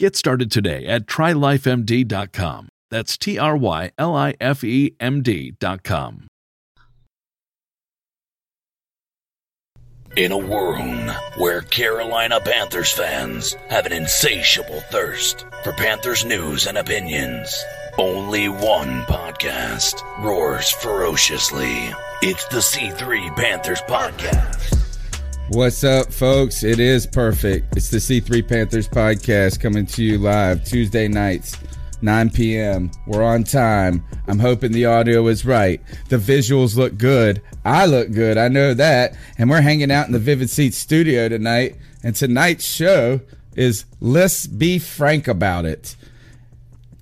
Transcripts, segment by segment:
Get started today at trylifemd.com. That's T R Y L I F E M D.com. In a world where Carolina Panthers fans have an insatiable thirst for Panthers news and opinions, only one podcast roars ferociously. It's the C3 Panthers Podcast. What's up, folks? It is perfect. It's the C3 Panthers podcast coming to you live Tuesday nights, 9 p.m. We're on time. I'm hoping the audio is right. The visuals look good. I look good. I know that. And we're hanging out in the Vivid Seats studio tonight. And tonight's show is Let's Be Frank About It.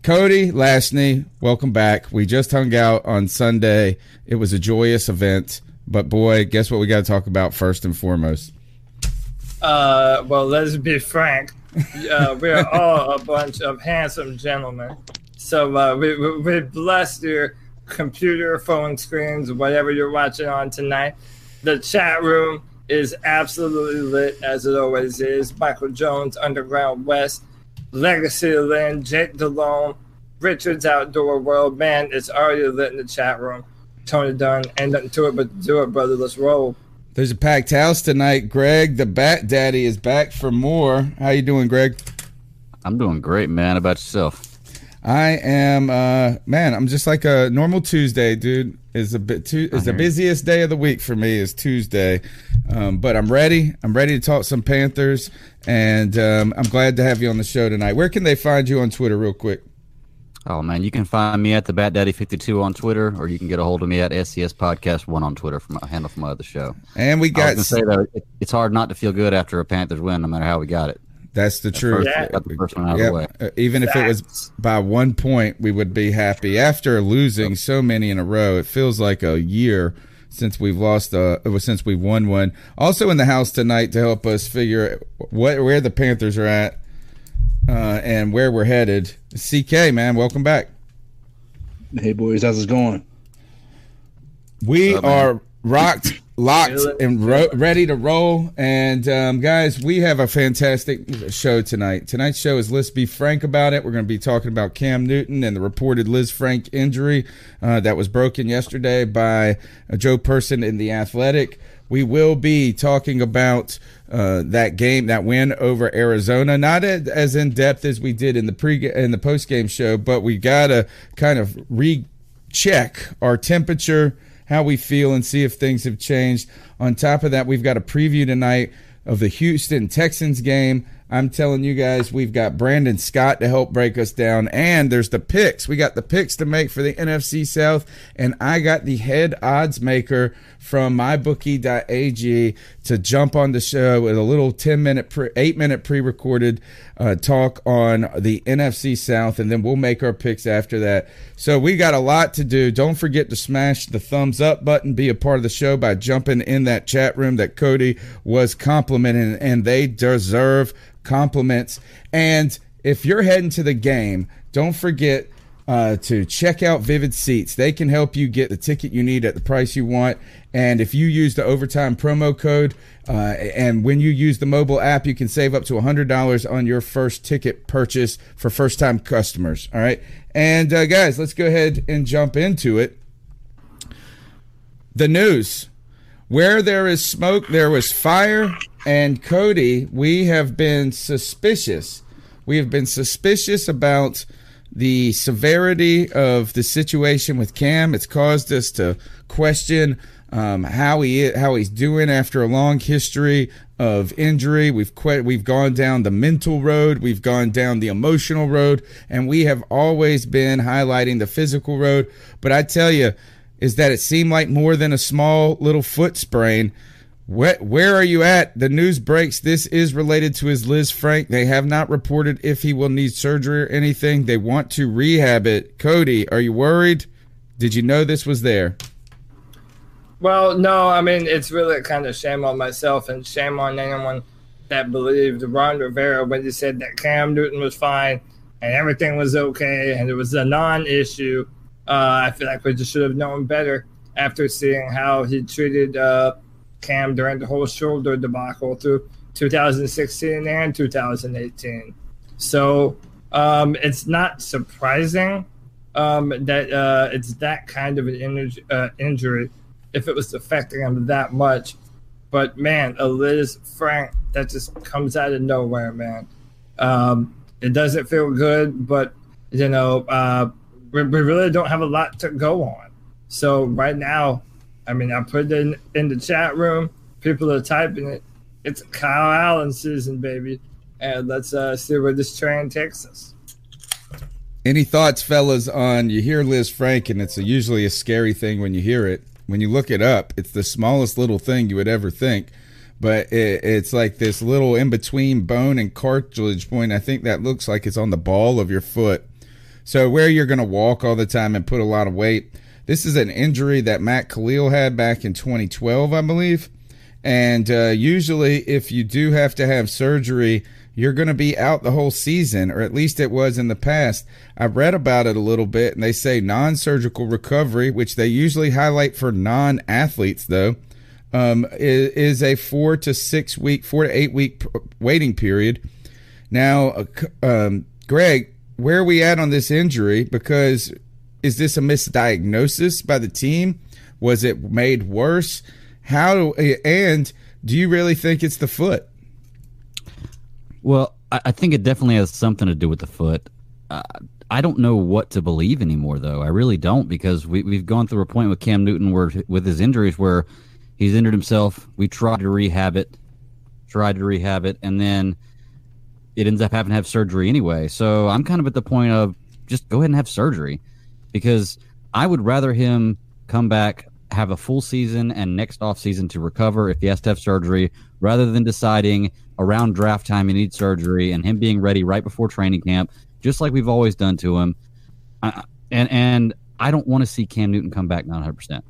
Cody Lashney, welcome back. We just hung out on Sunday. It was a joyous event. But boy, guess what we got to talk about first and foremost? Uh, well, let's be frank. Uh, we're all a bunch of handsome gentlemen. So uh, we, we, your computer, phone screens, whatever you're watching on tonight. The chat room is absolutely lit, as it always is. Michael Jones, Underground West, Legacy Lynn, Jake DeLone, Richard's Outdoor World. Man, it's already lit in the chat room. Tony Dunn, ain't nothing to it but do it, brother. Let's roll. There's a packed house tonight. Greg, the Bat Daddy, is back for more. How you doing, Greg? I'm doing great, man. How about yourself? I am, uh, man. I'm just like a normal Tuesday, dude. Is a bit too. Is the busiest day of the week for me is Tuesday, um, but I'm ready. I'm ready to talk some Panthers, and um, I'm glad to have you on the show tonight. Where can they find you on Twitter, real quick? Oh man, you can find me at the Bat Daddy 52 on Twitter, or you can get a hold of me at SCS Podcast One on Twitter for my handle for my other show. And we got. I was gonna say though, it, it's hard not to feel good after a Panthers win, no matter how we got it. That's the truth. First, got the first one out of the way. Uh, even if it was by one point, we would be happy. After losing so many in a row, it feels like a year since we've lost. Uh, since we've won one. Also in the house tonight to help us figure what where the Panthers are at uh, and where we're headed. CK, man, welcome back. Hey boys, how's it going? We What's up, man? are rocked, locked, and ro- ready to roll. And um, guys, we have a fantastic show tonight. Tonight's show is Let's Be Frank About It. We're going to be talking about Cam Newton and the reported Lisfranc injury uh, that was broken yesterday by uh, Joe Person in the Athletic. We will be talking about uh, that game, that win over Arizona, not as in depth as we did in the pre in the post game show, but we gotta kind of recheck our temperature, how we feel, and see if things have changed. On top of that, we've got a preview tonight of the Houston Texans game. I'm telling you guys, we've got Brandon Scott to help break us down, and there's the picks. We got the picks to make for the NFC South, and I got the head odds maker from mybookie.ag to jump on the show with a little 10 minute, pre, 8 minute pre recorded uh, talk on the NFC South, and then we'll make our picks after that. So we got a lot to do. Don't forget to smash the thumbs up button, be a part of the show by jumping in that chat room that Cody was complimenting, and they deserve compliments. And if you're heading to the game, don't forget uh, to check out Vivid Seats. They can help you get the ticket you need at the price you want. And if you use the overtime promo code, uh, and when you use the mobile app, you can save up to $100 on your first ticket purchase for first time customers. All right. And uh, guys, let's go ahead and jump into it. The news. Where there is smoke, there was fire. And Cody, we have been suspicious. We have been suspicious about the severity of the situation with Cam. It's caused us to question um, how he how he's doing after a long history of injury. We've quit, we've gone down the mental road, we've gone down the emotional road, and we have always been highlighting the physical road. But I tell you, is that it seemed like more than a small little foot sprain. Where, where are you at? The news breaks. This is related to his Lisfranc. They have not reported if he will need surgery or anything. They want to rehab it. Cody, are you worried? Did you know this was there? Well, no, I mean it's really kind of shame on myself and shame on anyone that believed Ron Rivera when he said that Cam Newton was fine and everything was okay and it was a non-issue. Uh, I feel like we just should have known better after seeing how he treated uh, Cam during the whole shoulder debacle through 2016 and 2018. So um, it's not surprising um, that uh, it's that kind of an uh, injury if it was affecting him that much. But man, a Frank, that just comes out of nowhere, man. Um, it doesn't feel good, but you know, uh, we, we really don't have a lot to go on. So right now, I mean, I put it in, in the chat room. People are typing it. It's Kyle Allen season, baby. And let's uh, see where this train takes us. Any thoughts, fellas, on you hear Lisfranc, and it's a, usually a scary thing when you hear it. When you look it up, it's the smallest little thing you would ever think, but it, it's like this little in between bone and cartilage point. I think that looks like it's on the ball of your foot. So, where you're going to walk all the time and put a lot of weight this is an injury that Matt Kalil had back in 2012, I believe. And uh, usually, if you do have to have surgery, you're going to be out the whole season, or at least it was in the past. I've read about it a little bit, and they say non surgical recovery, which they usually highlight for non athletes, though, um, is, is, a four to six week, four to eight week waiting period. Now, uh, um, Greg, where are we at on this injury? Because is this a misdiagnosis by the team? Was it made worse? How and do you really think it's the foot? Well, I think it definitely has something to do with the foot. Uh, I don't know what to believe anymore, though. I really don't because we, we've gone through a point with Cam Newton where, with his injuries, where he's injured himself. We tried to rehab it, tried to rehab it, and then it ends up having to have surgery anyway. So I'm kind of at the point of just go ahead and have surgery because I would rather him come back, have a full season, and next off season to recover if he has to have surgery, rather than deciding around draft time he needs surgery and him being ready right before training camp, just like we've always done to him. And and I don't want to see Cam Newton come back 900 percent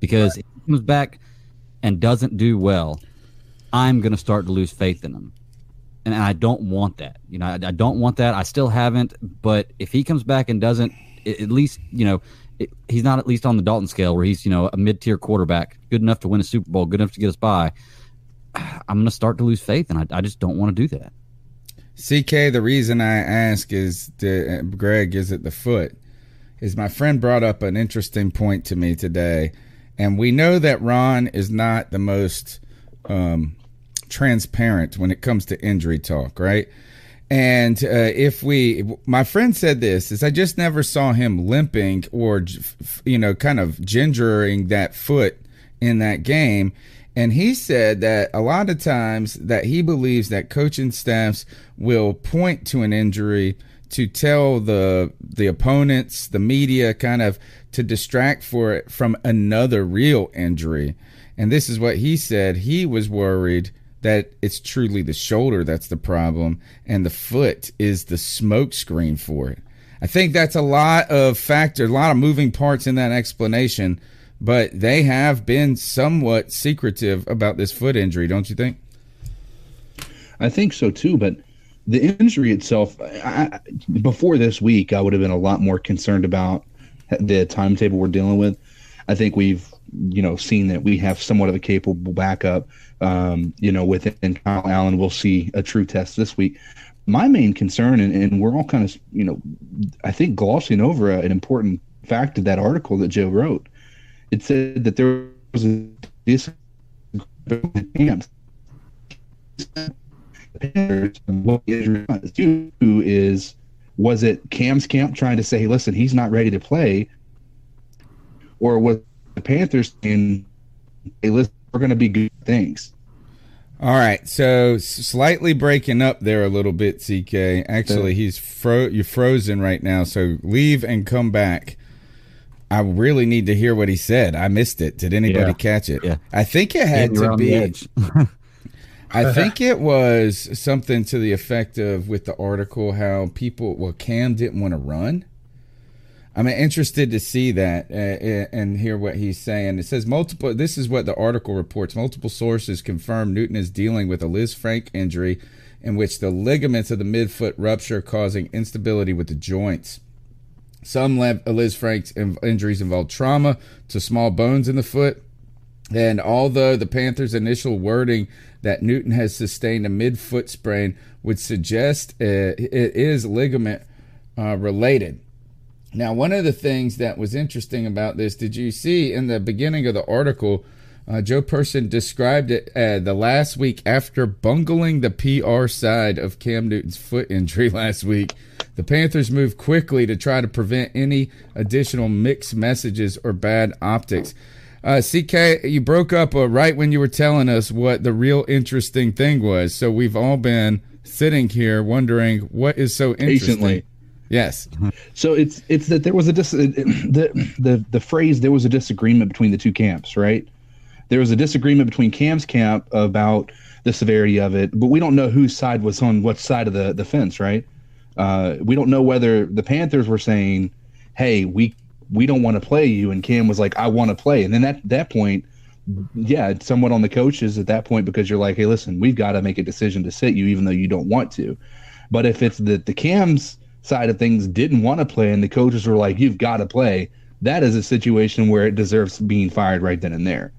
because if he comes back and doesn't do well, I'm going to start to lose faith in him. And I don't want that. You know, I, I don't want that. I still haven't. But if he comes back and doesn't at least you know it, he's not at least on the Dalton scale where he's you know a mid tier quarterback, good enough to win a Super Bowl, good enough to get us by. I'm going to start to lose faith, and I, I just don't want to do that. CK, the reason I ask is, to, uh, Greg, is it the foot? Is my friend brought up an interesting point to me today, and we know that Ron is not the most um, transparent when it comes to injury talk, right? And uh, if we, my friend said this, is I just never saw him limping or, you know, kind of gingering that foot in that game. And he said that a lot of times that he believes that coaching staffs will point to an injury to tell the the opponents, the media, kind of to distract for it from another real injury. And this is what he said. He was worried that it's truly the shoulder that's the problem and the foot is the smoke screen for it. I think that's a lot of factor, a lot of moving parts in that explanation, but they have been somewhat secretive about this foot injury, don't you think? I think so too, but the injury itself, I, before this week, I would have been a lot more concerned about the timetable we're dealing with. I think we've you know seen that we have somewhat of a capable backup. Um, you know, within Kyle Allen, we'll see a true test this week. My main concern, and, and we're all kind of you know, I think glossing over an important fact of that article that Joe wrote. It said that there was a disagreement what who is was it Cam's camp trying to say, hey, listen, he's not ready to play, or was the Panthers saying, hey, listen, we're going to be good things. All right, so slightly breaking up there a little bit, CK. Actually, he's fro you're frozen right now, so leave and come back. I really need to hear what he said. I missed it. Did anybody Yeah. catch it? Yeah. I think it had to be. I think it was something to the effect of with the article how people well Cam didn't want to run. I'm interested to see that uh, and hear what he's saying. It says multiple. This is what the article reports. Multiple sources confirm Newton is dealing with a Lisfranc injury, in which the ligaments of the midfoot rupture, causing instability with the joints. Some Lev- Lisfranc's injuries involve trauma to small bones in the foot, and although the Panthers' initial wording that Newton has sustained a midfoot sprain would suggest uh, it is ligament uh, related. Now, one of the things that was interesting about this, did you see in the beginning of the article, uh, Joe Person described it uh, the last week after bungling the PR side of Cam Newton's foot injury last week. The Panthers moved quickly to try to prevent any additional mixed messages or bad optics. Uh, CK, you broke up uh, right when you were telling us what the real interesting thing was. So we've all been sitting here wondering what is so interesting. Patiently. Yes. So it's it's that there was a dis- the the the phrase there was a disagreement between the two camps, right? There was a disagreement between Cam's camp about the severity of it, but we don't know whose side was on what side of the the fence, right? Uh, we don't know whether the Panthers were saying, "Hey, we we don't want to play you," and Cam was like, "I want to play," and then at that point, yeah, it's somewhat on the coaches at that point because you're like, "Hey, listen, we've got to make a decision to sit you, even though you don't want to." But if it's the the Cam's side of things didn't want to play and the coaches were like, "You've got to play," that is a situation where it deserves being fired right then and there.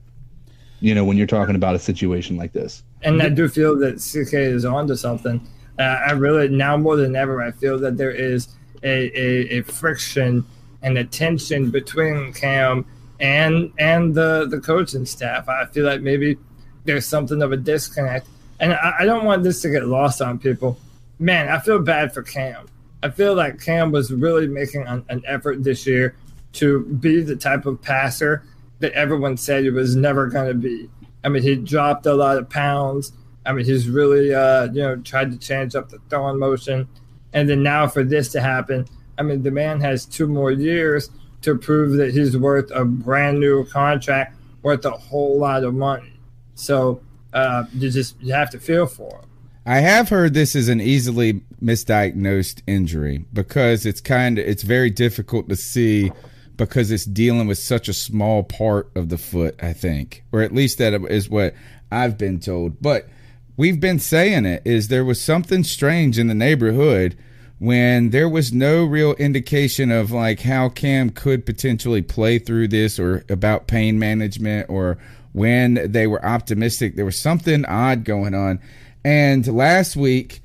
You know, when you're talking about a situation like this. And I do feel that CK is onto something. Uh, I really now more than ever, I feel that there is a, a, a friction and a tension between Cam and and the the coaching staff. I feel like maybe there's something of a disconnect, and I, I don't want this to get lost on people. Man, I feel bad for Cam. I feel like Cam was really making an, an effort this year to be the type of passer that everyone said he was never going to be. I mean, he dropped a lot of pounds. I mean, he's really, uh, you know, tried to change up the throwing motion. And then now for this to happen, I mean, the man has two more years to prove that he's worth a brand new contract worth a whole lot of money. So uh, you just you have to feel for him. I have heard this is an easily misdiagnosed injury because it's kind of it's very difficult to see because it's dealing with such a small part of the foot, I think. Or at least that is what I've been told. But we've been saying it is there was something strange in the neighborhood when there was no real indication of like how Cam could potentially play through this or about pain management or when they were optimistic. There was something odd going on. And last week,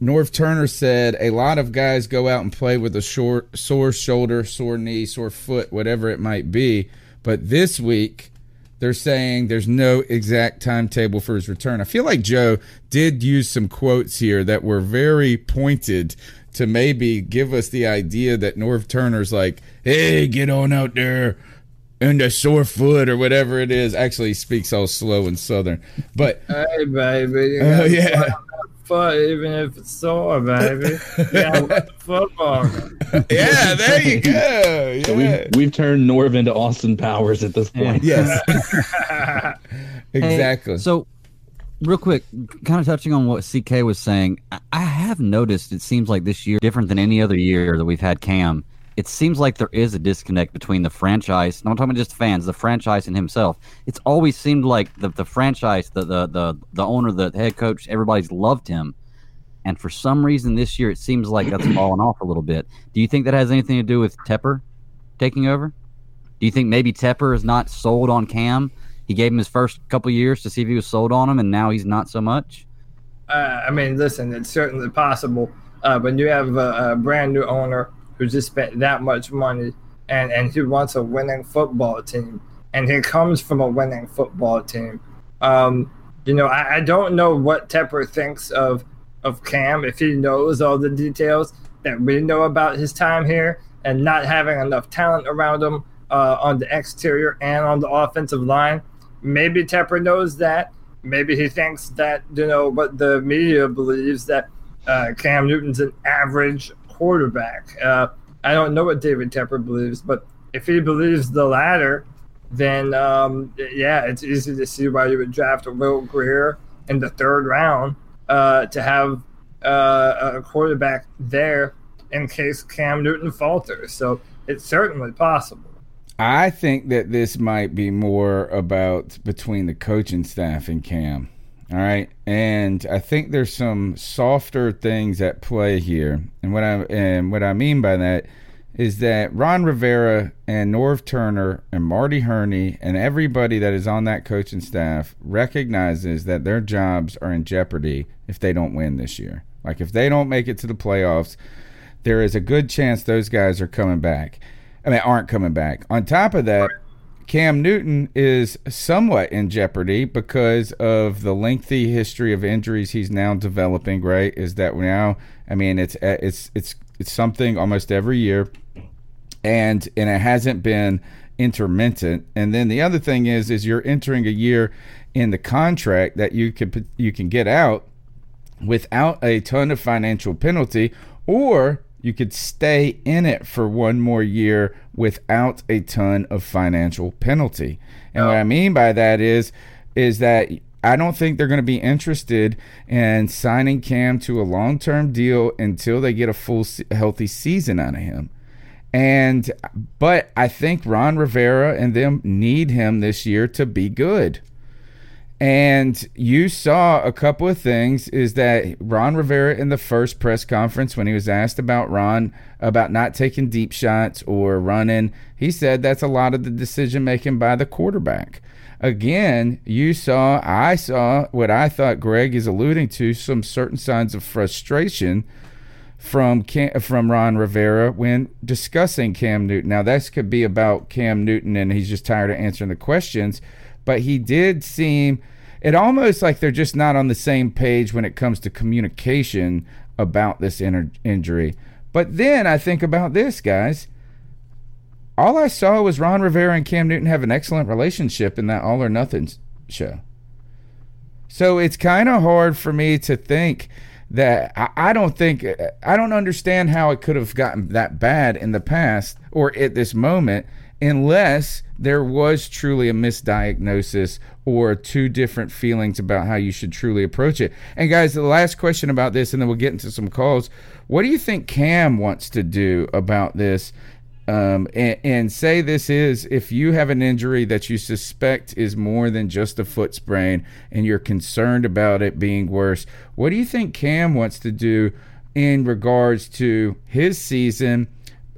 Norv Turner said a lot of guys go out and play with a short, sore shoulder, sore knee, sore foot, whatever it might be. But this week, they're saying there's no exact timetable for his return. I feel like Joe did use some quotes here that were very pointed to maybe give us the idea that Norv Turner's like, hey, get on out there and a sore foot or whatever it is. Actually, he speaks all slow and southern. But Hey, baby. Oh, gotta yeah. play Foot, even if it's sore, baby. yeah, football. yeah, there you go. So we've we've turned Norv into Austin Powers at this point. Yes. exactly. So, real quick, kind of touching on what CK was saying, I, I have noticed it seems like this year, different than any other year that we've had Cam, it seems like there is a disconnect between the franchise. and I'm talking about just fans, the franchise and himself. It's always seemed like the, the franchise, the, the the the owner, the head coach, everybody's loved him, And for some reason this year, it seems like that's fallen off a little bit. Do you think that has anything to do with Tepper taking over? Do you think maybe Tepper is not sold on Cam? He gave him his first couple years to see if he was sold on him, and now he's not so much. Uh, I mean, listen, it's certainly possible. Uh, when you have a, a, brand new owner who just spent that much money and, and he wants a winning football team, and he comes from a winning football team. Um, you know, I, I don't know what Tepper thinks of of Cam if he knows all the details that we know about his time here and not having enough talent around him uh, on the exterior and on the offensive line. Maybe Tepper knows that. Maybe he thinks that you know what the media believes that uh, Cam Newton's an average quarterback. Uh, I don't know what David Tepper believes, but if he believes the latter, then um, yeah, it's easy to see why you would draft a Will Grier in the third round uh, to have uh, a quarterback there in case Cam Newton falters. So it's certainly possible. I think that this might be more about between the coaching staff and Cam. All right, and I think there's some softer things at play here, and what I and what I mean by that is that Ron Rivera and Norv Turner and Marty Hurney and everybody that is on that coaching staff recognizes that their jobs are in jeopardy if they don't win this year. Like if they don't make it to the playoffs, there is a good chance those guys are coming back. I mean, aren't coming back. On top of that, Cam Newton is somewhat in jeopardy because of the lengthy history of injuries he's now developing. Right? Is that now? I mean, it's it's it's it's something almost every year, and and it hasn't been intermittent. And then the other thing is, is you're entering a year in the contract that you can you can get out without a ton of financial penalty, or you could stay in it for one more year without a ton of financial penalty. And oh. what I oh. mean by that is is that I don't think they're going to be interested in signing Cam to a long term deal until they get a full healthy season out of him. And, but I think Ron Rivera and them need him this year to be good. And you saw a couple of things is that Ron Rivera in the first press conference, when he was asked about Ron, about not taking deep shots or running, he said that's a lot of the decision making by the quarterback again, you saw, I saw what I thought Greg is alluding to some certain signs of frustration from Cam, from Ron Rivera when discussing Cam Newton. Now, this could be about Cam Newton and he's just tired of answering the questions, but he did seem it almost like they're just not on the same page when it comes to communication about this inter- injury. But then I think about this, guys all I saw was Ron Rivera and Cam Newton have an excellent relationship in that All or Nothing show. So it's kind of hard for me to think that I, I, don't think I don't understand how it could have gotten that bad in the past or at this moment unless there was truly a misdiagnosis or two different feelings about how you should truly approach it. And guys, the last question about this, and then we'll get into some calls. What do you think Cam wants to do about this? Um, and, and, say this is if you have an injury that you suspect is more than just a foot sprain and you're concerned about it being worse, what do you think Cam wants to do in regards to his season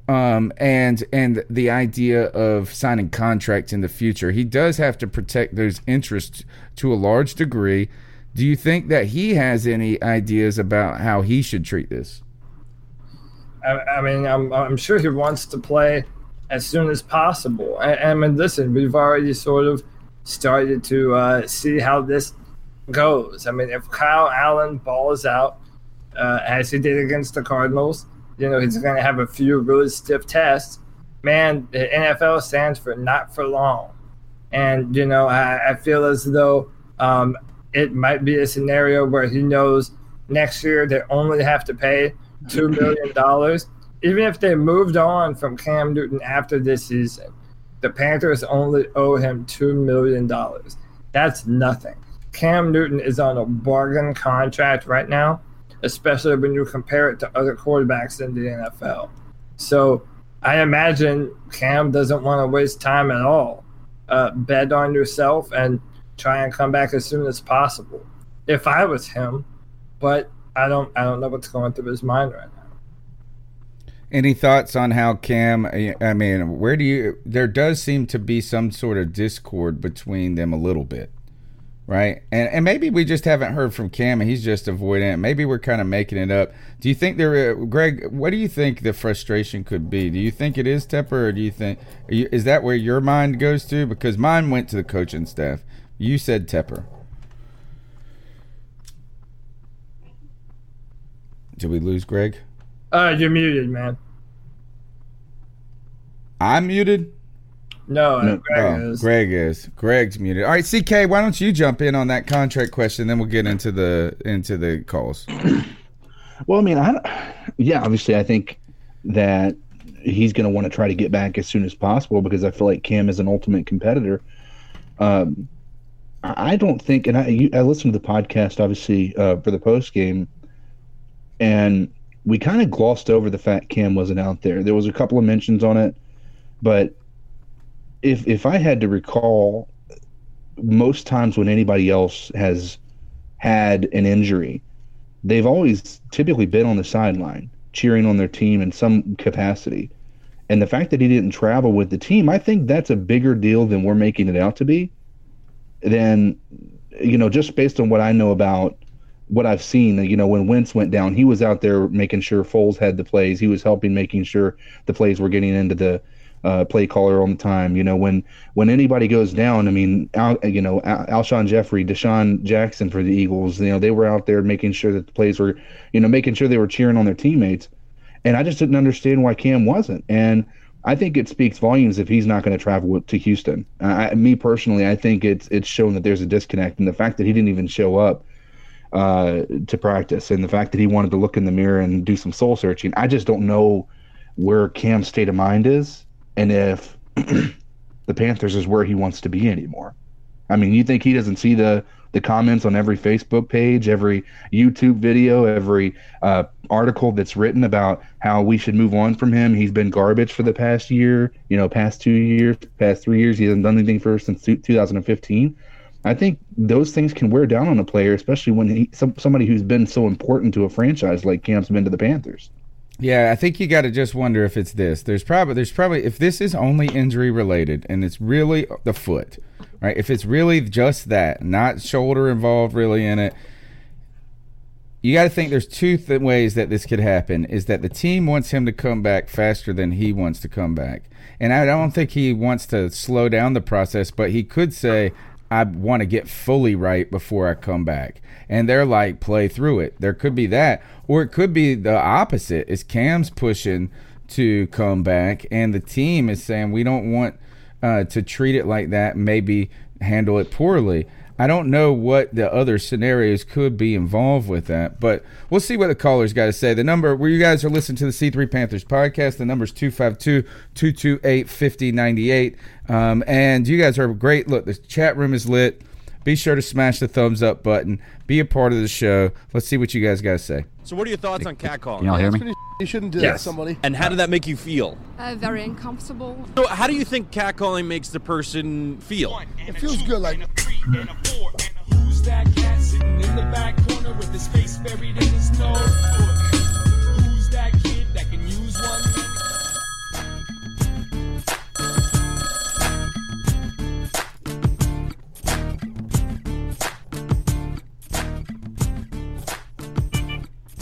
um, and and the idea of signing contracts in the future? He does have to protect those interests to a large degree. Do you think that he has any ideas about how he should treat this? I, I mean, I'm, I'm sure he wants to play as soon as possible. I, I mean, listen, we've already sort of started to uh, see how this goes. I mean, if Kyle Allen balls out uh, as he did against the Cardinals, you know, he's going to have a few really stiff tests. Man, the NFL stands for not for long. And, you know, I, I feel as though um, it might be a scenario where he knows next year they only have to pay two million dollars. Even if they moved on from Cam Newton after this season, the Panthers only owe him two million dollars. That's nothing. Cam Newton is on a bargain contract right now, especially when you compare it to other quarterbacks in the NFL. So I imagine Cam doesn't want to waste time at all. Uh, bet on yourself and try and come back as soon as possible. If I was him, but I don't I don't know what's going through his mind right now. Any thoughts on how Cam? I mean, where do you? There does seem to be some sort of discord between them a little bit, right? And and maybe we just haven't heard from Cam, and he's just avoiding it. Maybe we're kind of making it up. Do you think there, Greg? What do you think the frustration could be? Do you think it is Tepper, or do you think you, is that where your mind goes to? Because mine went to the coaching staff. You said Tepper. Did we lose Greg? Uh, you're muted, man. I'm muted. No, No, Greg oh, is. Greg is. Greg's muted. All right, CK, why don't you jump in on that contract question? Then we'll get into the into the calls. Well, I mean, I yeah, obviously, I think that he's going to want to try to get back as soon as possible because I feel like Cam is an ultimate competitor. Um, I I don't think, and I you, I listened to the podcast obviously uh, for the post game, and we kind of glossed over the fact Cam wasn't out there. There was a couple of mentions on it, but if if I had to recall, most times when anybody else has had an injury, they've always typically been on the sideline cheering on their team in some capacity. And the fact that he didn't travel with the team, I think that's a bigger deal than we're making it out to be. Then, you know, just based on what I know about what I've seen, you know, when Wentz went down, he was out there making sure Foles had the plays. He was helping making sure the plays were getting into the uh, play caller on the time. You know, when when anybody goes down, I mean, Al, you know, Al, Alshon Jeffery, DeSean Jackson for the Eagles, you know, they were out there making sure that the plays were, you know, making sure they were cheering on their teammates. And I just didn't understand why Cam wasn't. And I think it speaks volumes if he's not going to travel to Houston. I, me personally, I think it's it's shown that there's a disconnect, and the fact that he didn't even show up uh, to practice, and the fact that he wanted to look in the mirror and do some soul searching, I just don't know where Cam's state of mind is, and if the Panthers is where he wants to be anymore. I mean, you think he doesn't see the the comments on every Facebook page, every YouTube video, every uh, article that's written about how we should move on from him. He's been garbage for the past year, you know, past two years, past three years. He hasn't done anything for us since 2015. I think those things can wear down on a player, especially when he, some, somebody who's been so important to a franchise like Cam's been to the Panthers. Yeah, I think you got to just wonder if it's this. There's probably there's probably if this is only injury related and it's really the foot, right? If it's really just that, not shoulder involved really in it, you got to think there's two th- ways that this could happen. Is that the team wants him to come back faster than he wants to come back, and I don't think he wants to slow down the process, but he could say, I want to get fully right before I come back. And they're like, play through it. There could be that. Or it could be the opposite. Is Cam's pushing to come back and the team is saying we don't want uh, to treat it like that, maybe handle it poorly. I don't know what the other scenarios could be involved with that, but we'll see what the callers got to say. The number where you guys are listening to the C3 Panthers podcast, the number is 252 228 5098. Um, and you guys are great. Look, the chat room is lit. Be sure to smash the thumbs up button. Be a part of the show. Let's see what you guys got to say. So, what are your thoughts on catcalling? Can y'all hear me? Pretty you shouldn't do that to somebody. And how did that make you feel? Uh, very uncomfortable. So, how do you think catcalling makes the person feel? It feels good, like Who's that cat sitting in the back corner with his face buried in his nose?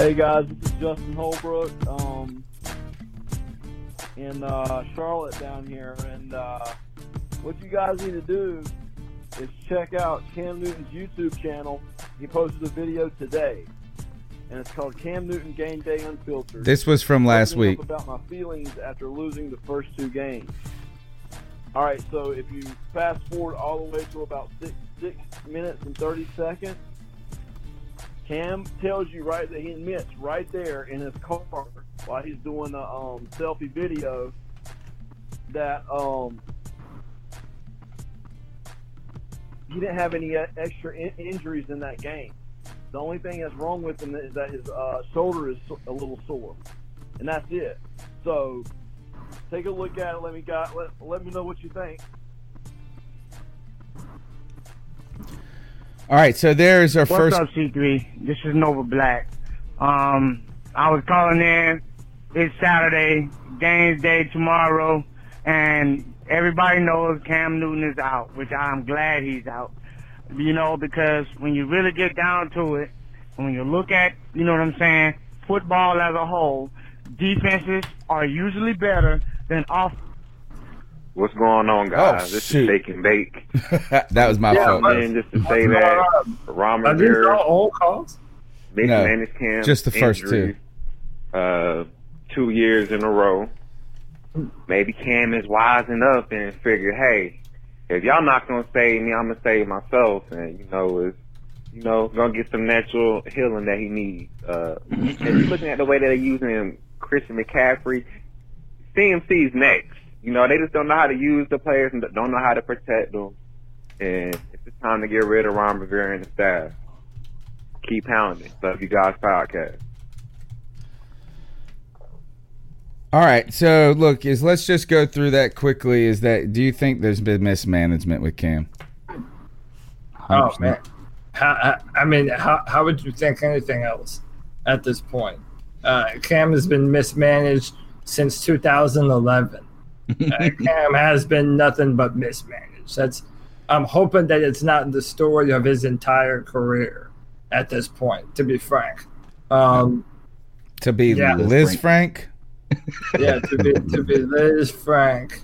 Hey guys, this is Justin Holbrook, um, in uh, Charlotte down here, and uh, what you guys need to do is check out Cam Newton's YouTube channel. He posted a video today, and it's called Cam Newton Game Day Unfiltered. This was from last Opening week. About my feelings after losing the first two games. All right, so if you fast forward all the way to about six six minutes and thirty seconds, Cam tells you right that he admits right there in his car while he's doing the um, selfie video that um, he didn't have any uh, extra in- injuries in that game. The only thing that's wrong with him is that his uh, shoulder is a little sore, and that's it. So take a look at it. Let me got let, let me know what you think. All right, so there's our What's first. up, C3? This is Nova Black. Um, I was calling in. It's Saturday, games day tomorrow, and everybody knows Cam Newton is out, which I'm glad he's out. You know, because when you really get down to it, when you look at, you know what I'm saying, football as a whole, defenses are usually better than off. What's going on, guys? Oh, this shoot. is Shake and Bake. that was my yeah, fault. man, just to say that Ron Are these Rivera all old calls? No, mismanaged Cam. just the first two, Uh, two years in a row. Maybe Cam is wising up and figured, hey, if y'all not gonna save me, I'm gonna save myself, and you know, is you know, gonna get some natural healing that he needs. Uh, and looking at the way that they're using him, Christian McCaffrey, CMC's next. You know, they just don't know how to use the players and don't know how to protect them. And it's just time to get rid of Ron Rivera and the staff. Keep pounding. Love you guys podcast. All right, so look, is let's just go through that quickly. Is that do you think there's been mismanagement with Cam? Oh man, how, how- I mean, how how would you think anything else at this point? Uh, Cam has been mismanaged since 2011. Uh, Cam has been nothing but mismanaged. That's I'm hoping that it's not the story of his entire career at this point. To be frank, um, To be Yeah. Lisfranc. yeah, to be to be Lisfranc.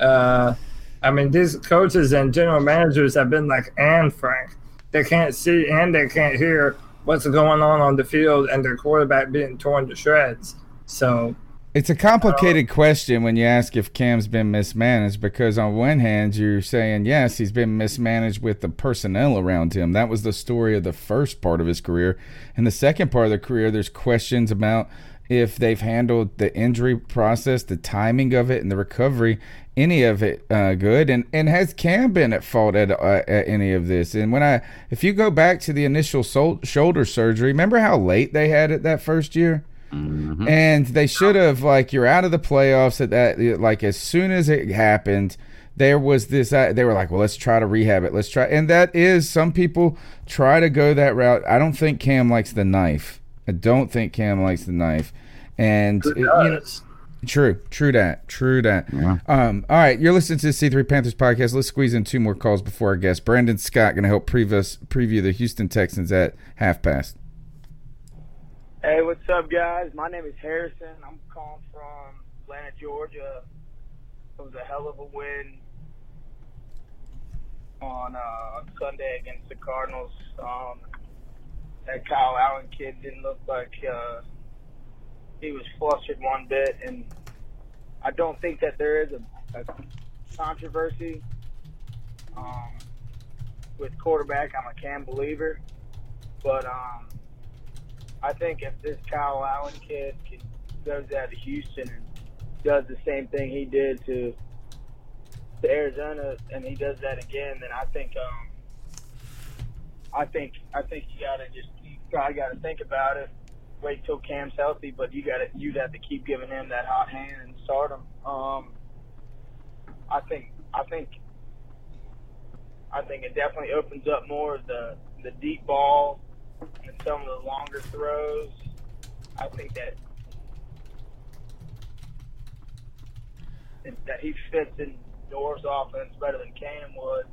Uh, I mean, these coaches and general managers have been like Anne Frank. They can't see and they can't hear what's going on on the field, and their quarterback being torn to shreds. So It's a complicated question when you ask if Cam's been mismanaged because on one hand you're saying yes he's been mismanaged with the personnel around him. That was the story of the first part of his career. And the second part of the career there's questions about if they've handled the injury process, the timing of it, and the recovery, any of it uh, good. And and has Cam been at fault at, uh, at any of this? And when I, if you go back to the initial sol- shoulder surgery, remember how late they had it that first year? And they should have like you're out of the playoffs at that like as soon as it happened there was this uh, they were like well let's try to rehab it. Let's try and that is some people try to go that route. I don't think Cam likes the knife. I don't think Cam likes the knife. And it- you know- True, true that, true that. Um, all right, you're listening to the C3 Panthers podcast. Let's squeeze in two more calls before our guest Brandon Scott going to help preview preview the Houston Texans at half past. Hey, what's up, guys? My name is Harrison. I'm calling from Atlanta, Georgia. It was a hell of a win on uh, Sunday against the Cardinals. Um, that Kyle Allen kid didn't look like uh, he was flustered one bit, and I don't think that there is a, a controversy um, with quarterback. I'm a Cam believer, but um, I think if this Kyle Allen kid can, goes out to Houston and does the same thing he did to to Arizona, and he does that again, then I think um, I think I think you gotta just you probably gotta think about it. Wait till Cam's healthy, but you gotta you'd have to keep giving him that hot hand and start him. Um, I think I think I think it definitely opens up more of the the deep ball and some of the longer throws. I think that that he fits in Doors' offense better than Cam would.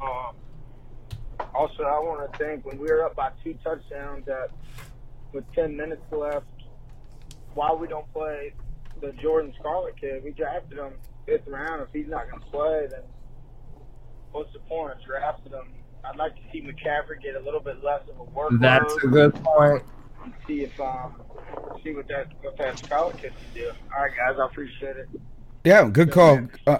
Um, also, I want to think when we were up by two touchdowns at with 10 minutes left, why we don't play the Jordan Scarlett kid? We drafted him fifth round. If he's not going to play, then what's the point of drafting him? I'd like to see McCaffrey get a little bit less of a workload. that's a good point. And see if um, see what that what that Scarlett can do. All right, guys, I appreciate it. Yeah, good call. Uh,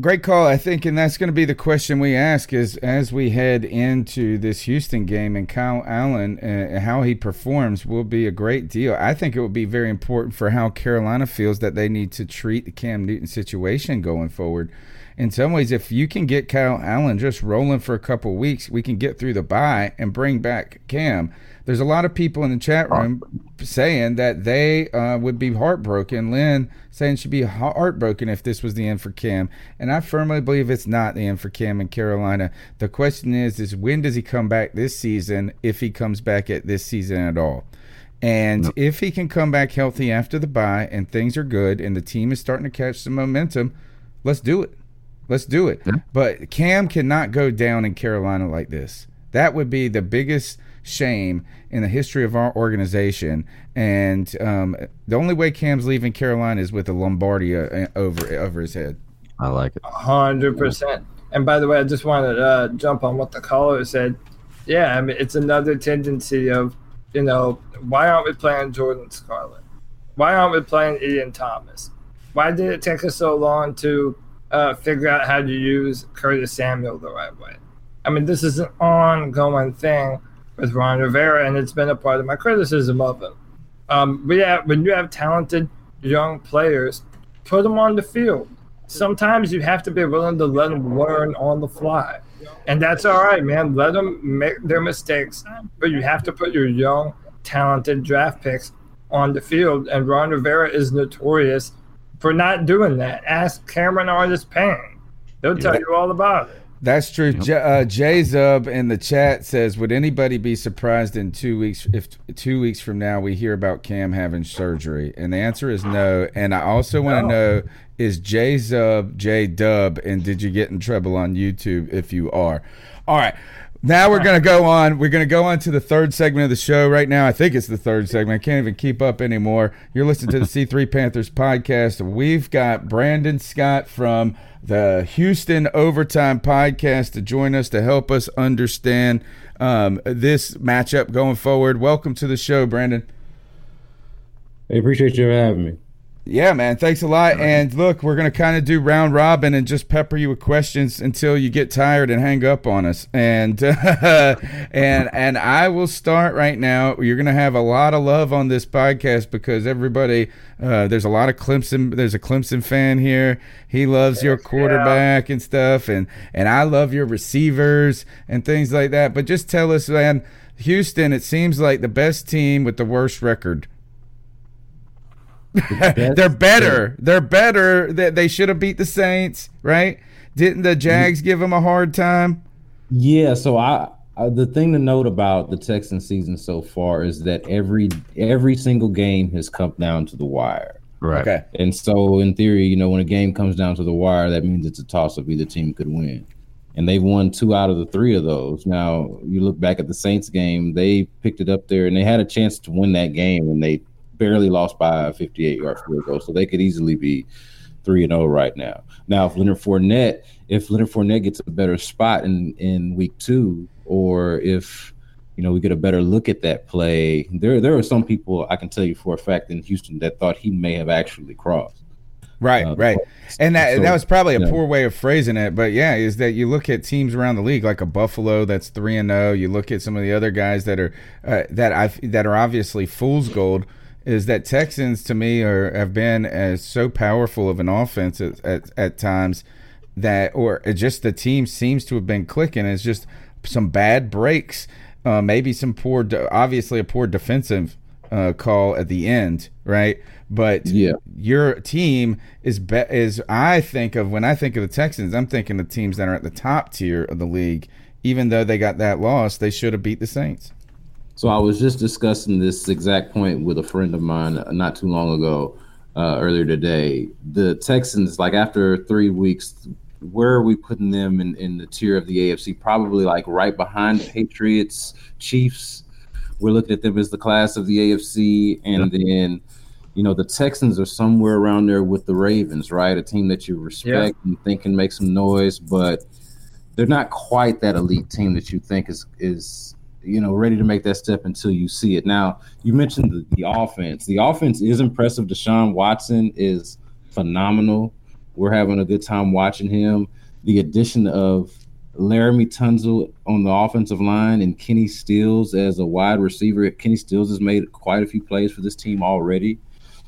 great call. I think, and that's going to be the question we ask is as we head into this Houston game and Kyle Allen, uh, how he performs will be a great deal. I think it will be very important for how Carolina feels that they need to treat the Cam Newton situation going forward. In some ways, if you can get Kyle Allen just rolling for a couple weeks, we can get through the bye and bring back Cam. There's a lot of people in the chat room saying that they uh, would be heartbroken. Lynn saying she'd be heartbroken if this was the end for Cam, and I firmly believe it's not the end for Cam in Carolina. The question is, is when does he come back this season? If he comes back at this season at all. And nope. if he can come back healthy after the bye and things are good and the team is starting to catch some momentum, let's do it. Let's do it. Yeah. But Cam cannot go down in Carolina like this. That would be the biggest shame in the history of our organization. And um, the only way Cam's leaving Carolina is with a Lombardi uh, over over his head. I like it. Hundred percent. And by the way, I just wanted to uh, jump on what the caller said. Yeah, I mean it's another tendency of you know, why aren't we playing Jordan Scarlett? Why aren't we playing Ian Thomas? Why did it take us so long to uh, figure out how to use Curtis Samuel the right way? I mean, this is an ongoing thing with Ron Rivera, and it's been a part of my criticism of him. Um, we have, when you have talented young players, put them on the field. Sometimes you have to be willing to let them learn on the fly. And that's all right, man. Let them make their mistakes, but you have to put your young, talented draft picks on the field. And Ron Rivera is notorious for not doing that. Ask Cameron Artis-Payne. They'll tell yeah. you all about it. That's true. Yep. J, uh, Jay Zub in the chat says, "Would anybody be surprised in two weeks if two weeks from now we hear about Cam having surgery?" And the answer is no. And I also no. want to know is Jay Zub J Dub, and did you get in trouble on YouTube if you are? All right. Now we're gonna go on. We're gonna go on to the third segment of the show right now. I think it's the third segment. I can't even keep up anymore. You're listening to the C3 Panthers podcast. We've got Brandon Scott from the Houston Overtime Podcast to join us to help us understand um, this matchup going forward. Welcome to the show, Brandon. I appreciate you having me. Yeah, man. Thanks a lot. And look, we're going to kind of do round robin and just pepper you with questions until you get tired and hang up on us. And uh, and and I will start right now. You're going to have a lot of love on this podcast because everybody uh, there's a lot of Clemson there's a Clemson fan here. He loves your quarterback and stuff and and I love your receivers and things like that. But just tell us, man, Houston, it seems like the best team with the worst record they're better. They're better. That they should have beat the Saints, right? Didn't the Jags give them a hard time? Yeah. So I, I, the thing to note about the Texan season so far is that every every single game has come down to the wire. Right. Okay. And so in theory, you know, when a game comes down to the wire, that means it's a toss up. Either team could win. And they've won two out of the three of those. Now you look back at the Saints game, they picked it up there and they had a chance to win that game and they barely lost by a 58 yard field goal, so they could easily be three and zero oh right now. Now, if Leonard Fournette, if Leonard Fournette gets a better spot in in week two, or if you know we get a better look at that play, there there are some people I can tell you for a fact in Houston that thought he may have actually crossed. Right, uh, right, and that so, that was probably a yeah. poor way of phrasing it, but yeah, is that you look at teams around the league like a Buffalo that's three and zero. Oh, you look at some of the other guys that are uh, that I that are obviously fool's gold is that Texans to me are have been as so powerful of an offense at, at, at times that or just the team seems to have been clicking. It's just some bad breaks, uh, maybe some poor, obviously a poor defensive uh, call at the end, right? But yeah. your team is be- is I think of when I think of the Texans, I'm thinking of teams that are at the top tier of the league. Even though they got that loss, they should have beat the Saints. So I was just discussing this exact point with a friend of mine uh, not too long ago, uh, earlier today. The Texans, like after three weeks, where are we putting them in, in the tier of the AFC? Probably like right behind the Patriots, Chiefs. We're looking at them as the class of the AFC, and then you know the Texans are somewhere around there with the Ravens, right? A team that you respect yeah. and think can make some noise, but they're not quite that elite team that you think is is you know, ready to make that step until you see it. Now, you mentioned the, the offense. The offense is impressive. Deshaun Watson is phenomenal. We're having a good time watching him. The addition of Laremy Tunsil on the offensive line and Kenny Stills as a wide receiver. Kenny Stills has made quite a few plays for this team already.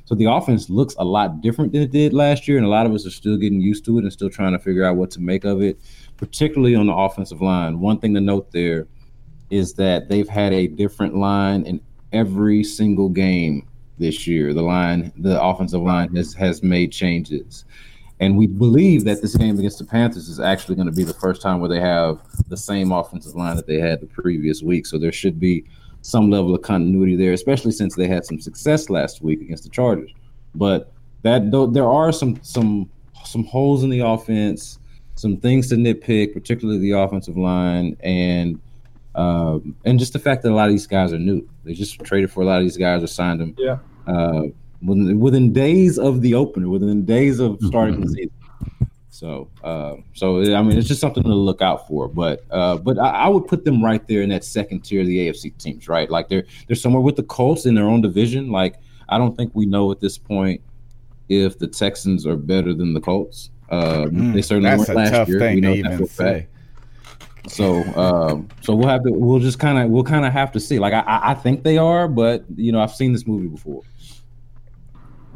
So the offense looks a lot different than it did last year, and a lot of us are still getting used to it and still trying to figure out what to make of it, particularly on the offensive line. One thing to note there is that they've had a different line in every single game this year. The line, the offensive line has has made changes. And we believe that this game against the Panthers is actually going to be the first time where they have the same offensive line that they had the previous week. So there should be some level of continuity there, especially since they had some success last week against the Chargers. But that though there are some some some holes in the offense, some things to nitpick, particularly the offensive line, and um, and just the fact that a lot of these guys are new. They just traded for a lot of these guys or signed them. Yeah. Uh, within, within days of the opener, within days of starting the season. So, uh, so I mean, it's just something to look out for. But, uh, but I, I, would put them right there in that second tier of the AFC teams, right? Like they're they're somewhere with the Colts in their own division. Like I don't think we know at this point if the Texans are better than the Colts. Uh, mm, they certainly weren't last year. we know that for fact. So, um, so we'll have to, we'll just kind of, we'll kind of have to see. Like, I, I think they are, but you know, I've seen this movie before.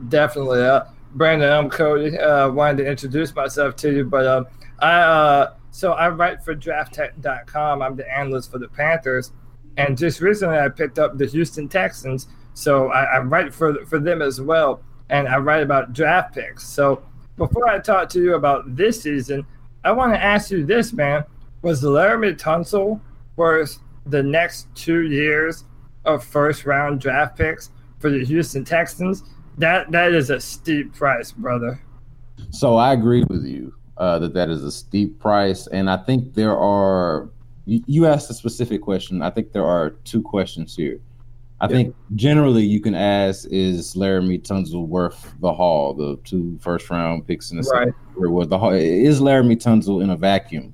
Definitely. Uh, Brandon, I'm Cody. Uh, wanted to introduce myself to you, but um, I uh, so I write for DraftTek.com. I'm the analyst for the Panthers, and just recently I picked up the Houston Texans. So I, I write for for them as well, and I write about draft picks. So before I talk to you about this season, I want to ask you this, man: Was Laremy Tunsil worth the next two years of first round draft picks for the Houston Texans? That that is a steep price, brother. So I agree with you uh, that that is a steep price, and I think there are. You, you asked a specific question. I think there are two questions here. I yeah. think generally you can ask, is Laremy Tunsil worth the haul, the two first round picks in the right. second? Or the haul, is Laremy Tunsil in a vacuum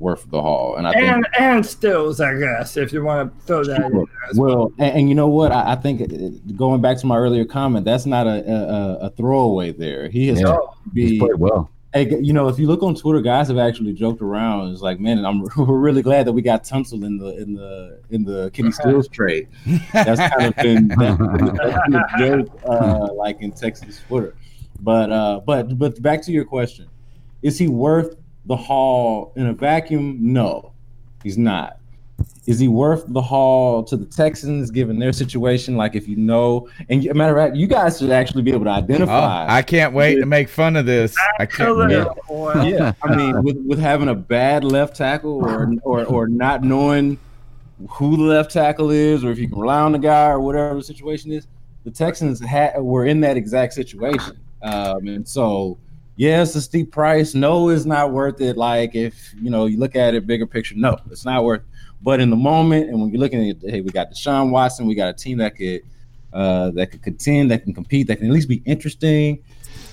worth the haul. And I and, think, and stills, I guess, if you want to throw that. Sure. well, well. And, and, you know what? I, I, think uh, going back to my earlier comment, that's not a a, a throwaway there. He has yeah, be played well. Hey, you know, if you look on Twitter, guys have actually joked around. It's like, man, I'm we're really glad that we got Tunsil in the in the in the Kenny Stills trade. That's kind of been, that's been a joke, uh, like in Texas Twitter. But uh, but but back to your question, is he worth the haul in a vacuum? No, he's not. Is he worth the haul to the Texans given their situation? Like, if you know, and a matter of fact, you guys should actually be able to identify. Oh, I can't wait with, to make fun of this. I can't. Yeah, yeah. I mean, with, with having a bad left tackle or or or not knowing who the left tackle is, or if you can rely on the guy or whatever the situation is, the Texans had were in that exact situation, um, and so yeah, it's a steep price. No, it's not worth it. Like if you know you look at it bigger picture, no, it's not worth. It. But in the moment, and when you're looking at hey, we got Deshaun Watson, we got a team that could uh, that could contend, that can compete, that can at least be interesting.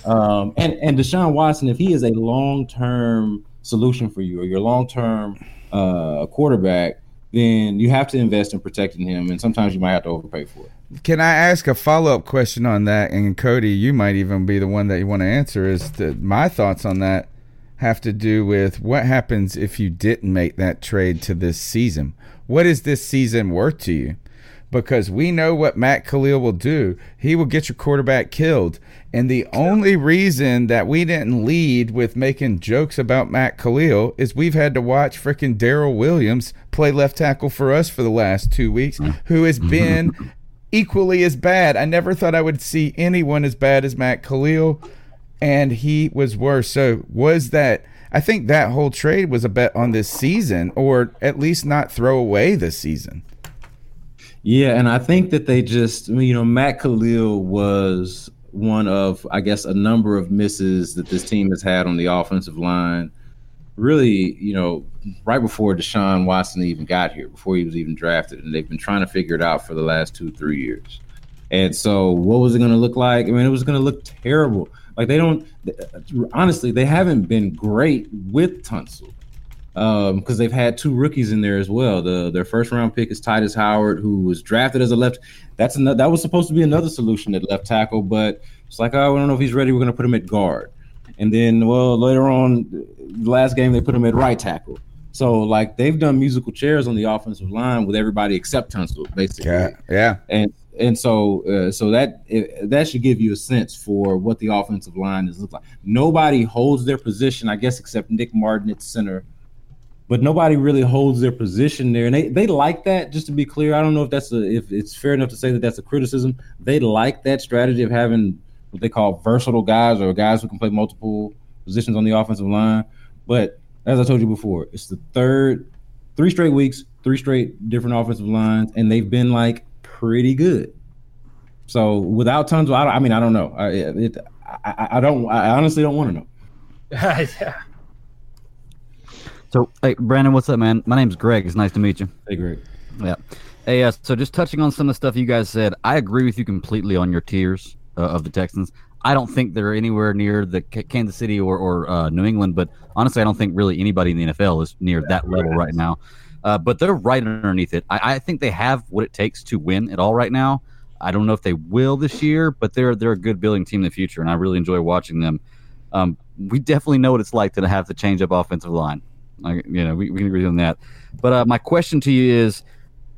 Um, and and Deshaun Watson, if he is a long term solution for you or your long term uh, quarterback, then you have to invest in protecting him, and sometimes you might have to overpay for it. Can I ask a follow up question on that? And Cody, you might even be the one that you want to answer. Is that my thoughts on that have to do with what happens if you didn't make that trade to this season? What is this season worth to you? Because we know what Matt Kalil will do. He will get your quarterback killed. And the only reason that we didn't lead with making jokes about Matt Kalil is we've had to watch freaking Daryl Williams play left tackle for us for the last two weeks, who has been equally as bad. I never thought I would see anyone as bad as Matt Kalil, and he was worse. So was that? I think that whole trade was a bet on this season, or at least not throw away this season. Yeah, and I think that they just, you know, Matt Kalil was one of, I guess, a number of misses that this team has had on the offensive line really, you know, right before Deshaun Watson even got here, before he was even drafted, and they've been trying to figure it out for the last two, three years. And so, what was it going to look like? I mean, it was going to look terrible. Like they don't, honestly, they haven't been great with Tunsil because um, they've had two rookies in there as well. The their first round pick is Tytus Howard, who was drafted as a left. That's another, that was supposed to be another solution at left tackle, but it's like oh, I don't know if he's ready. We're going to put him at guard. And then, well, later on, the last game they put him at right tackle. So like they've done musical chairs on the offensive line with everybody except Tunsil, basically. Yeah. yeah. And and so uh, so that it, that should give you a sense for what the offensive line is look like. Nobody holds their position, I guess, except Nick Martin at center. But nobody really holds their position there, and they, they like that. Just to be clear, I don't know if that's a, if it's fair enough to say that that's a criticism. They like that strategy of having what they call versatile guys or guys who can play multiple positions on the offensive line. But as I told you before, it's the third, three straight weeks, three straight different offensive lines, and they've been like pretty good. So without tons of, I, I mean, I don't know. I, it, I, I don't. I honestly don't want to know. yeah. So, hey, Brandon, what's up, man? My name's Greg. It's nice to meet you. Hey, Greg. Yeah. Hey, uh, so just touching on some of the stuff you guys said, I agree with you completely on your tiers uh, of the Texans. I don't think they're anywhere near the K- Kansas City or, or uh, New England, but honestly, I don't think really anybody in the NFL is near that level right now. Uh, but they're right underneath it. I, I think they have what it takes to win it all right now. I don't know if they will this year, but they're they're a good building team in the future, and I really enjoy watching them. Um, we definitely know what it's like to have to change up offensive line. You know, we, we can agree on that. But uh, my question to you is,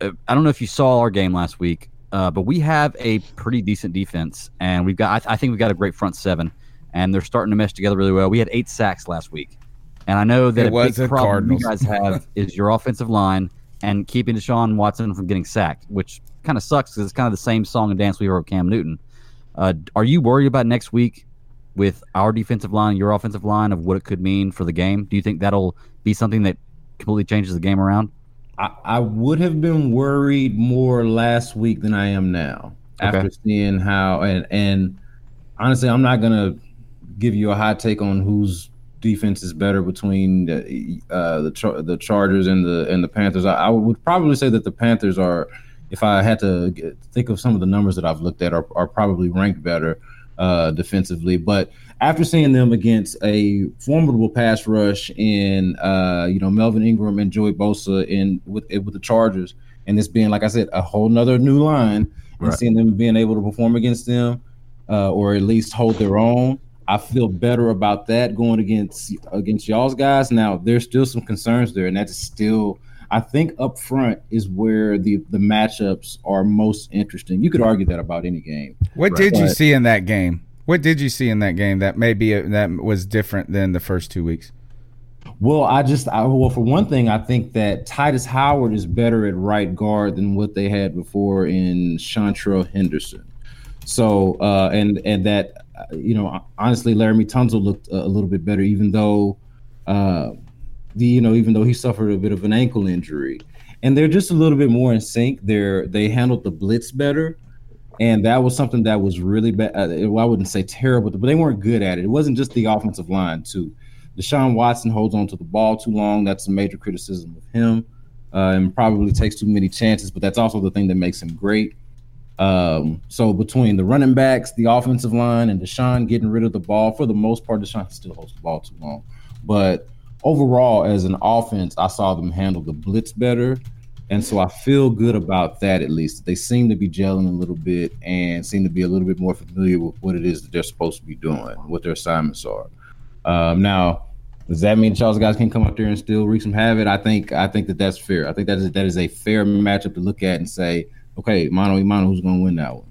uh, I don't know if you saw our game last week, uh, but we have a pretty decent defense, and we've got I, I think we've got a great front seven, and they're starting to mesh together really well. We had eight sacks last week, and I know that It a big problem you guys have is your offensive line and keeping Deshaun Watson from getting sacked, which kind of sucks because it's kind of the same song and dance we heard with Cam Newton. Uh, are you worried about next week with our defensive line, your offensive line, of what it could mean for the game? Do you think that'll be something that completely changes the game around? I, I would have been worried more last week than I am now Okay. after seeing how and and honestly, I'm not gonna give you a hot take on whose defense is better between the uh, the Char- the Chargers and the and the Panthers. I, I would probably say that the Panthers are, if I had to get, think of some of the numbers that I've looked at, are, are probably ranked better uh, defensively. But after seeing them against a formidable pass rush in uh, you know Melvin Ingram and Joey Bosa in with with the Chargers, and this being like I said, a whole nother new line, and seeing them being able to perform against them, uh, or at least hold their own. I feel better about that going against against y'all's guys. Now there's still some concerns there, and that's still I think up front is where the the matchups are most interesting. You could argue that about any game. What did you But- see in that game? What did you see in that game that maybe that was different than the first two weeks? Well, I just I, well for one thing, I think that Tytus Howard is better at right guard than what they had before in Chantrell Henderson. So uh, and and that uh, you know honestly, Laremy Tunsil looked a, a little bit better, even though uh, the you know even though he suffered a bit of an ankle injury, and they're just a little bit more in sync. They're they handled the blitz better. And that was something that was really bad. Uh, well, I wouldn't say terrible, but they weren't good at it. It wasn't just the offensive line, too. Deshaun Watson holds on to the ball too long. That's a major criticism of him, uh, and probably takes too many chances. But that's also the thing that makes him great. Um, so between the running backs, the offensive line, and Deshaun getting rid of the ball, for the most part, Deshaun still holds the ball too long. But overall, as an offense, I saw them handle the blitz better. And so I feel good about that at least. They seem to be gelling a little bit and seem to be a little bit more familiar with what it is that they're supposed to be doing, what their assignments are. Um, now, does that mean Charles guys can come up there and still wreak some havoc? I think I think that that's fair. I think that is that is a fair matchup to look at and say, okay, mano y mano, who's going to win that one?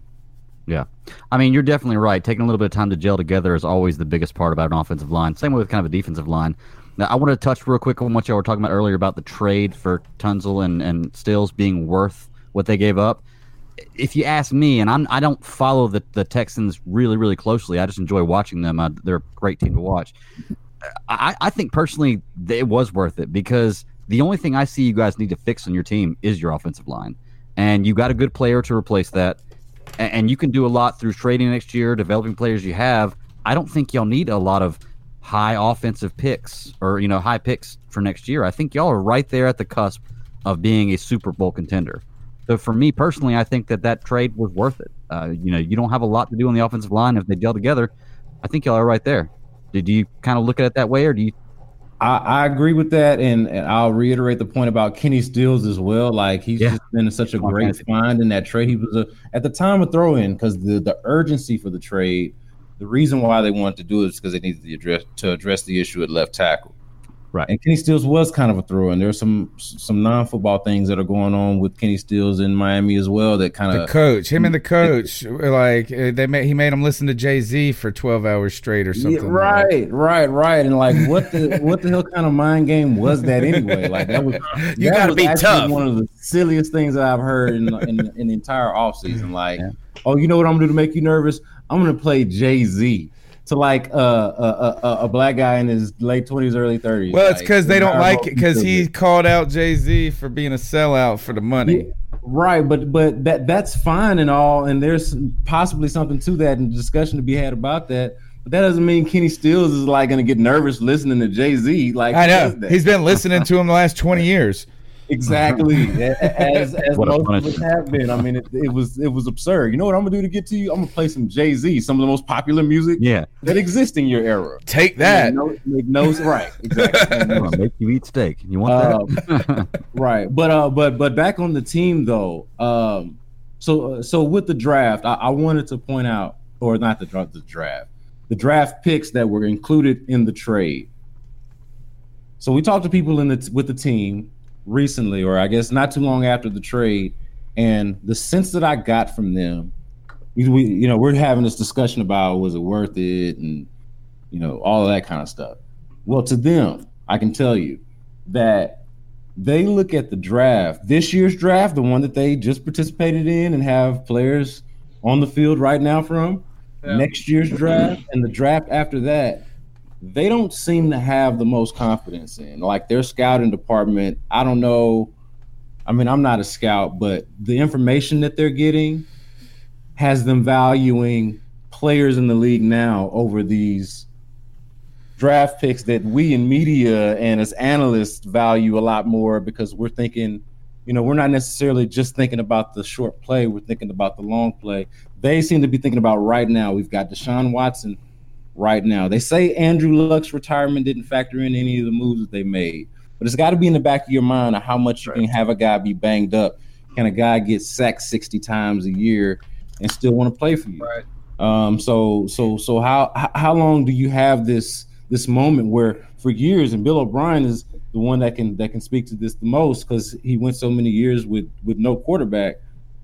Yeah. I mean, you're definitely right. Taking a little bit of time to gel together is always the biggest part about an offensive line. Same way with kind of a defensive line. Now, I want to touch real quick on what y'all were talking about earlier about the trade for Tunsil and, and Stills being worth what they gave up. If you ask me, and I'm, I don't follow the, the Texans really, really closely, I just enjoy watching them. Uh, they're a great team to watch. I, I think personally it was worth it because the only thing I see you guys need to fix on your team is your offensive line. And you got a good player to replace that. A- And you can do a lot through trading next year, developing players you have. I don't think y'all need a lot of high offensive picks or, you know, high picks for next year. I think y'all are right there at the cusp of being a Super Bowl contender. So for me personally, I think that that trade was worth it. Uh, you know, you don't have a lot to do on the offensive line if they gel together. I think y'all are right there. Did you kind of look at it that way, or do you? I, I agree with that, and, and I'll reiterate the point about Kenny Stills as well. Like he's just been such a great find in that trade. He was a at the time of throw in because the the urgency for the trade, the reason why they wanted to do it is because they needed to address to address the issue at left tackle. Right. And Kenny Stills was kind of a thrower, and there's some some non-football things that are going on with Kenny Stills in Miami as well. That kind The of coach, him and the coach, like uh, they made, he made him listen to Jay Z for twelve hours straight or something. Yeah, right, right, right. And like, what the what the hell kind of mind game was that anyway? Like that was You that gotta was be tough. One of the silliest things that I've heard in in, in the entire offseason. Like, oh, you know what I'm gonna do to make you nervous? I'm gonna play Jay Z to like uh, a, a, a, a black guy in his late twenties, early thirties. Well, it's because they don't like it because he called out Jay Z for being a sellout for the money. Right, but but that that's fine and all, and there's possibly something to that and discussion to be had about that. But that doesn't mean Kenny Stills is like going to get nervous listening to Jay Z. Like I know he's been listening to him the last twenty years. Exactly as, as What a most of us have been. I mean, it, it was it was absurd. You know what I'm gonna do to get to you? I'm gonna play some Jay Z, some of the most popular music Yeah. that exists in your era. Take that. Make no, make no right, exactly. I'm make you eat steak. You want that? right but uh but but back on the team though um so uh, so with the draft I, I wanted to point out or not the draft the draft the draft picks that were included in the trade so we talked to people in the with the team recently or i guess not too long after the trade and the sense that i got from them we, we you know we're having this discussion about was it worth it? And you know all of that kind of stuff. Well to them i can tell you that they look at the draft, this year's draft, the one that they just participated in and have players on the field right now from, next year's draft, and the draft after that, they don't seem to have the most confidence in. Like their scouting department, I don't know. I mean, I'm not a scout, but the information that they're getting has them valuing players in the league now over these draft picks that we in media and as analysts value a lot more because we're thinking, you know, we're not necessarily just thinking about the short play, we're thinking about the long play. They seem to be thinking about right now. We've got Deshaun Watson right now. They say Andrew Luck's retirement didn't factor in any of the moves that they made, but it's got to be in the back of your mind of how much you can have a guy be banged up. Can a guy get sacked 60 times a year and still want to play for you? Right. Um, so so so how how- how long do you have this this moment where for years and Bill O'Brien is the one that can that can speak to this the most because he went so many years with with no quarterback.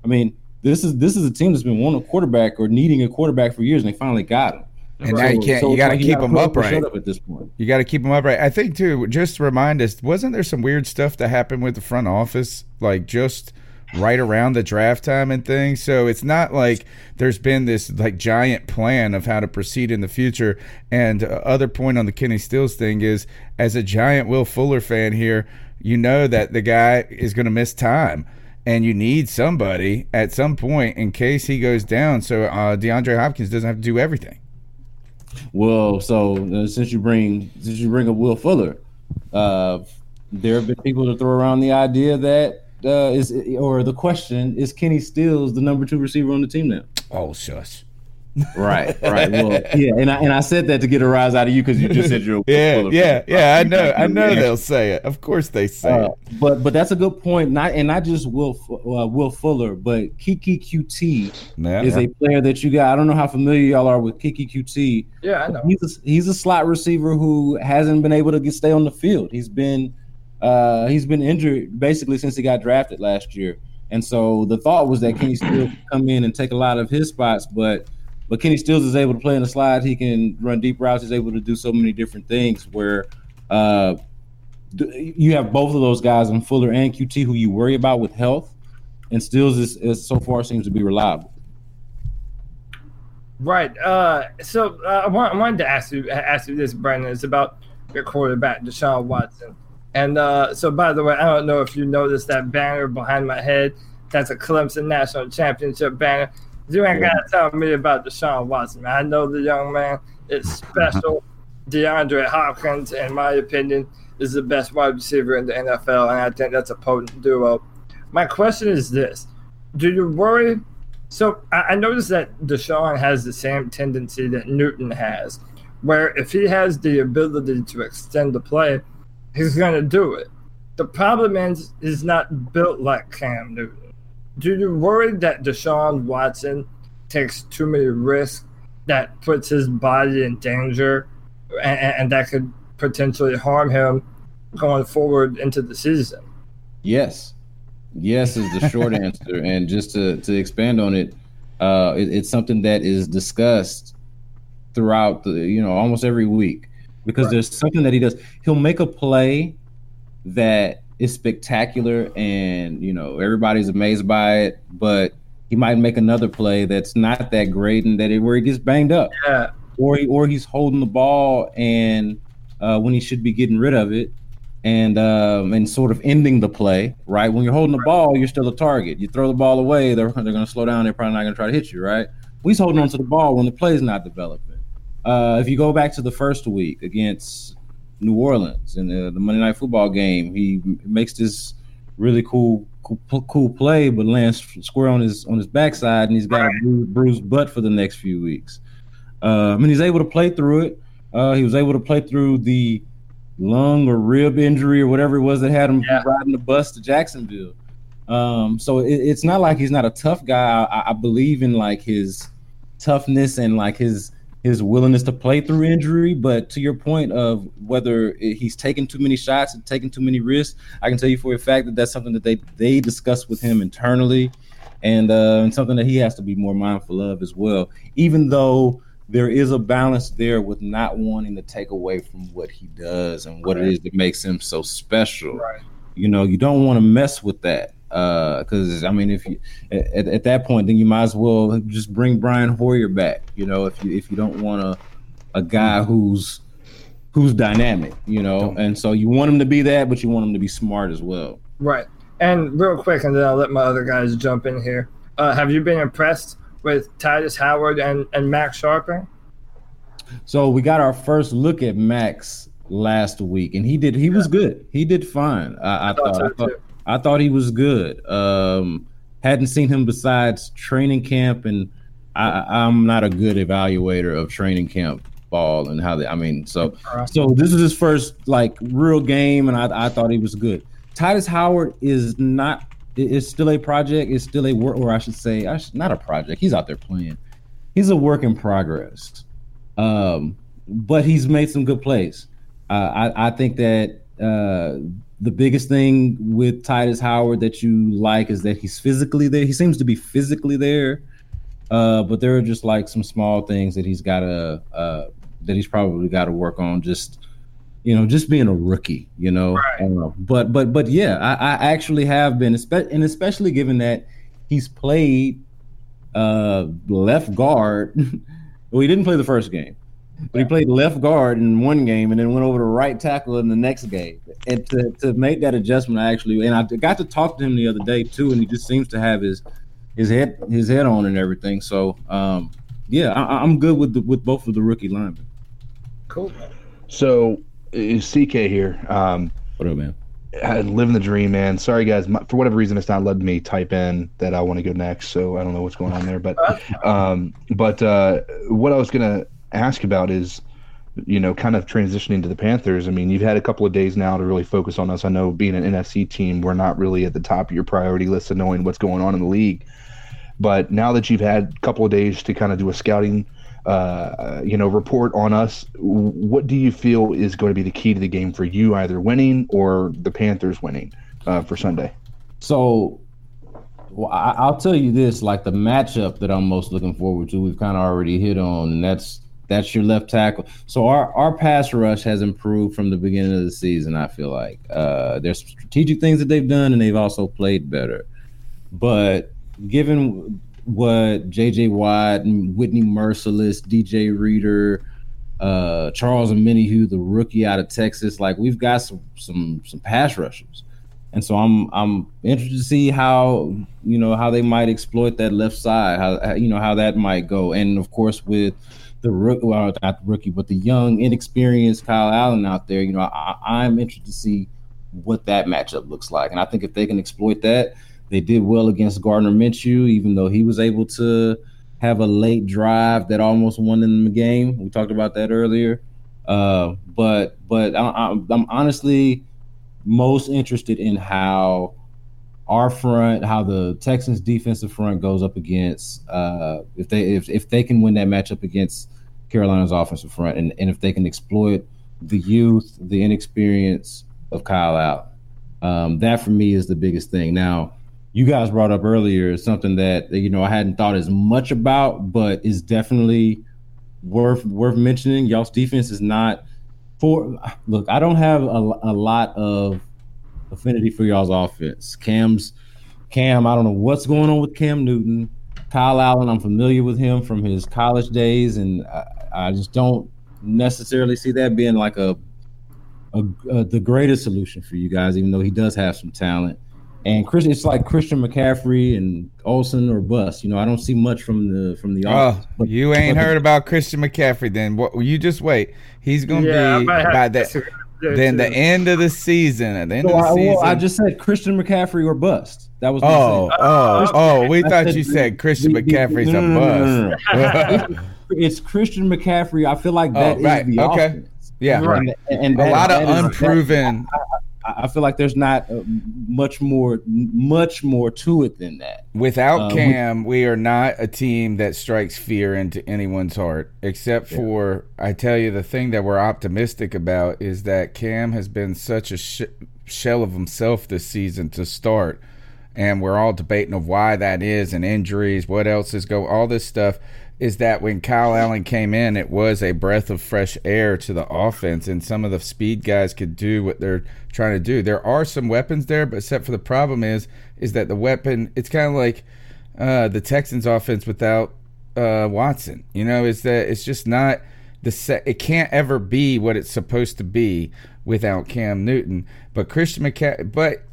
I mean, this is this is a team that's been wanting a quarterback or needing a quarterback for years, and they finally got him. And now you can't. So you got to like keep them upright. up at this point. You got to keep them upright. I think too. Just to remind us, wasn't there some weird stuff that happened with the front office, like just right around the draft time and things? So it's not like there's been this like giant plan of how to proceed in the future. And uh, other point on the Kenny Stills thing is, as a giant Will Fuller fan here, you know that the guy is going to miss time. And you need somebody at some point in case he goes down, so uh, DeAndre Hopkins doesn't have to do everything. Well, so uh, since you bring since you bring up Will Fuller, uh, there have been people to throw around the idea that uh, is or the question is Kenny Stills the number two receiver on the team now? Oh, shush. Right, right. Well, yeah, and I and I said that to get a rise out of you because you just said you're a yeah, yeah, yeah. I know, I know they'll say it. Of course they say Uh, it. but but that's a good point. Not and not just Will uh, Will Fuller, but Keke Coutee Yeah. is a player that you got. I don't know how familiar y'all are with Keke Coutee. Yeah, I know. He's a, he's a slot receiver who hasn't been able to get stay on the field. He's been uh, he's been injured basically since he got drafted last year. And so the thought was that Kenny Stills could come in and take a lot of his spots, but but Kenny Stills is able to play in the slide. He can run deep routes. He's able to do so many different things. Where uh, you have both of those guys in Fuller and Coutee who you worry about with health, and Stills is, is so far seems to be reliable. Right. Uh, so uh, I, want, I wanted to ask you ask you this, Brandon. It's about your quarterback, Deshaun Watson. And uh, so, by the way, I don't know if you noticed that banner behind my head. That's a Clemson national championship banner. You ain't gotta tell me about Deshaun Watson. Man. I know the young man is special. DeAndre Hopkins, in my opinion, is the best wide receiver in the NFL, and I think that's a potent duo. My question is this: Do you worry so I, I noticed that Deshaun has the same tendency that Newton has, where if he has the ability to extend the play, he's going to do it. The problem is he's not built like Cam Newton. Do you worry that Deshaun Watson takes too many risks that puts his body in danger and, and that could potentially harm him going forward into the season. Yes, yes is the short answer. And just to to expand on it, uh, it, it's something that is discussed throughout the you know almost every week because there's something that he does. He'll make a play that is spectacular and you know everybody's amazed by it, but he might make another play that's not that great and that it, where he gets banged up. Yeah. Or he, or he's holding the ball and uh, when he should be getting rid of it and um, and sort of ending the play, right? When you're holding the ball, you're still a target. You throw the ball away, they're, they're going to slow down. They're probably not going to try to hit you, right? Well, he's holding on to the ball when the play is not developing. Uh, if you go back to the first week against New Orleans in the, the Monday Night Football game, he makes this really cool, cool, cool play, but lands square on his on his backside, and he's got a bruised, bruised butt for the next few weeks. Um, and he's able to play through it. Uh, he was able to play through the lung or rib injury or whatever it was that had him Yeah. riding the bus to Jacksonville. Um, so it, it's not like he's not a tough guy. I, I believe in like his toughness and like his his willingness to play through injury. But to your point of whether he's taking too many shots and taking too many risks, I can tell you for a fact that that's something that they they discuss with him internally, and uh, and something that he has to be more mindful of as well. Even though there is a balance there with not wanting to take away from what he does and what it is that makes him so special. Right. You know, you don't want to mess with that because I mean, if you at, at that point, then you might as well just bring Brian Hoyer back. You know, if you if you don't want a a guy who's who's dynamic, you know, and so you want him to be that, but you want him to be smart as well. Right. And real quick, and then I'll let my other guys jump in here. Uh, have you been impressed with Tytus Howard and, and Max Scharping? So we got our first look at Max last week, and he did. He was good. He did fine. I, I, thought. I thought. I thought he was good. Um, hadn't seen him besides training camp, and I, I'm not a good evaluator of training camp ball and how they. I mean, so so this is his first like real game, and I, I thought he was good. Tytus Howard is not. It's still a project. It's still a work, or I should say, I not a project. He's out there playing. He's a work in progress. Um, but he's made some good plays. Uh, I, I think that uh, the biggest thing with Tytus Howard that you like is that he's physically there. He seems to be physically there, uh, but there are just like some small things that he's got to uh, that he's probably got to work on. Just you know, just being a rookie, you know. Uh, but but but yeah, I, I actually have been, and especially given that he's played uh, left guard. well, he didn't play the first game, but he played left guard in one game and then went over to right tackle in the next game. And to, to make that adjustment, I actually and I got to talk to him the other day too, and he just seems to have his his head his head on and everything. So um, yeah, I, I'm good with the, with both of the rookie linemen. Cool. So, uh, CK here. Um, what up, man? Living the dream, man. Sorry, guys. My, for whatever reason, it's not letting me type in that I want to go next. So I don't know what's going on there. But, um, but uh, what I was gonna ask about is, you know, kind of transitioning to the Panthers. I mean, you've had a couple of days now to really focus on us. I know being an NFC team, we're not really at the top of your priority list of knowing what's going on in the league. But now that you've had a couple of days to kind of do a scouting, uh, you know, report on us, what do you feel is going to be the key to the game for you, either winning or the Panthers winning uh, for Sunday? So well, I, I'll tell you this: like the matchup that I'm most looking forward to, we've kind of already hit on, and that's that's your left tackle. So our our pass rush has improved from the beginning of the season. I feel like uh, there's strategic things that they've done, and they've also played better. But given what J.J. Watt and Whitney Mercilus, D.J. Reader, uh, Charles Omenihu, the rookie out of Texas, like we've got some some some pass rushers. And so I'm I'm interested to see how you know how they might exploit that left side, how- you know how that might go, and of course with the rookie, well not the rookie, but the young, inexperienced Kyle Allen out there, you know I, I'm interested to see what that matchup looks like, and I think if they can exploit that, they did well against Gardner Minshew, even though he was able to have a late drive that almost won them the game. We talked about that earlier, uh, but but I, I'm, I'm honestly most interested in how our front, how the Texans defensive front goes up against uh, if they if, if they can win that matchup against Carolina's offensive front, and, and if they can exploit the youth, the inexperience of Kyle out. Um, that for me is the biggest thing. Now, you guys brought up earlier something that you know I hadn't thought as much about, but is definitely worth worth mentioning. Y'all's defense is not for. Look, I don't have a, a lot of affinity for y'all's offense. Cam's Cam, I don't know what's going on with Cam Newton. Kyle Allen, I'm familiar with him from his college days, and I just don't necessarily see that being like a, a, a, the greatest solution for you guys, even though he does have some talent. And Chris, it's like Christian McCaffrey and Olsen or bust. You know, I don't see much from the from the Oh, offense. but- you ain't but the- heard about Christian McCaffrey then. What you just wait. He's gonna Yeah, be by to the disagree then the end of the season. At the end So of the I, season. well, I just said Christian McCaffrey or bust. That was. Oh, oh, oh, we I thought said you said Christian the- the- McCaffrey's no, a bust. no. it's, it's Christian McCaffrey. I feel like that Oh, is right. the Okay. offense. Yeah. And, and A that- lot of that is- that- unproven- I, I- I feel like there's not uh, much more, much more to it than that. Without we- Cam, we are not a team that strikes fear into anyone's heart. Except for, I tell you, the thing that we're optimistic about is that Cam has been such a sh- shell of himself this season to start, and we're all debating of why that is and injuries, what else is going, all this stuff. Is that when Kyle Allen came in, it was a breath of fresh air to the offense, and some of the speed guys could do what they're trying to do. There are some weapons there, but except for the problem is, is that the weapon. It's kind of like uh, the Texans' offense without uh, Watson. You know, is that it's just not the set. It can't ever be what it's supposed to be without Cam Newton. But Christian McCaffrey. But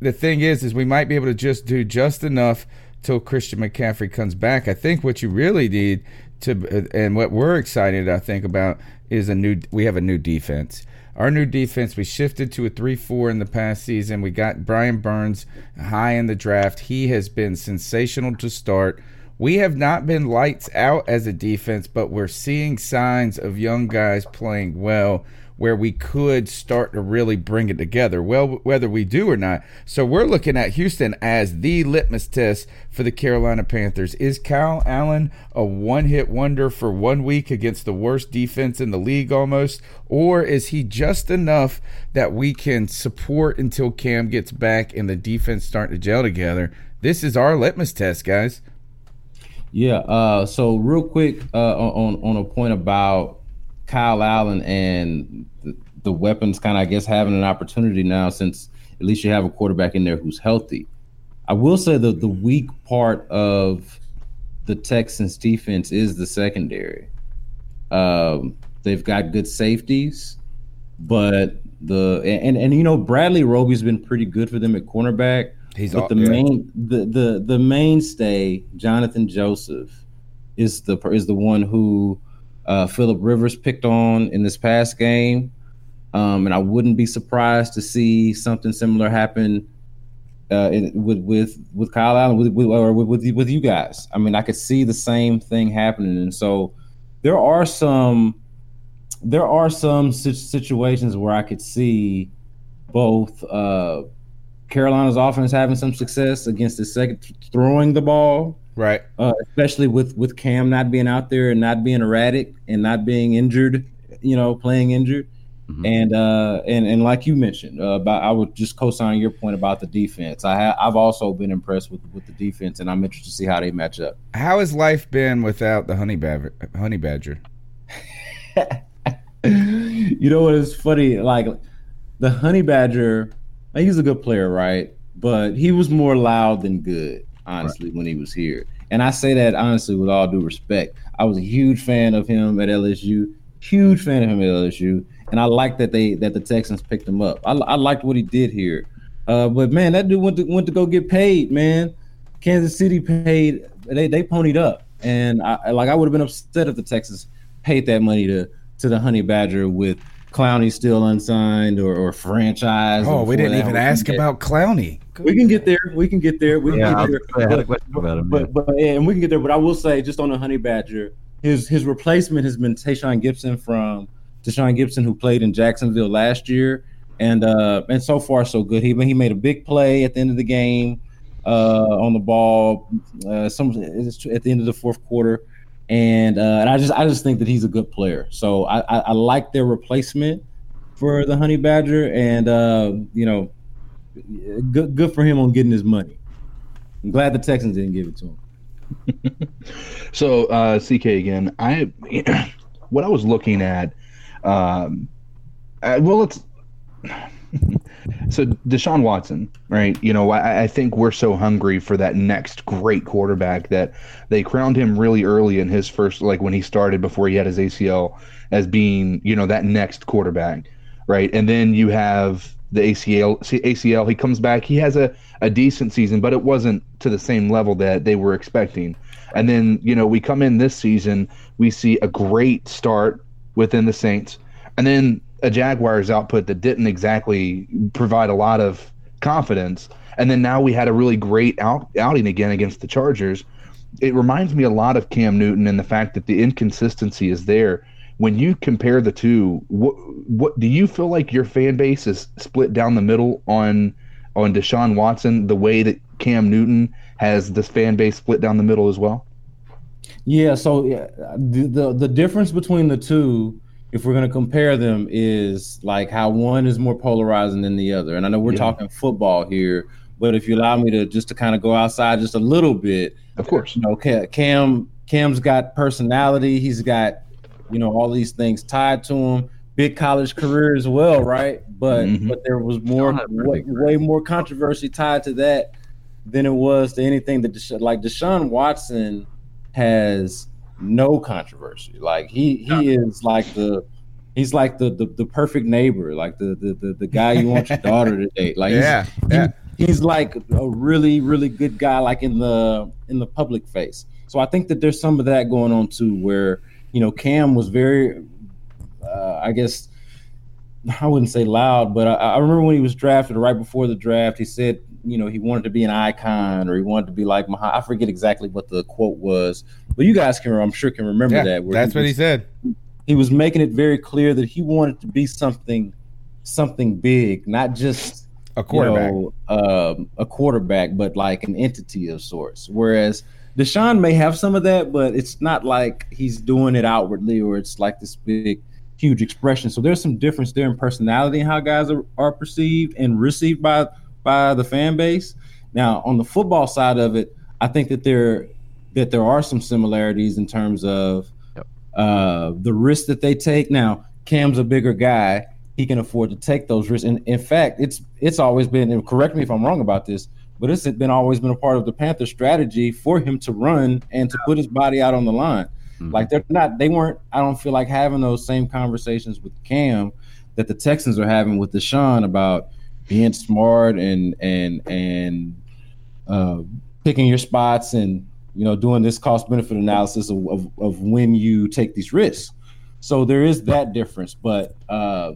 the thing is, is we might be able to just do just enough till Christian McCaffrey comes back. I think what you really need to, and what we're excited, I think about, is a new. We have a new defense. Our new defense, we shifted to a 3 4 in the past season. We got Brian Burns high in the draft. He has been sensational to start. We have not been lights out as a defense, but we're seeing signs of young guys playing well where we could start to really bring it together, well, whether we do or not. So we're looking at Houston as the litmus test for the Carolina Panthers. Is Kyle Allen a one hit wonder for one week against the worst defense in the league almost? Or is he just enough that we can support until Cam gets back and the defense starting to gel together? This is our litmus test, guys. Yeah. Uh, so real quick uh, on on a point about Kyle Allen and the, the weapons, kind of I guess having an opportunity now since at least you have a quarterback in there who's healthy. I will say that the weak part of the Texans defense is the secondary. Um, they've got good safeties, but the and and you know Bradley Roby's been pretty good for them at cornerback. He's but all- the yeah. main the the the mainstay Johnathan Joseph is the is the one who uh, Philip Rivers picked on in this past game, um, and I wouldn't be surprised to see something similar happen uh, in, with with with Kyle Allen with, with or with, with you guys. I mean, I could see the same thing happening, and so there are some there are some situations where I could see both uh, Carolina's offense having some success against the second throwing the ball, right? Uh, especially with with Cam not being out there and not being erratic and not being injured, you know, playing injured. And uh, and and like you mentioned uh, about, I would just co-sign your point about the defense. I ha- I've also been impressed with with the defense, and I'm interested to see how they match up. How has life been without the honey badger? Honey badger. you know what is funny? Like the honey badger, like, he's a good player, right? But he was more loud than good, honestly, when he was here. And I say that honestly with all due respect. I was a huge fan of him at LSU, huge fan of him at LSU, and I like that they that the Texans picked him up. I, I liked what he did here. Uh, but man, that dude went to went to go get paid, man. Kansas City paid they they ponied up, and I I- like I would have been upset if the Texans paid that money to to the Honey Badger with Clowney still unsigned or, or franchise. Oh, we didn't even ask about Clowney. We can get there. We can get there. We can Yeah, get there. I had a But- question about him, But, but yeah, and we can get there. But I will say, just on the Honey Badger, his his replacement has been Tashaun Gipson from Tashaun Gipson, who played in Jacksonville last year, and uh, and so far so good. He he made a big play at the end of the game uh, on the ball, uh, some at the end of the fourth quarter, and uh, and I just I just think that he's a good player. So I I, I like their replacement. for the Honey Badger, and uh, you know, good good for him on getting his money. I'm glad the Texans didn't give it to him. So uh, CK again. I what I was looking at. Um, I, well, let's. so Deshaun Watson, right? You know, I, I think we're so hungry for that next great quarterback that they crowned him really early in his first, like when he started before he had his ACL, as being you know that next quarterback, right? And then you have the ACL. ACL. He comes back. He has a a decent season, but it wasn't to the same level that they were expecting. And then, you know, we come in this season, we see a great start within the Saints, and then a Jaguars output that didn't exactly provide a lot of confidence. And then now we had a really great out, outing again against the Chargers. It reminds me a lot of Cam Newton and the fact that the inconsistency is there. When you compare the two, what what do you feel like your fan base is split down the middle on on Deshaun Watson the way that Cam Newton has this fan base split down the middle as well? Yeah. So yeah, the, the the difference between the two, if we're going to compare them, is like how one is more polarizing than the other. And I know we're Yeah. talking football here, but if you allow me to just to kind of go outside just a little bit, of course, you know, Cam Cam's got personality. He's got you know all these things tied to him. Big college career as well, right? But Mm-hmm. but there was more way, way more controversy tied to that than it was to anything that Desha- like Deshaun Watson has no controversy. Like he he is like the he's like the the, the perfect neighbor, like the, the the the guy you want your daughter to date. Like he's- Yeah, he- yeah. he's like a really really good guy, like in the in the public face. So I think that there's some of that going on too, where you know Cam was very, uh, I guess. I wouldn't say loud, but I, I remember when he was drafted, right before the draft, he said, you know, he wanted to be an icon or he wanted to be like Muhammad. I forget exactly what the quote was, but you guys can, I'm sure, can remember Yeah, that. that's what he said. He was making it very clear that he wanted to be something, something big, not just A quarterback. you know, um, a quarterback, but like an entity of sorts. Whereas Deshaun may have some of that, but it's not like he's doing it outwardly or it's like this big, huge expression. So there's some difference there in personality and how guys are, are perceived and received by by the fan base. Now, on the football side of it, I think that there that there are some similarities in terms of uh, the risks that they take. Now, Cam's a bigger guy; he can afford to take those risks. And in fact, it's it's always been. And correct me if I'm wrong about this, but it's been always been a part of the Panther strategy for him to run and to put his body out on the line. Like they're not, they weren't. I don't feel like having those same conversations with Cam that the Texans are having with Deshaun about being smart and and and uh, picking your spots and you know doing this cost benefit analysis of, of, of when you take these risks. So there is that difference, but uh,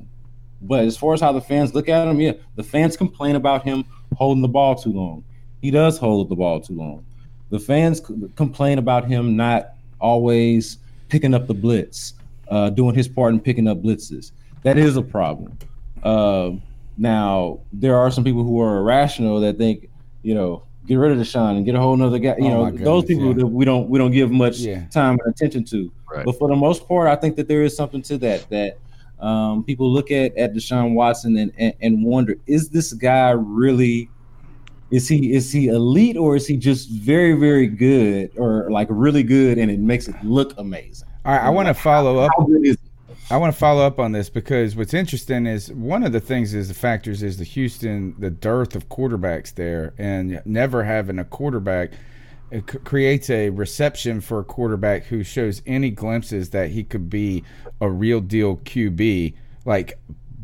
but as far as how the fans look at him, yeah, the fans complain about him holding the ball too long. He does hold the ball too long. The fans c- complain about him not always picking up the blitz, uh, doing his part in picking up blitzes. That is a problem. Uh, now there are some people who are irrational that think, you know, get rid of Deshaun and get a whole nother guy. You Oh, know, my those people yeah. that we don't we don't give much Yeah. time and attention to. Right. But for the most part, I think that there is something to that. That um, people look at at Deshaun Watson and, and and wonder, is this guy really? Is he is he elite or is he just very very good or like really good and it makes it look amazing? All right, I want to follow up. How good is I want to follow up on this because what's interesting is one of the things is the factors is the Houston the dearth of quarterbacks there and never having a quarterback c- creates a reception for a quarterback who shows any glimpses that he could be a real deal QB like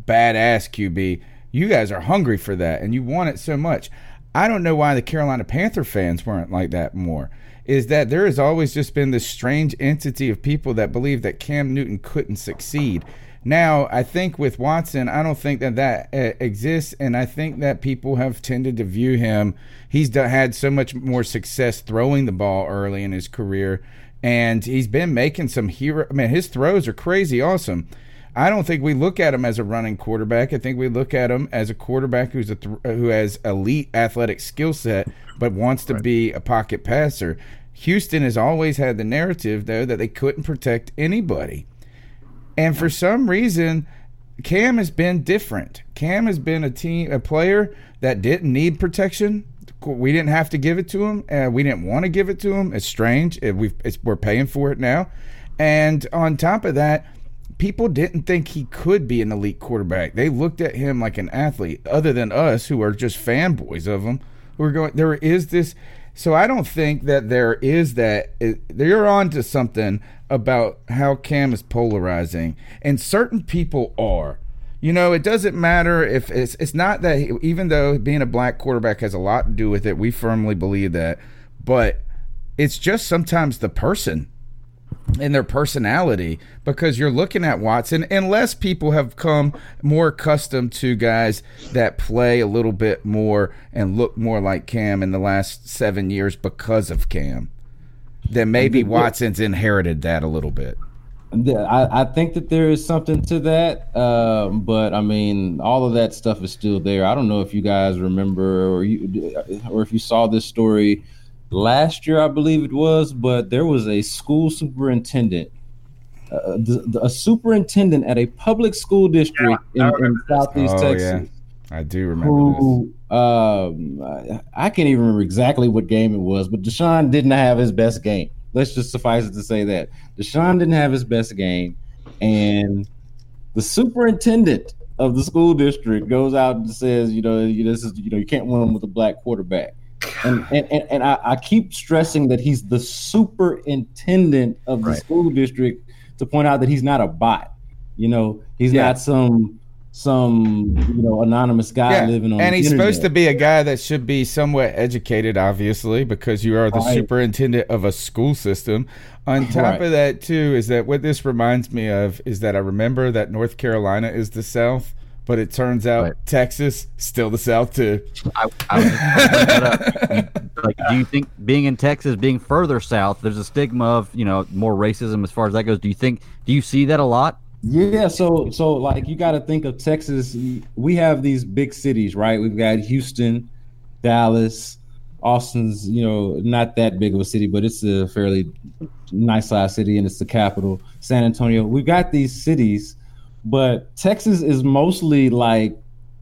badass QB. You guys are hungry for that and you want it so much. I don't know why the Carolina Panther fans weren't like that more. Is that there has always just been this strange entity of people that believe that Cam Newton couldn't succeed. Now, I think with Watson, I don't think that that uh, exists, and I think that people have tended to view him. He's done, had so much more success throwing the ball early in his career, and he's been making some hero. I mean, his throws are crazy awesome. I don't think we look at him as a running quarterback. I think we look at him as a quarterback who's a th- who has elite athletic skill set, but wants to be a pocket passer. Houston has always had the narrative though that they couldn't protect anybody, and for some reason, Cam has been different. Cam has been a team, a player that didn't need protection. We didn't have to give it to him. Uh, we didn't want to give it to him. It's strange. It, it's, we're paying for it now. And on top of that, people didn't think he could be an elite quarterback. They looked at him like an athlete, other than us who are just fanboys of him. We're going. There is this. So I don't think that there is that. Uh, you're on to something about how Cam is polarizing, and certain people are. You know, it doesn't matter if it's it's not that he, even though being a black quarterback has a lot to do with it, we firmly believe that, but it's just sometimes the person and their personality because you're looking at Watson unless people have come more accustomed to guys that play a little bit more and look more like Cam in the last 7 years because of Cam then maybe Watson's inherited that a little bit. I, I think that there is something to that, um, but I mean, all of that stuff is still there. I don't know if you guys remember or you or if you saw this story last year, I believe it was, but there was a school superintendent, uh, the, the, a superintendent at a public school district yeah, in, in, Southeast oh, Texas. Yeah. I do remember who, um, I can't even remember exactly what game it was, but Deshaun didn't have his best game. Let's just suffice it to say that Deshaun didn't have his best game, and the superintendent of the school district goes out and says, you know, this is, you know, you can't win with a black quarterback and and, and, and I, I, keep stressing that he's the superintendent of the right. school district to point out that he's not a bot. You know, he's yeah. not some some you know anonymous guy yeah. living on. And he's internet. supposed to be a guy that should be somewhat educated, obviously, because you are the right. superintendent of a school system. On top right. of that, too, is that what this reminds me of is that I remember that North Carolina is the South but it turns out right. Texas still the South too. I, I like, do you think being in Texas, being further south, there's a stigma of you know more racism as far as that goes? Do you think? Do you see that a lot? Yeah, so so like you got to think of Texas. We have these big cities, right? We've got Houston, Dallas, Austin's. You know, not that big of a city, but it's a fairly nice sized city, and it's the capital. San Antonio. We've got these cities but Texas is mostly like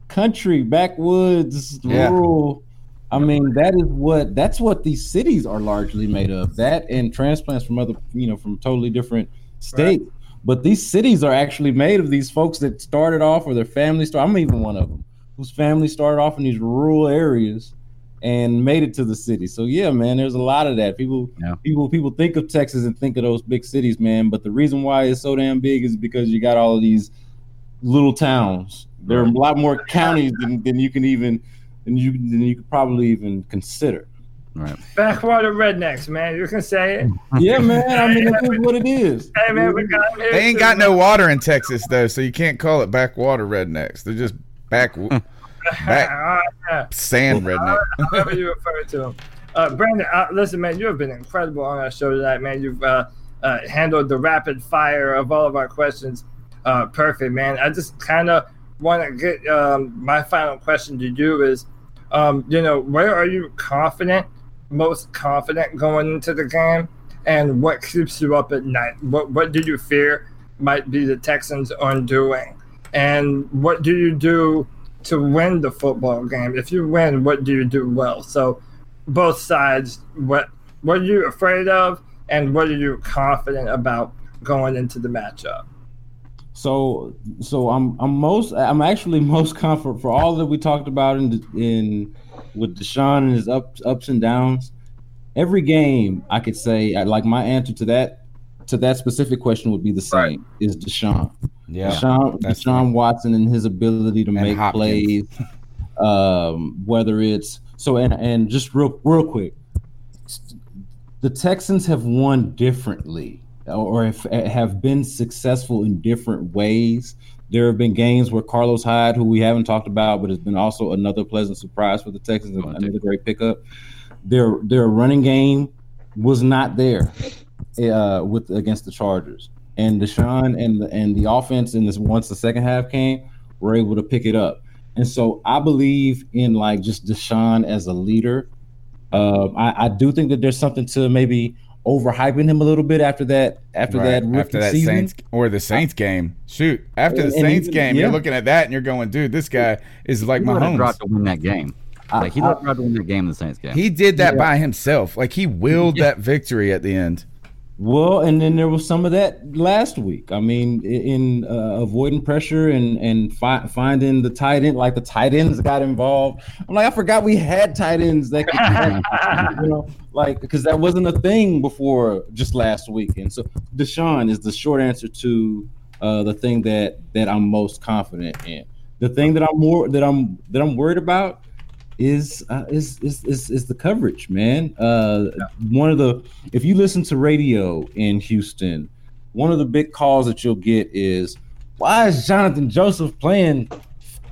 country, backwoods, yeah. rural. I mean, that is what that's what these cities are largely made of. That and transplants from other, you know, from totally different states. Right. But these cities are actually made of these folks that started off or their family started. I'm even one of them whose family started off in these rural areas and made it to the city. So yeah, man, there's a lot of that. People yeah. people people think of Texas and think of those big cities, man. But the reason why it's so damn big is because you got all of these little towns. There are a lot more counties than, than you can even than you than you could probably even consider. Right. Backwater rednecks, man. You can say it. Yeah, man. I mean, that's what it is. Hey, man, we got They ain't got no water in Texas though, so you can't call it backwater rednecks. They're just back. Back sand redneck. However you refer to him. Uh, Brandon, uh, listen, man, you have been incredible on our show tonight, man. You've uh, uh handled the rapid fire of all of our questions uh, perfect, man. I just kind of want to get um, my final question to you is, um, you know, where are you confident, most confident going into the game, and what keeps you up at night? What What do you fear might be the Texans' undoing, and what do you do? To win the football game. If you win, what do you do well? So, both sides, what what are you afraid of, and what are you confident about going into the matchup? So, so I'm I'm most I'm actually most confident for all that we talked about in in with Deshaun and his ups ups and downs. Every game, I could say like my answer to that to that specific question would be the same: right. is Deshaun. Yeah, Deshaun, Deshaun. Watson and his ability to and make Hopkins. plays. Um, whether it's so, and and just real real quick, the Texans have won differently, or if, have been successful in different ways. There have been games where Carlos Hyde, who we haven't talked about, but has been also another pleasant surprise for the Texans, another great pickup. Their their running game was not there uh, with against the Chargers and Deshaun and the, and the offense in this once the second half came were able to pick it up. And so I believe in like just Deshaun as a leader. Uh, I, I do think that there's something to maybe overhyping him a little bit after that after Right, that after that season. Saints or the Saints game. Shoot, after the And Saints even- game, yeah. you're looking at that and you're going, dude, this guy is like He let it Mahomes. drop to win that game. Like he let it to win that game in the Saints game. He did that Yeah. by himself. Like he willed that victory at the end. Well, and then there was some of that last week. I mean, in uh, avoiding pressure and and fi- finding the tight end, like the tight ends got involved. I'm like, I forgot we had tight ends that could, you know, like because that wasn't a thing before just last week. And so Deshaun is the short answer to uh, the thing that that I'm most confident in. The thing that I'm more that I'm that I'm worried about is uh, is, is is is the coverage, man. Uh, One of the if you listen to radio in Houston, one of the big calls that you'll get is why is Johnathan Joseph playing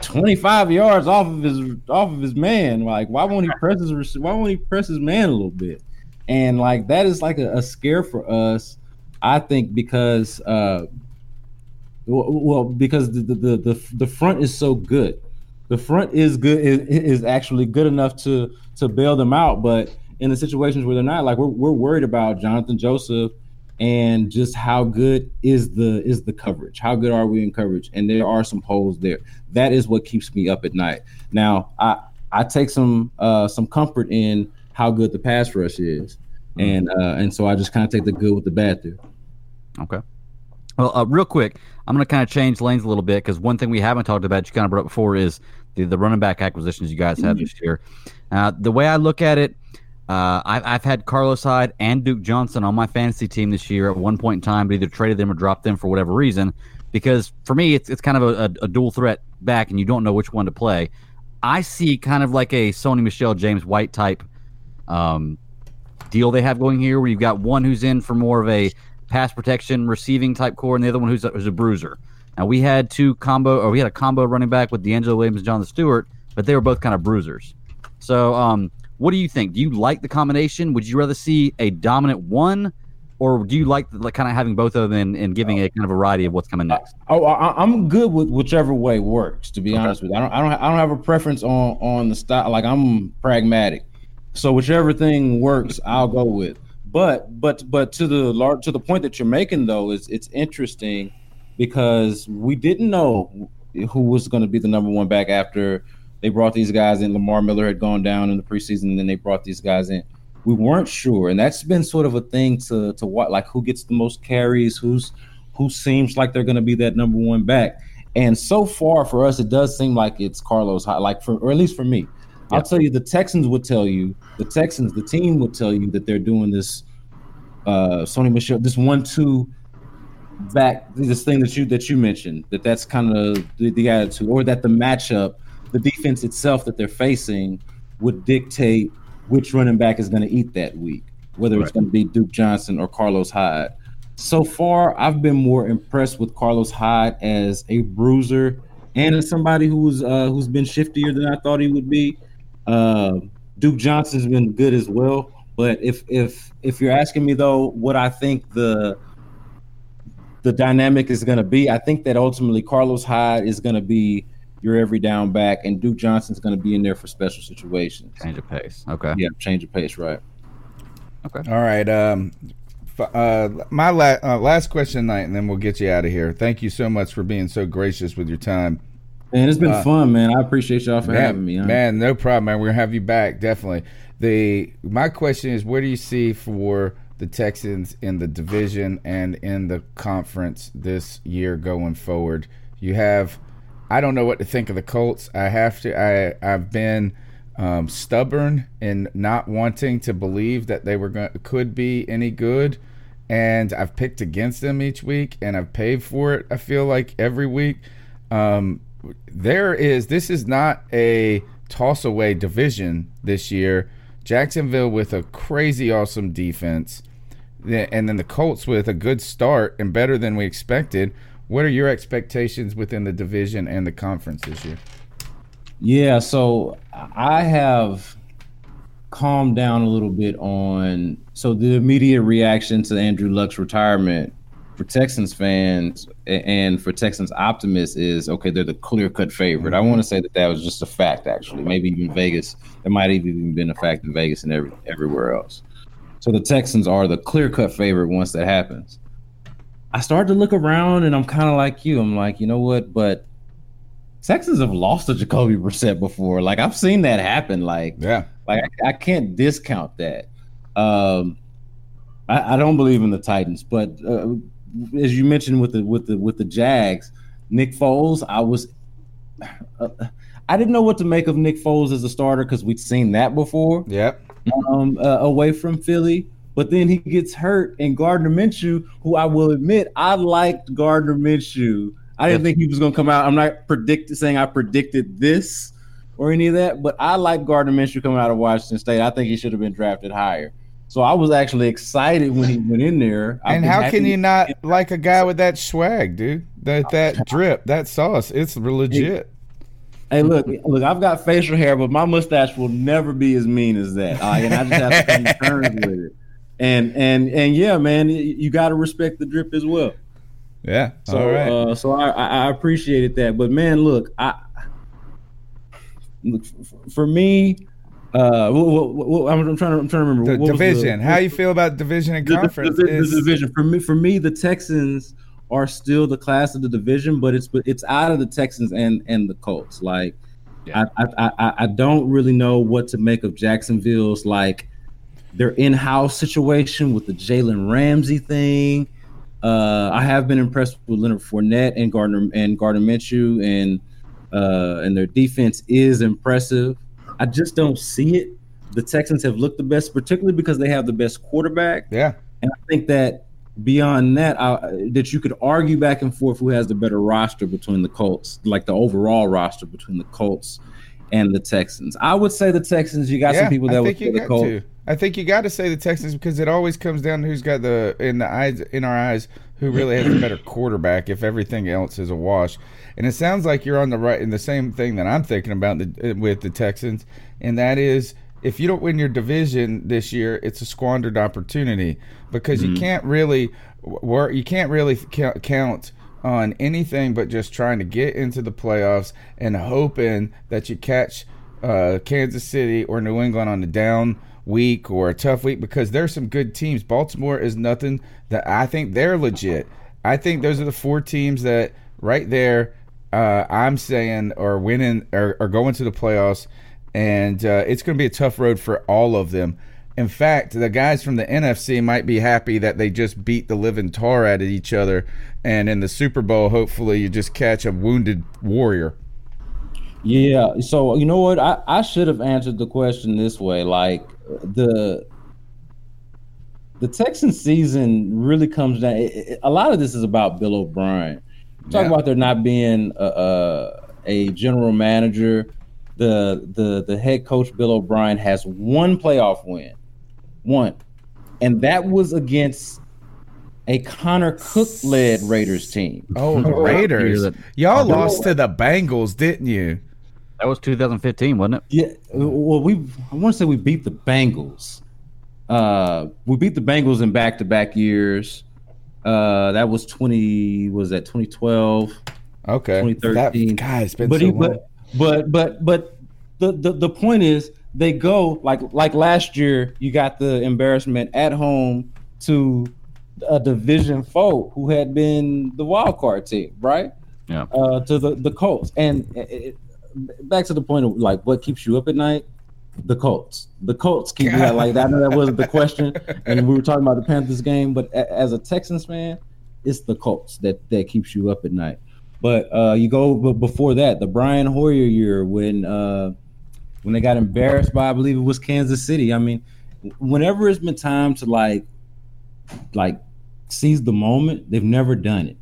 25 yards off of his off of his man? Like why won't he press his why won't he press his man a little bit? And like that is like a, a scare for us, I think, because uh, well because the, the the the front is so good the front is good is, is actually good enough to to bail them out. But in the situations where they're not like we're, we're worried about Johnathan Joseph and just how good is the is the coverage? How good are we in coverage? And there are some holes there. That is what keeps me up at night. Now i i take some uh some comfort in how good the pass rush is. And uh and so i just kind of take the good with the bad there. Okay. Well, uh, real quick, I'm going to kind of change lanes a little bit because one thing we haven't talked about, you kind of brought up before, is the, the running back acquisitions you guys had this year. Uh, the way I look at it, uh, I've, I've had Carlos Hyde and Duke Johnson on my fantasy team this year at one point in time, but either traded them or dropped them for whatever reason. Because for me, it's, it's kind of a, a, a dual threat back, and you don't know which one to play. I see kind of like a Sony Michel James White type um, deal they have going here, where you've got one who's in for more of a pass protection receiving type core, and the other one who's a, who's a bruiser. Now we had two combo, or we had a combo running back with DeAngelo Williams and Jonathan Stewart, but they were both kind of bruisers. So, um, what do you think? Do you like the combination? Would you rather see a dominant one, or do you like, like kind of having both of them and, and giving a kind of variety of what's coming next? Oh, I, I'm good with whichever way works. To be honest with you, I don't, I don't, I don't have a preference on on the style. Like I'm pragmatic, so whichever thing works, I'll go with. But but but to the large to the point that you're making though is it's interesting because we didn't know who was going to be the number one back after they brought these guys in. Lamar Miller had gone down in the preseason, and then they brought these guys in. We weren't sure, and that's been sort of a thing to to what like who gets the most carries, who's who seems like they're going to be that number one back. And so far for us, it does seem like it's Carlos like for or at least for me. I'll tell you, the Texans would tell you, the Texans, the team would tell you that they're doing this uh Sony Michel, this one-two back, this thing that you that you mentioned, that that's kind of the, the attitude, or that the matchup, the defense itself that they're facing would dictate which running back is going to eat that week, whether it's going to be Duke Johnson or Carlos Hyde. So far, I've been more impressed with Carlos Hyde as a bruiser and as somebody who's uh, who's been shiftier than I thought he would be. Uh, Duke Johnson's been good as well. But if if if you're asking me though, what I think the the dynamic is going to be, I think that ultimately Carlos Hyde is going to be your every down back, and Duke Johnson's going to be in there for special situations. Change of pace. Okay. Yeah, change of pace. Right. Okay. All right. Um, uh, my la- uh, last question tonight, and then we'll get you out of here. Thank you so much for being so gracious with your time. Man, it's been Uh, fun, man. I appreciate y'all for man, having me. huh? Man, no problem, man. We're gonna have you back definitely. The my question is, where do you see for the Texans in the division and in the conference this year going forward? You have, I don't know what to think of the Colts. I have to. I I've been um, stubborn in not wanting to believe that they were going could be any good, and I've picked against them each week, and I've paid for it. I feel like every week. Um, there is this is not a toss away division this year. Jacksonville with a crazy awesome defense, and then the Colts with a good start and better than we expected. What are your expectations within the division and the conference this year? Yeah, so I have calmed down a little bit on so the immediate reaction to Andrew Luck's retirement for Texans fans and for Texans optimists is okay, they're the clear cut favorite. I want to say that that was just a fact, actually. Maybe even Vegas, it might even been a fact in Vegas and every, everywhere else. So the Texans are the clear cut favorite once that happens. I started to look around and I'm kind of like you. I'm like, you know what? But Texans have lost to Jacoby Brissett before. Like I've seen that happen. Like yeah, like I, I can't discount that. Um, I, I, don't believe in the Titans, but uh, as you mentioned with the with the with the Jags, Nick Foles, I was. Uh, I didn't know what to make of Nick Foles as a starter because we'd seen that before. Yep. Um, uh, away from Philly, but then he gets hurt, and Gardner Minshew, who I will admit I liked Gardner Minshew. I didn't think he was going to come out. I'm not predicting saying I predicted this or any of that, but I like Gardner Minshew coming out of Washington State. I think he should have been drafted higher. So I was actually excited when he went in there. and how can you not like a guy with that swag, dude? That that drip, that sauce, it's legit. Hey, look, look, I've got facial hair, but my mustache will never be as mean as that. And I just have to come to terms with it. And and and yeah, man, you got to respect the drip as well. Yeah. So All right. Uh, so I, I appreciated that, but man, look, I look for me. Uh, what, what, what, I'm, trying to I'm trying to remember the division. The, How you feel about division and conference? The, the, the, division for me. For me, the Texans are still the class of the division, but it's it's out of the Texans and and the Colts. Like, yeah. I, I, I I don't really know what to make of Jacksonville's like their in-house situation with the Jalen Ramsey thing. Uh, I have been impressed with Leonard Fournette and Gardner and Gardner Minshew, and uh, and their defense is impressive. I just don't see it. The Texans have looked the best, particularly because they have the best quarterback. Yeah, and I think that beyond that, I, that you could argue back and forth who has the better roster between the Colts, like the overall roster between the Colts and the Texans. I would say the Texans. You got yeah, some people that would say the Colts. To. I think you got to say the Texans because it always comes down to who's got the in the eyes in our eyes who really has the better quarterback if everything else is a wash. And it sounds like you're on the right in the same thing that I'm thinking about the, with the Texans, and that is if you don't win your division this year, it's a squandered opportunity because mm-hmm. you can't really work. You can't really count on anything but just trying to get into the playoffs and hoping that you catch uh, Kansas City or New England on the down week or a tough week because there's some good teams. Baltimore is nothing that I think they're legit. I think those are the four teams that right there uh, I'm saying are winning or are going to the playoffs, and uh, it's going to be a tough road for all of them. In fact, the guys from the NFC might be happy that they just beat the living tar out of each other, and in the Super Bowl, hopefully, you just catch a wounded warrior. Yeah. So you know what? I, I should have answered the question this way. Like the the Texan season really comes down. It, it, a lot of this is about Bill O'Brien. Talk yeah. about there not being a, a, a, general manager. The the the head coach Bill O'Brien has one playoff win, one, and that was against a Connor Cook led Raiders team. Oh, the Raiders! Y'all lost to the Bengals, didn't you? That was 2015, wasn't it? Yeah. Well, we I want to say we beat the Bengals. Uh, we beat the Bengals in back to back years. Uh, that was 20. Was that 2012? Okay. 2013. That, God, it's been but so he, long. But but but but the, the the point is they go like like last year. You got the embarrassment at home to a division foe who had been the wild card team, right? Yeah. Uh, to the the Colts, and it, back to the point of like what keeps you up at night. The Colts. The Colts keep you like that. I know that wasn't the question, and we were talking about the Panthers game, but a, as a Texans fan, it's the Colts that that keeps you up at night. But uh, you go but before that, the Brian Hoyer year when uh, when they got embarrassed by I believe it was Kansas City. I mean, whenever it's been time to like like seize the moment, they've never done it.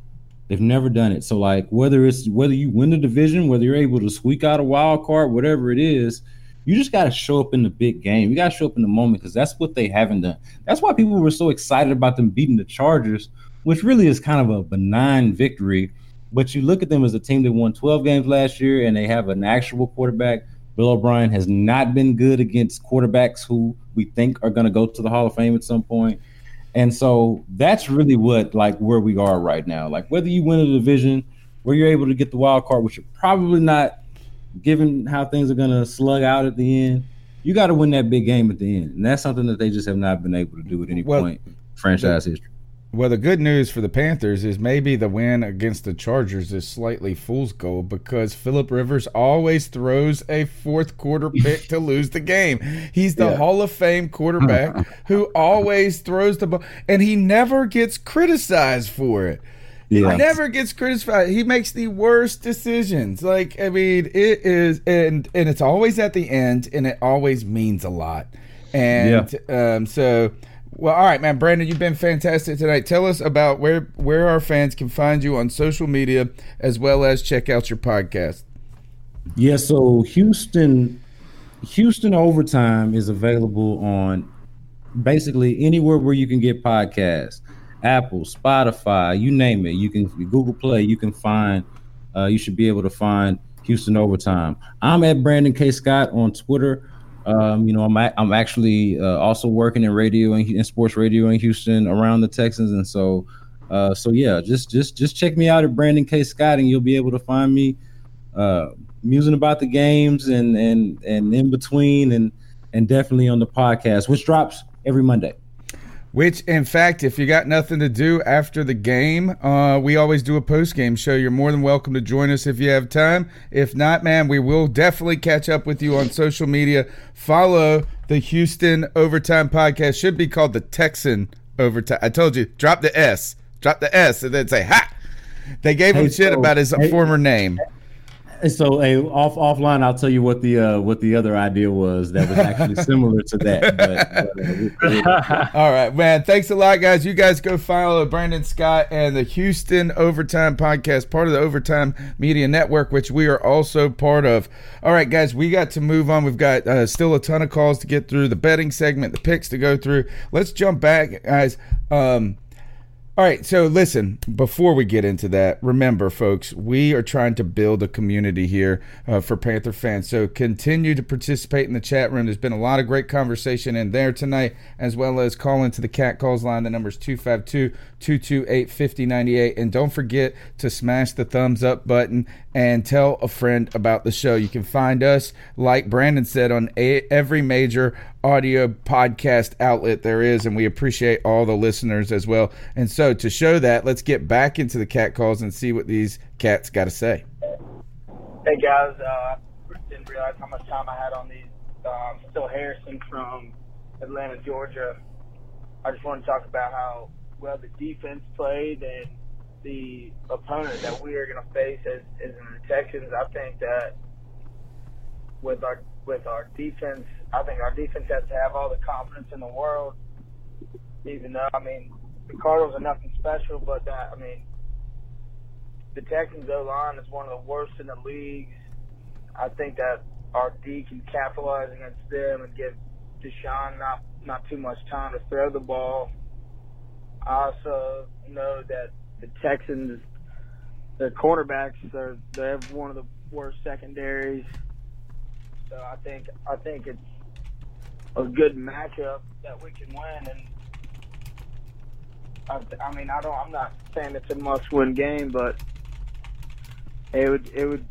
They've never done it. So like whether it's whether you win the division, whether you're able to squeak out a wild card, whatever it is, you just got to show up in the big game. You got to show up in the moment because that's what they haven't done. That's why people were so excited about them beating the Chargers, which really is kind of a benign victory. But you look at them as a team that won 12 games last year and they have an actual quarterback. Bill O'Brien has not been good against quarterbacks who we think are going to go to the Hall of Fame at some point. And so that's really what like where we are right now. Like whether you win a division, where you're able to get the wild card, which you're probably not, given how things are gonna slug out at the end, you got to win that big game at the end, and that's something that they just have not been able to do at any Well, point franchise history. Well, the good news for the Panthers is maybe the win against the Chargers is slightly fool's gold because Philip Rivers always throws a fourth quarter pick to lose the game. He's the Yeah. Hall of Fame quarterback who always throws the ball, and he never gets criticized for it. Yeah. He never gets criticized. He makes the worst decisions. Like I mean, it is, and and it's always at the end, and it always means a lot. And um, so, well, all right, man, Brandon, you've been fantastic tonight. Tell us about where where our fans can find you on social media, as well as check out your podcast. Yeah, so Houston, Houston overtime is available on basically anywhere where you can get podcasts, Apple, Spotify, you name it. You can Google Play. You can find. Uh, you should be able to find Houston overtime. I'm at Brandon K Scott on Twitter. Um, you know, I'm a- I'm actually uh, also working in radio and in sports radio in Houston around the Texans, and so uh, so yeah, just just just check me out at Brandon K Scott, and you'll be able to find me uh, musing about the games and and and in between, and and definitely on the podcast, which drops every Monday. Which, in fact, if you got nothing to do after the game, uh, we always do a post game show. You're more than welcome to join us if you have time. If not, man, we will definitely catch up with you on social media. Follow the Houston Overtime Podcast. Should be called the Texan Overtime. I told you, drop the S, drop the S, and then say ha. They gave him Hey, shit so- about his hey- former name. So, hey, off offline, I'll tell you what the uh, what the other idea was that was actually similar to that. But, but, uh, All right, man. Thanks a lot, guys. You guys go follow Brandon Scott and the Houston Overtime Podcast, part of the Overtime Media Network, which we are also part of. All right, guys, we got to move on. We've got uh, still a ton of calls to get through, the betting segment, the picks to go through. Let's jump back, guys. Um, all right, so listen, before we get into that, remember, folks, we are trying to build a community here uh, for Panther fans. So continue to participate in the chat room. There's been a lot of great conversation in there tonight, as well as call into the Cat Calls line. The number is 252 228 5098. And don't forget to smash the thumbs up button and tell a friend about the show. You can find us, like Brandon said, on a- every major audio podcast outlet there is, and we appreciate all the listeners as well. And so, to show that, let's get back into the cat calls and see what these cats got to say. Hey guys, uh, didn't realize how much time I had on these. Um, still Harrison from Atlanta, Georgia. I just want to talk about how well the defense played and the opponent that we are going to face as, as in the Texans. I think that with our with our defense, I think our defense has to have all the confidence in the world. Even though I mean the Cardinals are nothing special, but that I mean the Texans O line is one of the worst in the league. I think that our D can capitalize against them and give Deshaun not not too much time to throw the ball. I also know that the Texans, their cornerbacks are they have one of the worst secondaries. So I think I think it's a good matchup that we can win. And I, I mean I don't I'm not saying it's a must-win game, but it would it would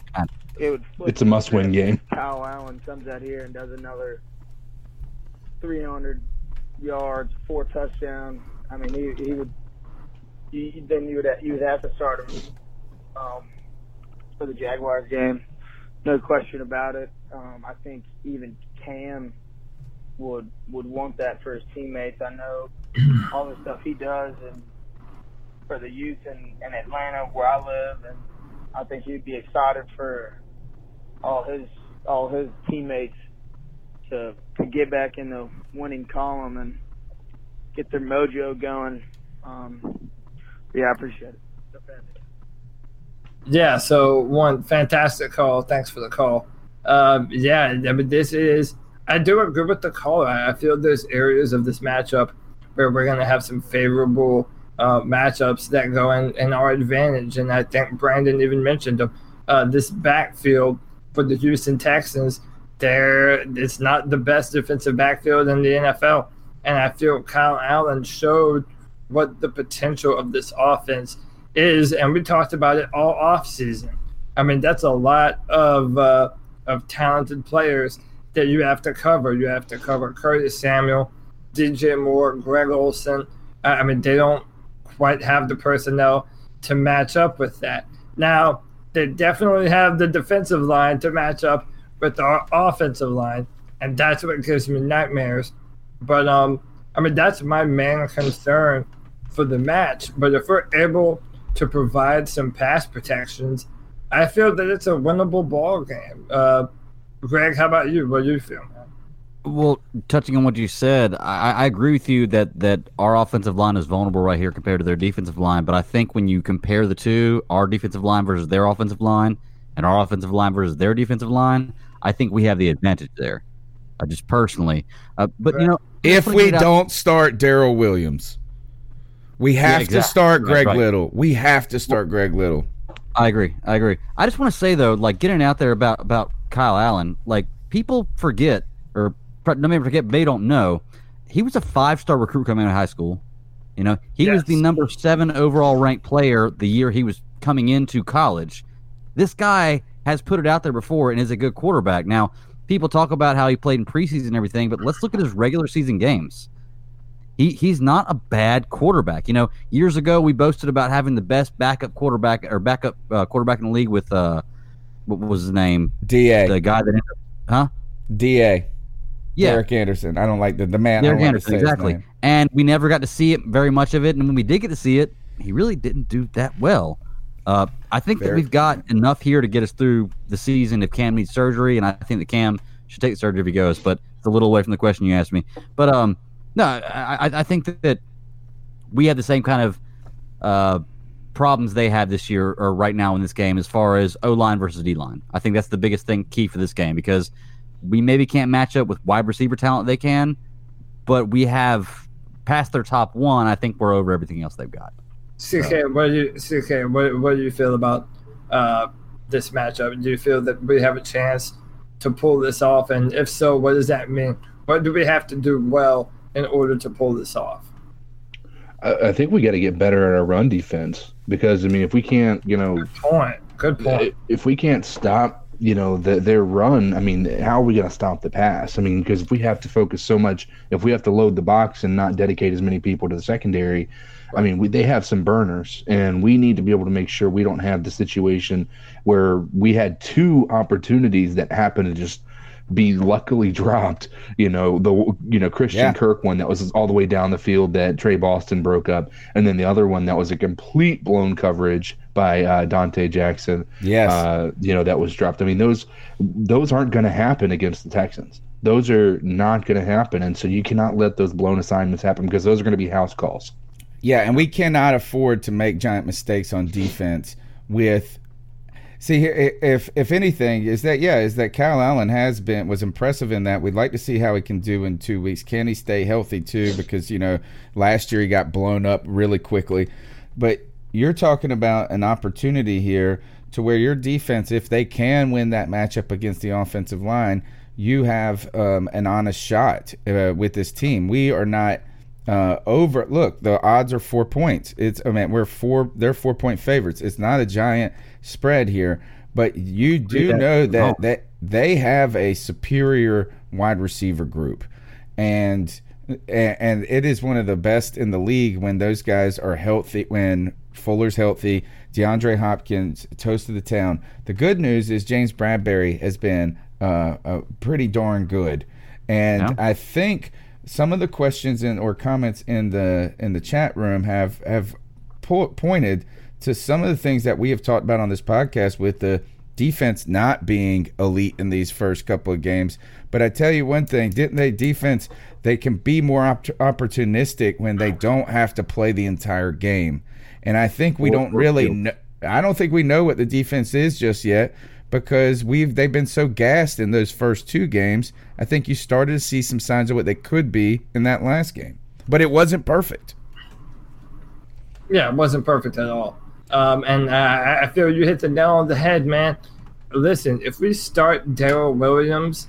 it would. It's a must-win game. Kyle Allen comes out here and does another 300 yards, four touchdowns. I mean, he he would. You, then you would you would have to start him um, for the Jaguars game, no question about it. Um, I think even Cam would would want that for his teammates. I know all the stuff he does and for the youth in, in Atlanta where I live, and I think he'd be excited for all his all his teammates to to get back in the winning column and get their mojo going. Um, yeah, I appreciate it. Yeah, so one fantastic call. Thanks for the call. Um, yeah, I mean, this is. I do agree with the call. I feel there's areas of this matchup where we're going to have some favorable uh, matchups that go in, in our advantage. And I think Brandon even mentioned them. Uh, this backfield for the Houston Texans, there it's not the best defensive backfield in the NFL. And I feel Kyle Allen showed what the potential of this offense is, and we talked about it all off season. I mean, that's a lot of uh, of talented players that you have to cover. You have to cover Curtis Samuel, DJ Moore, Greg Olsen. I mean, they don't quite have the personnel to match up with that. Now, they definitely have the defensive line to match up with our offensive line, and that's what gives me nightmares. But um, I mean, that's my main concern for the match. But if we're able to provide some pass protections, I feel that it's a winnable ball game. Uh, Greg, how about you? What do you feel? Well, touching on what you said, I, I agree with you that that our offensive line is vulnerable right here compared to their defensive line. But I think when you compare the two, our defensive line versus their offensive line, and our offensive line versus their defensive line, I think we have the advantage there. Uh, just personally, uh, but you know, If we don't start Daryl Williams, we Yeah, have to start Greg right. Little. We have to start Greg Little. I agree. I agree. I just want to say though, like getting out there about about Kyle Allen, like people forget or pro- no maybe forget they don't know, he was a five star recruit coming out of high school. You know, he was the number seven overall ranked player the year he was coming into college. This guy has put it out there before and is a good quarterback. Now, people talk about how he played in preseason and everything, but let's look at his regular season games. He he's not a bad quarterback. You know, years ago we boasted about having the best backup quarterback or backup uh, quarterback in the league with uh, what was his name? Da. The guy that huh? Da. Yeah. Derek Anderson. I don't like the the man. I Derek don't like to Anderson, exactly. And we never got to see it very much of it. And when we did get to see it, he really didn't do that well. Uh, I think that we've got enough here to get us through the season if Cam needs surgery, and I think that Cam should take the surgery if he goes. But it's a little away from the question you asked me. But um, no, I, I, I think that, that we have the same kind of uh, problems they have this year or right now in this game as far as O line versus D line. I think that's the biggest thing key for this game because we maybe can't match up with wide receiver talent they can, but we have past their top one. I think we're over everything else they've got. CK, what do you CK? What what do you feel about uh, this matchup? Do you feel that we have a chance to pull this off? And if so, what does that mean? What do we have to do well in order to pull this off? I, I think we got to get better at our run defense because I mean, if we can't, you know, Point. Good point. if we can't stop, you know, the, their run, I mean, how are we going to stop the pass? I mean, because if we have to focus so much, if we have to load the box and not dedicate as many people to the secondary, I mean, we, they have some burners, and we need to be able to make sure we don't have the situation where we had two opportunities that happened to just be luckily dropped. You know, the you know Christian Yeah. Kirk one that was all the way down the field that Tre Boston broke up, and then the other one that was a complete blown coverage by uh, Donte Jackson. Yes. uh, you know that was dropped. I mean, those those aren't going to happen against the Texans. Those are not going to happen, and so you cannot let those blown assignments happen because those are going to be house calls. Yeah, and we cannot afford to make giant mistakes on defense with See if if anything, is that yeah, is that Kyle Allen has been was impressive in that. We'd like to see how he can do in two weeks. Can he stay healthy too? Because you know last year he got blown up really quickly. But you're talking about an opportunity here to where your defense, if they can win that matchup against the offensive line, you have um, an honest shot uh, with this team. We are not uh, over. Look, the odds are four points. It's I mean we're four. They're four point favorites. It's not a giant spread here, but you do Yeah. know that that they have a superior wide receiver group, and and and it is one of the best in the league when those guys are healthy. When Fuller's healthy, DeAndre Hopkins toast of the town. The good news is James Bradberry has been uh, uh, pretty darn good, and Yeah. I think some of the questions in or comments in the in the chat room have have po- pointed to some of the things that we have talked about on this podcast with the defense not being elite in these first couple of games. But I tell you one thing, didn't they defense they can be more op- opportunistic when they don't have to play the entire game. And I think we don't really know I don't think we know what the defense is just yet because we've they've been so gassed in those first two games. I think you started to see some signs of what they could be in that last game. But it wasn't perfect. Yeah, it wasn't perfect at all. Um, and I, I feel you hit the nail on the head, man. Listen, if we start Daryl Williams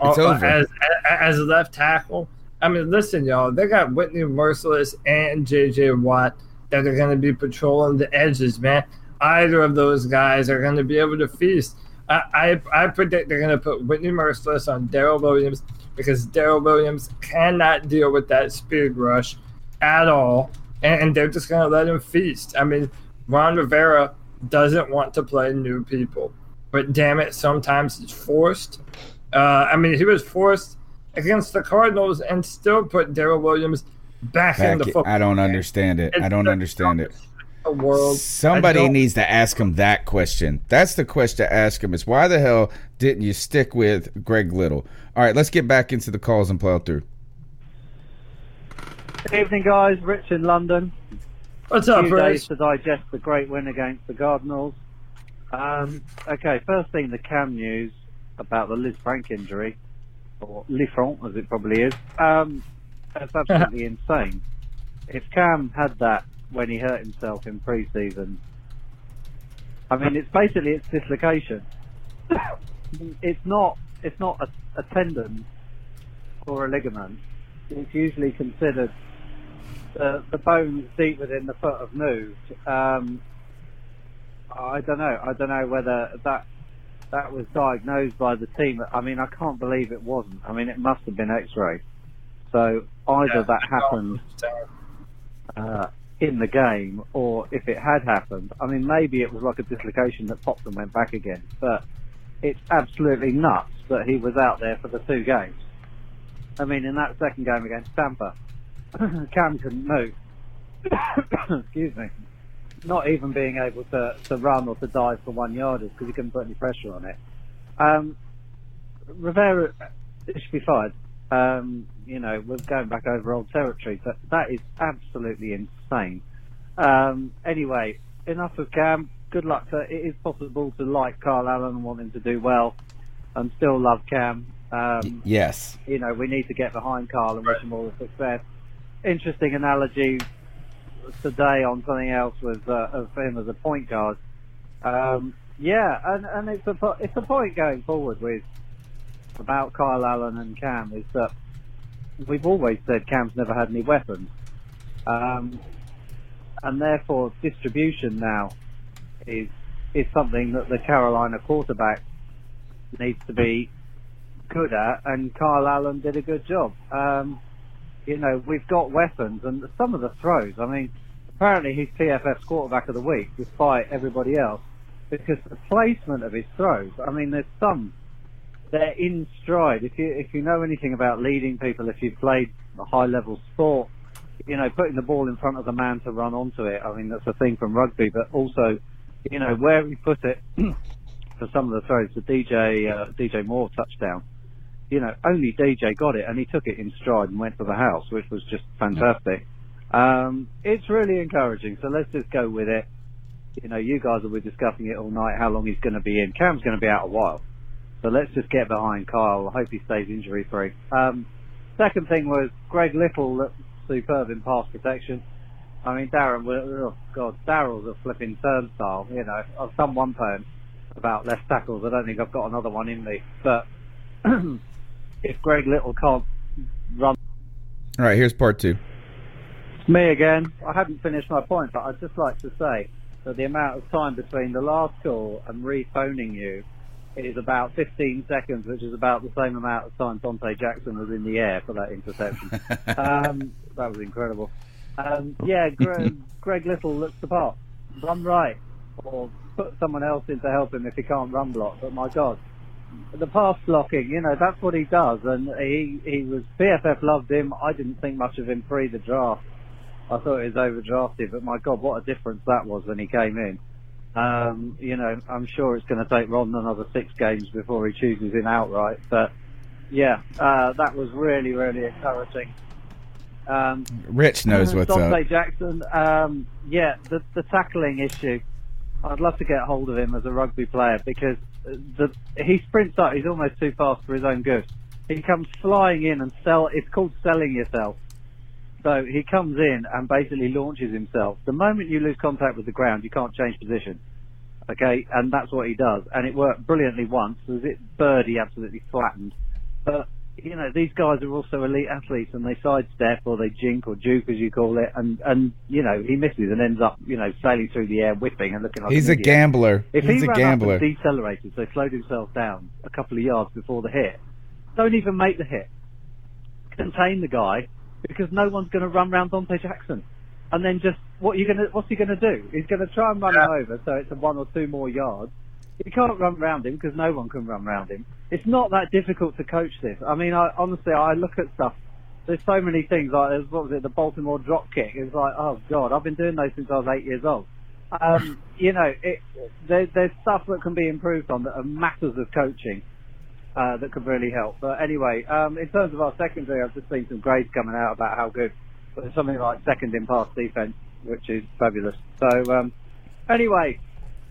uh, as as left tackle, I mean, listen, y'all, they got Whitney Mercilus and J.J. Watt that are going to be patrolling the edges, man. Either of those guys are going to be able to feast. I, I, I predict they're going to put Whitney Mercilus on Daryl Williams because Daryl Williams cannot deal with that speed rush at all. And, and they're just going to let him feast. I mean, Ron Rivera doesn't want to play new people. But damn it, sometimes it's forced. Uh, I mean, he was forced against the Cardinals and still put Daryl Williams back, in the Back- football. I don't understand it. I don't understand it. The world. Somebody needs to ask him that question. That's the question to ask him is why the hell didn't you stick with Greg Little? All right, let's get back into the calls and plow through. Good evening, guys. Rich in London. What's A up, few Rich? days to digest the great win against the Cardinals. Um, okay, first thing, the Cam news about the Lisfranc injury, or Lifront as it probably is. Um, that's absolutely insane. If Cam had that when he hurt himself in pre-season, I mean, it's basically it's dislocation. it's not it's not a, a tendon or a ligament. It's usually considered the, the bone deep within the foot have moved. Um, I don't know. I don't know whether that that was diagnosed by the team. I mean, I can't believe it wasn't. I mean, it must have been X-ray. So either Yeah, that happened uh, in the game, or if it had happened, I mean, maybe it was like a dislocation that popped and went back again. But it's absolutely nuts that he was out there for the two games. I mean, in that second game against Tampa, Cam couldn't move. Excuse me. Not even being able to, to run or to dive for one yarders because he couldn't put any pressure on it. Um, Rivera should be fired. Um, you know, we're going back over old territory, but that is absolutely insane. Um, anyway, enough of Cam. Good luck to it is possible to like Kyle Allen and want him to do well and still love Cam. Um, Yes. you know, we need to get behind Carl and wish him all the success. Interesting analogy today on something else was uh, of him as a point guard. Um, yeah, and, and it's a it's a point going forward with about Kyle Allen and Cam is that we've always said Cam's never had any weapons, um, and therefore distribution now is is something that the Carolina quarterback needs to be good at, and Kyle Allen did a good job. Um, you know, we've got weapons, and some of the throws. I mean, apparently he's PFF's quarterback of the week, despite everybody else, because the placement of his throws. I mean, there's some they're in stride. If you if you know anything about leading people, if you've played a high level sport, you know, putting the ball in front of the man to run onto it. I mean, that's a thing from rugby, but also, you know, where we put it for some of the throws, the DJ uh, DJ Moore touchdown. You know, only DJ got it, and he took it in stride and went for the house, which was just fantastic. Um, it's really encouraging. So let's just go with it. You know, you guys will be discussing it all night. How long he's going to be in? Cam's going to be out a while. So let's just get behind Kyle. I hope he stays injury free. Um, second thing was Greg Little looked superb in pass protection. I mean, Darren, oh God, Daryl's a flipping turnstile. You know, I've done one poem about left tackles. I don't think I've got another one in me. But if Greg Little can't run All right, here's part two. it's me again. I haven't finished my point, but I'd just like to say that the amount of time between the last call and re-phoning you is about 15 seconds, which is about the same amount of time Donte Jackson was in the air for that interception. um, that was incredible. Um, yeah, Greg, Greg Little looks the part. Run right, or put someone else in to help him if he can't run block. But my God, the pass blocking, you know, that's what he does. And he he was PFF loved him. I didn't think much of him pre the draft. I thought he was overdrafted, but my God, what a difference that was when he came in. Um, you know, I'm sure it's going to take Ron another six games before he chooses him outright. But yeah, uh, that was really, really encouraging. Um, Rich knows what's Donte up. Jackson, um, yeah, the, the tackling issue. I'd love to get hold of him as a rugby player because the he sprints up. He's almost too fast for his own good. He comes flying in and sell. It's called selling yourself. So he comes in and basically launches himself. The moment you lose contact with the ground, you can't change position. Okay, and that's what he does. And it worked brilliantly once. Was it birdie absolutely flattened. But you know, these guys are also elite athletes and they sidestep or they jink or juke as you call it, and and you know he misses and ends up you know sailing through the air, whipping and looking like He's a idiot. gambler. If He's he a gambler. up and decelerated, so he slowed himself down a couple of yards before the hit, don't even make the hit. Contain the guy because no one's going to run round Donte Jackson. And then just what you going to what's he going to do? He's going to try and run him over, so it's a one or two more yards. You can't run round him because no one can run round him. It's not that difficult to coach this. I mean, I honestly I look at stuff. There's so many things like there's what was it the Baltimore drop kick? It's like oh god, I've been doing those since I was eight years old. Um, you know, it, there, there's stuff that can be improved on that are matters of coaching uh, that could really help. But anyway, um, in terms of our secondary, I've just seen some grades coming out about how good. But it's something like second in pass defense, which is fabulous. So um, anyway,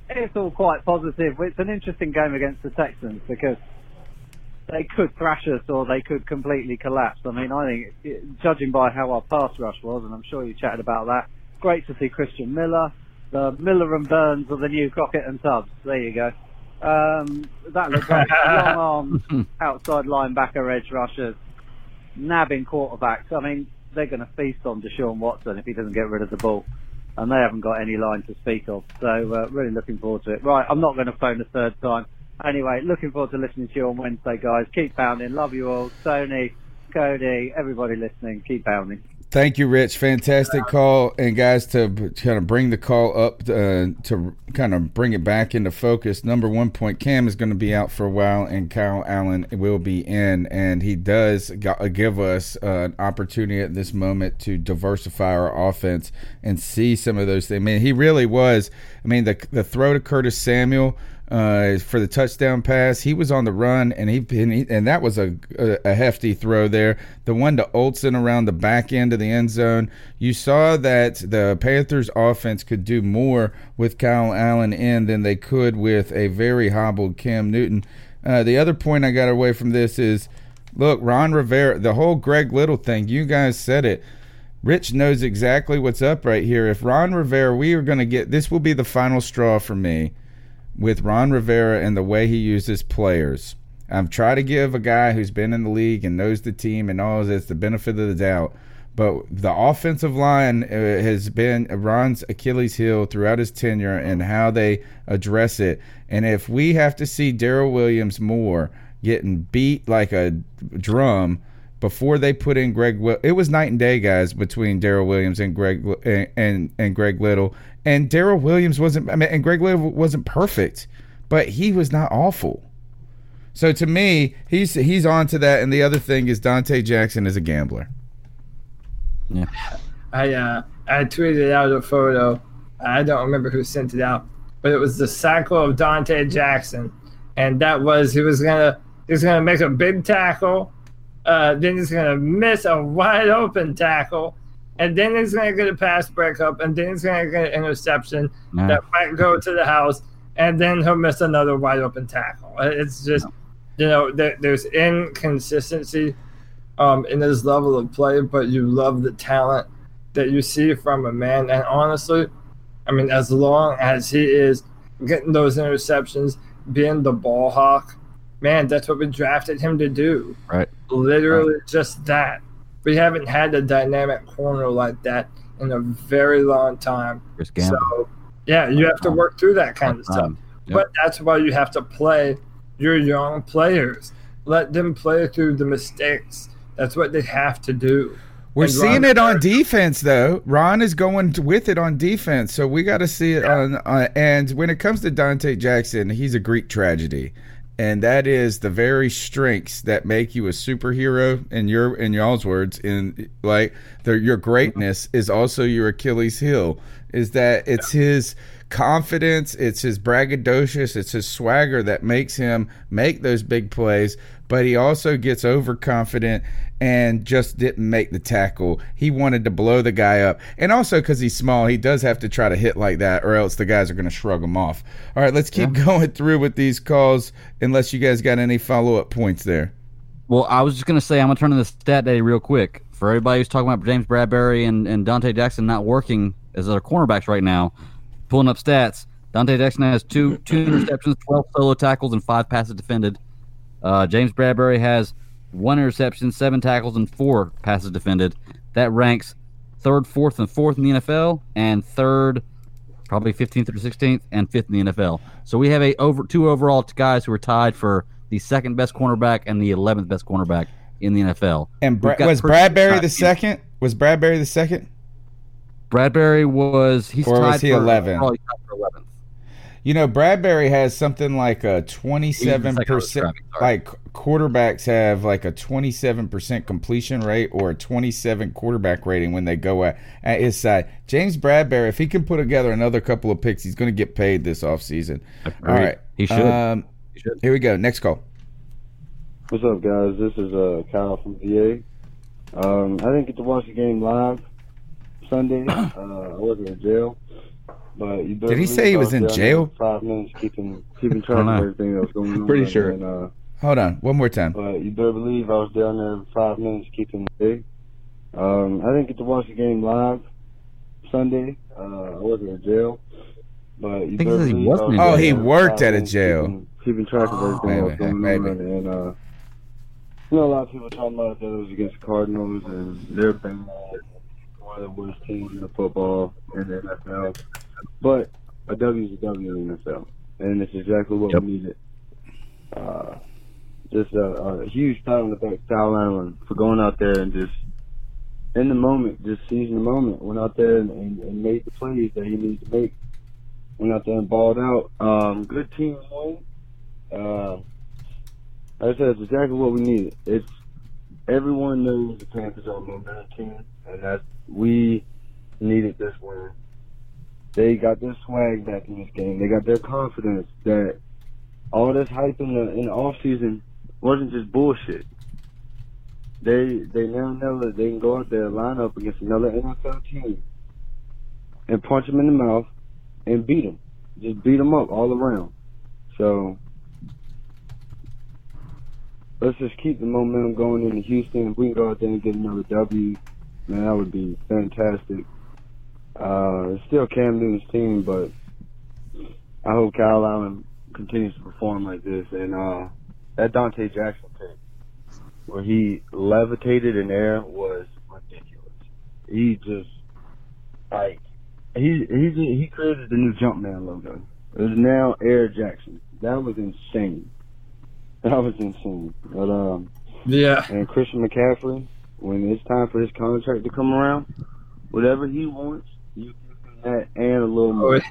it's all quite positive. It's an interesting game against the Texans because they could thrash us or they could completely collapse. I mean, I think, judging by how our pass rush was, and I'm sure you chatted about that, great to see Christian Miller. The Miller and Burns are the new Crockett and Tubbs. There you go. Um, that looked great. Long arms, outside linebacker, edge rushers, nabbing quarterbacks. I mean, they're going to feast on Deshaun Watson if he doesn't get rid of the ball. And they haven't got any line to speak of. So, uh, really looking forward to it. Right, I'm not going to phone a third time. Anyway, looking forward to listening to you on Wednesday, guys. Keep pounding. Love you all. Tony, Cody, everybody listening, keep pounding. Thank you, Rich. Fantastic call, and guys, to kind of bring the call up uh, to kind of bring it back into focus. Number one point: Cam is going to be out for a while, and Kyle Allen will be in, and he does give us uh, an opportunity at this moment to diversify our offense and see some of those things. I mean, he really was. I mean, the the throw to Curtis Samuel uh, for the touchdown pass. He was on the run, and he and, he, and that was a, a hefty throw there. The one to Olsen around the back end of the end zone. You saw that the Panthers' offense could do more with Kyle Allen in than they could with a very hobbled Cam Newton. Uh, the other point I got away from this is, look, Ron Rivera, the whole Greg Little thing. You guys said it. Rich knows exactly what's up right here. If Ron Rivera, we are going to get this will be the final straw for me with Ron Rivera and the way he uses players. I'm trying to give a guy who's been in the league and knows the team and all this the benefit of the doubt. But the offensive line uh, has been Ron's Achilles heel throughout his tenure and how they address it. And if we have to see Daryl Williams more getting beat like a drum before they put in Greg, it was night and day, guys, between Daryl Williams and Greg and and, and Greg Little. And Daryl Williams wasn't, I mean, and Greg Little wasn't perfect, but he was not awful. So to me, he's he's on to that. And the other thing is Donte Jackson is a gambler. Yeah. I uh, I tweeted out a photo. I don't remember who sent it out, but it was the cycle of Donte Jackson, and that was he was gonna he was gonna make a big tackle, uh, then he's gonna miss a wide open tackle, and then he's gonna get a pass breakup, and then he's gonna get an interception Nah. that might go to the house, and then he'll miss another wide open tackle. It's just you know there, there's inconsistency um, in his level of play, but you love the talent that you see from a man. And honestly, I mean, as long as he is getting those interceptions, being the ball hawk, man, that's what we drafted him to do. Right. Literally just that. We haven't had a dynamic corner like that in a very long time. So, yeah, you have to work through that kind of stuff. Yep. But that's why you have to play your young players. Let them play through the mistakes. That's what they have to do. We're And seeing Ron it on defense, though. Ron is going with it on defense, so we got to see it on. Uh, and when it comes to Donte Jackson, he's a Greek tragedy, and that is the very strengths that make you a superhero. In your in y'all's words, in like the, your greatness is also your Achilles heel. Is that it's his confidence, it's his braggadocious, it's his swagger that makes him make those big plays. But he also gets overconfident and just didn't make the tackle. He wanted to blow the guy up. And also because he's small, he does have to try to hit like that, or else the guys are going to shrug him off. All right, let's keep going through with these calls, unless you guys got any follow up points there. Well, I was just going to say, I'm going to turn to the stat day real quick. For everybody who's talking about James Bradberry and, and Donte Jackson not working as their cornerbacks right now, pulling up stats, Donte Jackson has two two interceptions, 12 solo tackles, and five passes defended. Uh, James Bradberry has one interception, seven tackles, and four passes defended. That ranks third, fourth, and fourth in the NFL, and third, probably 15th or 16th, and fifth in the NFL. So we have a over two overall guys who are tied for the second best cornerback and the 11th best cornerback in the NFL. And Bra- was Bradberry the second? Was Bradberry the second? Bradberry was he's Or was he for, 11? he's tied for 11th. You know, Bradberry has something like a twenty-seven percent. Like quarterbacks have like a twenty-seven percent completion rate or a twenty-seven quarterback rating when they go at, at his side. James Bradberry, if he can put together another couple of picks, he's going to get paid this offseason. All Agreed. right, He should. Um, Here we go. Next call. What's up, guys? This is uh, Kyle from VA. Um, I didn't get to watch the game live Sunday. Uh, I wasn't in jail. But you better Did he believe say he I was in down there jail? Five minutes, keeping keeping track of everything that was going on. Pretty sure. And, uh, Hold on, one more time. but you better believe I was down there for five minutes, keeping big. Um, I didn't get to watch the game live Sunday. Uh, I wasn't in jail. But you think he better he believe wasn't I in was jail. Oh, he worked five at a minutes, jail. Keeping, keeping track of everything that was going maybe. on. And, uh, you know, a lot of people talking about that it was against the Cardinals and they're bad, one of the worst teams in the football in the NFL. But a W is a W in the NFL, and it's exactly what we needed. Uh, just a, a huge pat on the back Kyle Allen for going out there and just in the moment, just seizing the moment, went out there and, and, and made the plays that he needed to make. Went out there and balled out. Um, good team win. Uh, like I said, it's exactly what we needed. It's everyone knows the Panthers are a momentum team, and that we needed this win. They got their swag back in this game. They got their confidence that all this hype in the in the off season wasn't just bullshit. They they now know that they can go out there, line up against another NFL team, and punch them in the mouth and beat them. Just beat them up all around. So let's just keep the momentum going into Houston. If we can go out there and get another W, man, that would be fantastic. Uh, still Cam Newton's team, but I hope Kyle Allen continues to perform like this. And uh, that Donte Jackson pick, where he levitated in air, was ridiculous. He just like he he he created the new Jumpman logo. It is now Air Jackson. That was insane. That was insane. But um, yeah. And Christian McCaffrey, when it's time for his contract to come around, whatever he wants, you that and a little more.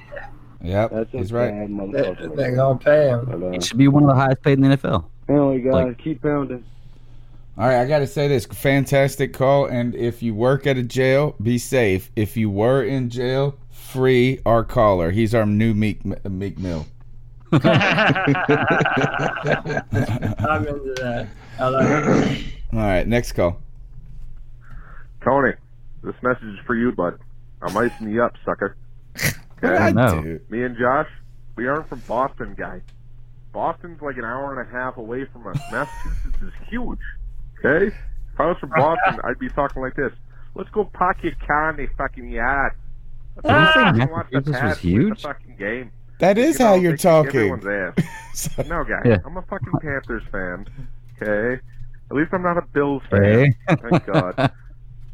Yep, That's he's right. bad. They're gonna pay him. But, uh, He should be one of the highest paid in the NFL. anyway, guys, Like- keep pounding. All right, I got to say this fantastic call. And if you work at a jail, be safe. If you were in jail, free our caller. He's our new Meek Meek Mill. I'm into that. I like it. All right, next call. Tony, this message is for you, bud. I'm icing you up, sucker. I do. Me and Josh, we aren't from Boston, guy. Boston's like an hour and a half away from us. Massachusetts is huge. Okay? If I was from Boston, I'd be talking like this. Let's go park your car in the fucking yard. Did you say ah! Let's watch the Massachusetts was huge? Fucking game. That is You know, how you're talking. Everyone's ass. no, guy. Yeah. I'm a fucking Panthers fan. Okay? At least I'm not a Bills fan. Hey. Thank God.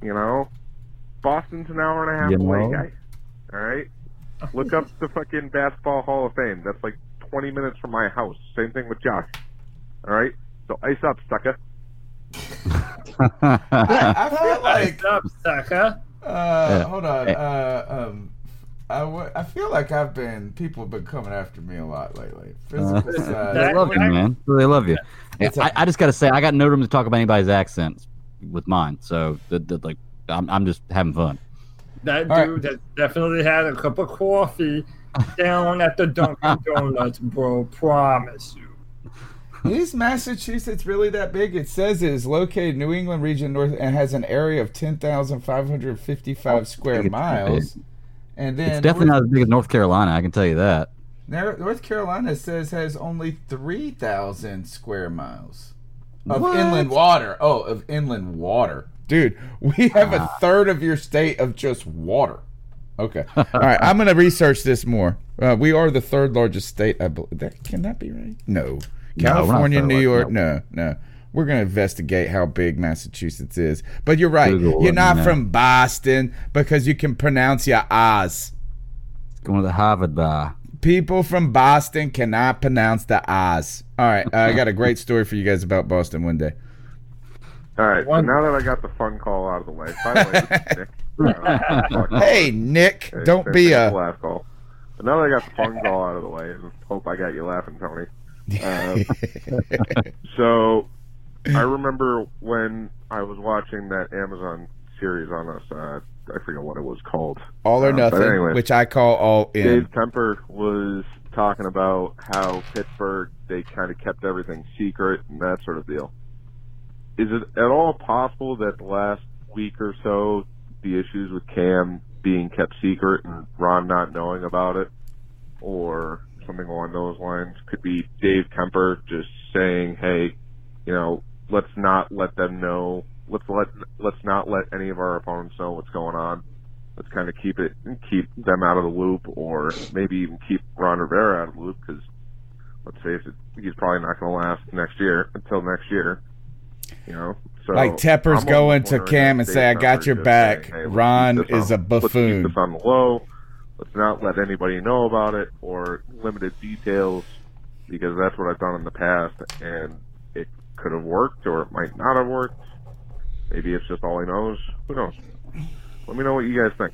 You know? Boston's an hour and a half You away, know? guy. Alright? Look up the fucking Basketball Hall of Fame. That's like 20 minutes from my house. Same thing with Josh. Alright? So ice up, sucker. I feel like What's up, sucker? Uh, Yeah. hold on. Uh, um, I, w- I feel like I've been people have been coming after me a lot lately. Physical Uh, side. they love you, man. They love you. Yeah, It's a- I, I just got to say, I got no room to talk about anybody's accents with mine. So, the, the, like, I'm, I'm just having fun. That All right. dude that definitely had a cup of coffee down at the Dunkin' Donuts, bro. Promise you. Is Massachusetts really that big? It says it is located in New England region north and has an area of ten thousand five hundred fifty-five square miles. And then It's definitely not as big as North Carolina. I can tell you that. North, North Carolina says has only three thousand square miles of What? inland water. Oh, of inland water, dude. We have a Ah. third of your state of just water. Okay, all right. I'm gonna research this more. Uh, we are the third largest state. I believe. That can that be right? No, No, California, third New York. No, no. We're going to investigate how big Massachusetts is. But you're right. Google you're not from Boston because you can pronounce your Oz. Going to the Harvard bar. People from Boston cannot pronounce the Oz. All right, uh, I got a great story for you guys about Boston one day. All right. So now that I got the fun call out of the way, by the way, Nick. Uh, Hey, Nick, Hey, don't be a- the last call. But now that I got the fun call out of the way, and hope I got you laughing, Tony. Um, so I remember when I was watching that Amazon series on us. Uh, I forget what it was called. All or Uh, nothing, anyway, which I call all in. Dave Kemper was talking about how Pittsburgh they kind of kept everything secret and that sort of deal. Is it at all possible that the last week or so the issues with Cam being kept secret and Ron not knowing about it, or something along those lines, could be Dave Kemper just saying, "Hey, you know, let's not let them know. Let's let let's not let any of our opponents know what's going on." let's kind of keep it keep them out of the loop, or maybe even keep Ron Rivera out of the loop because let's face it, he's probably not going to last next year until next year. You know, so like Tepper's going to Cam and say, "I got your back." saying, hey, Ron is a on- Let's keep buffoon. this on the low. Let's not let anybody know about it or limited details because that's what I've done in the past and it could have worked or it might not have worked. Maybe it's just all he knows. Who knows? Let me know what you guys think.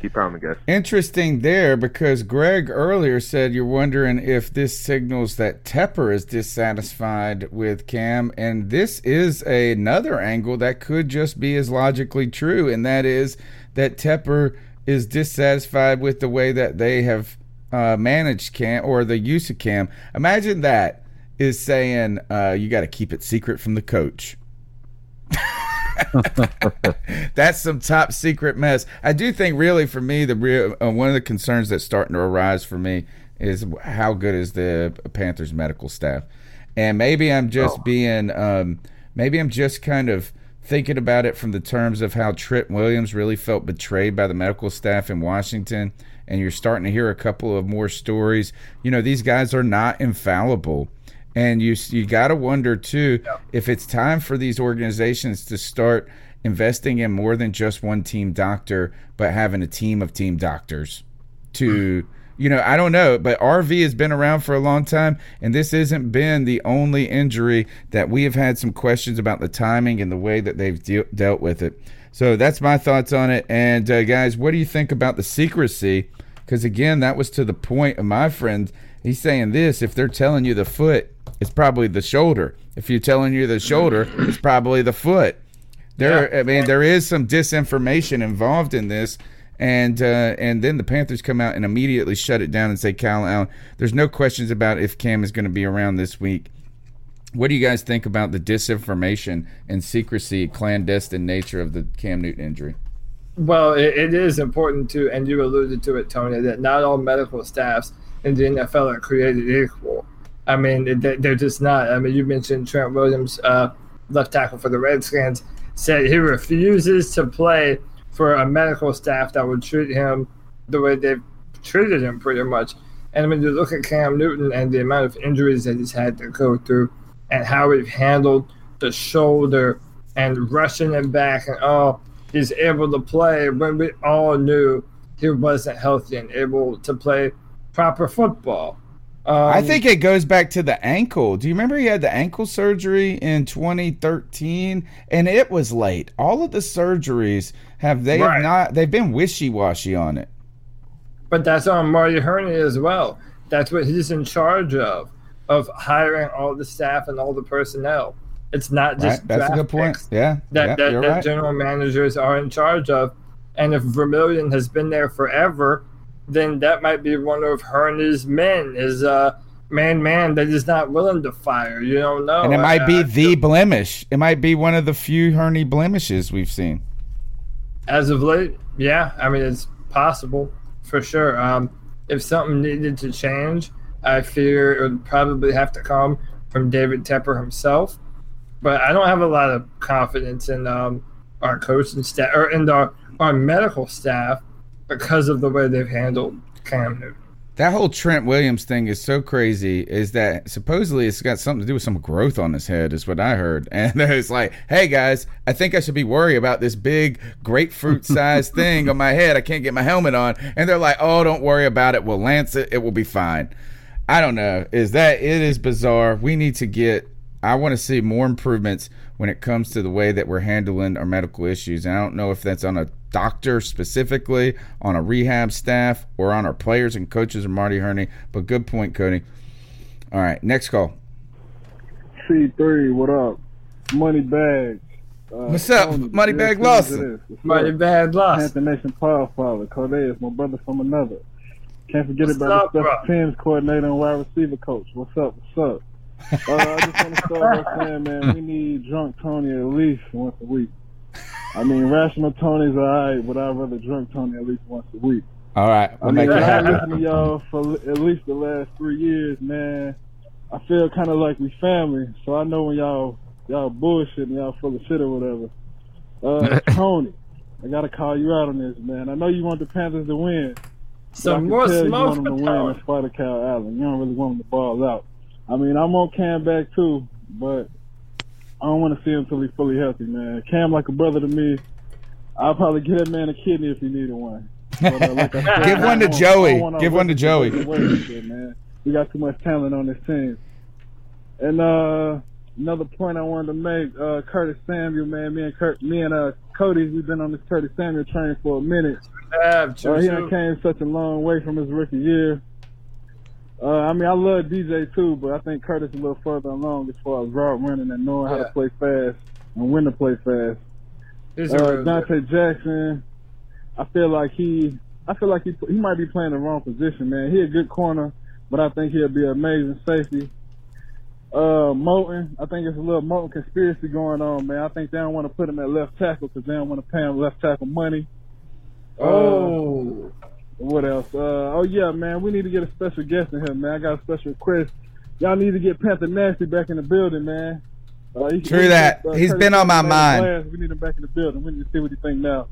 Keep pounding. Interesting there because Greg earlier said you're wondering if this signals that Tepper is dissatisfied with Cam, and this is another angle that could just be as logically true, and that is that Tepper is dissatisfied with the way that they have uh, managed Cam or the use of Cam. Imagine that is saying uh, you got to keep it secret from the coach. That's some top secret mess. I do think, really, for me, the real uh, one of the concerns that's starting to arise for me is how good is the Panthers medical staff, and maybe I'm just being, um, maybe I'm just kind of thinking about it from the terms of how Trent Williams really felt betrayed by the medical staff in Washington, and you're starting to hear a couple of more stories. You know, these guys are not infallible. And you you got to wonder too if it's time for these organizations to start investing in more than just one team doctor, but having a team of team doctors to you know I don't know, but RV has been around for a long time, and this isn't been the only injury that we have had some questions about the timing and the way that they've de- dealt with it. So that's my thoughts on it. And uh, guys, what do you think about the secrecy? Because again, that was to the point of my friend. He's saying this: if they're telling you the foot, it's probably the shoulder. If you're telling you the shoulder, it's probably the foot. There, I mean, there is some disinformation involved in this, and uh, and then the Panthers come out and immediately shut it down and say, Kyle Allen, there's no questions about if Cam is going to be around this week. What do you guys think about the disinformation and secrecy, clandestine nature of the Cam Newton injury? Well, it, it is important to, and you alluded to it, Tony, that not all medical staffs in the NFL are created equal. I mean, they- they're just not. I mean, you mentioned Trent Williams, uh, left tackle for the Redskins, said he refuses to play for a medical staff that would treat him the way they've treated him, pretty much. And I mean, you look at Cam Newton and the amount of injuries that he's had to go through, and how we've handled the shoulder and rushing him back, and oh, he's able to play when we all knew he wasn't healthy and able to play proper football. Um, I think it goes back to the ankle. Do you remember he had the ankle surgery in 2013 and it was late. All of the surgeries have they have Right. not they've been wishy-washy on it. But that's on Marty Hurney as well. That's what he's in charge of, of hiring all the staff and all the personnel. It's not just Right? That's a good point. Yeah. that yeah, that, that right. general managers are in charge of. And if Vermillion has been there forever, then that might be one of Hurney's men. Is uh man man that is not willing to fire. You don't know. and it might I- be I- the blemish. It might be one of the few Herney blemishes we've seen. As of late, yeah, I mean it's possible for sure. Um, if something needed to change, I fear it would probably have to come from David Tepper himself. But I don't have a lot of confidence in um, our coaching staff or in our our medical staff because of the way they've handled Cam Newton. That whole Trent Williams thing is so crazy. Is that supposedly it's got something to do with some growth on his head? Is what I heard. And it's like, hey guys, I think I should be worried about this big grapefruit sized thing on my head. I can't get my helmet on. And they're like, oh, don't worry about it. We'll lance it. It will be fine. I don't know. Is that it is bizarre. We need to get. I want to see more improvements when it comes to the way that we're handling our medical issues. And I don't know if that's on a doctor specifically, on a rehab staff, or on our players and coaches or Marty Hurney. But good point, Cody. All right, next call. C3, what up? Money bag. Uh, What's up, Tony, Money Bag yes, Lawson? it is. What's Money up? Bag Lawson. Panther Nation Power Father. Cordeus, my brother from another. Can't forget What's about up, the bro? special teams coordinator and wide receiver coach. What's up? What's up? uh, I just want to start by saying, man, we need drunk Tony at least once a week. I mean, rational Tony's alright, but I'd rather drunk Tony at least once a week. All right, I we'll mean, make it I've happen. listened to y'all for at least the last three years, man. I feel kind of like we family, so I know when y'all y'all bullshitting, y'all full of shit or whatever. Uh, Tony, I gotta call you out on this, man. I know you want the Panthers to win. but Some I can more tell you want them to win Tony. in spite of Kyle Allen. You don't really want them to ball out. I mean, I'm on Cam back too, but I don't want to see him until he's fully healthy, man. Cam like a brother to me. I'll probably give that man a kidney if he needed one. But, uh, like said, Give one to Joey. don't want our Give one to Joey. taken shit, man. We got too much talent on this team. And uh another point I wanted to make, uh Curtis Samuel, man, me and Kurt me and uh Cody, we've been on this Curtis Samuel train for a minute. Yeah, Uh, he done came such a long way from his rookie year. Uh, I mean, I love DJ too, but I think Curtis is a little further along as far as route running and knowing how to play fast and when to play fast. A Uh, Donte Jackson, I feel like he, I feel like he he might be playing the wrong position, man. He a good corner, but I think he'll be an amazing safety. Uh, Moton, I think it's a little Moton conspiracy going on, man. I think they don't want to put him at left tackle because they don't want to pay him left tackle money. Oh. What else? Uh, oh yeah, man, we need to get a special guest in here, man. I got a special request. Y'all need to get Panther Nasty back in the building, man. Uh, he- True he- that. uh, He's been on my mind. last. We need him back in the building. We need to see what he think now.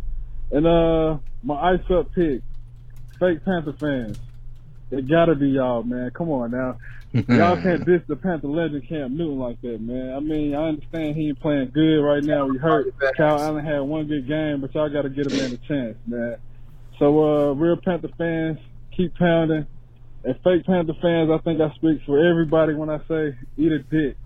And uh, my ice up pick, fake Panther fans. It gotta be y'all, man. Come on now. y'all can't diss the Panther legend Cam Newton like that, man. I mean, I understand he ain't playing good right now. We hurt. Kyle Allen had one good game, but y'all gotta get him man a chance, man. So, uh, real Panther fans, keep pounding. And fake Panther fans, I think I speak for everybody when I say eat a dick.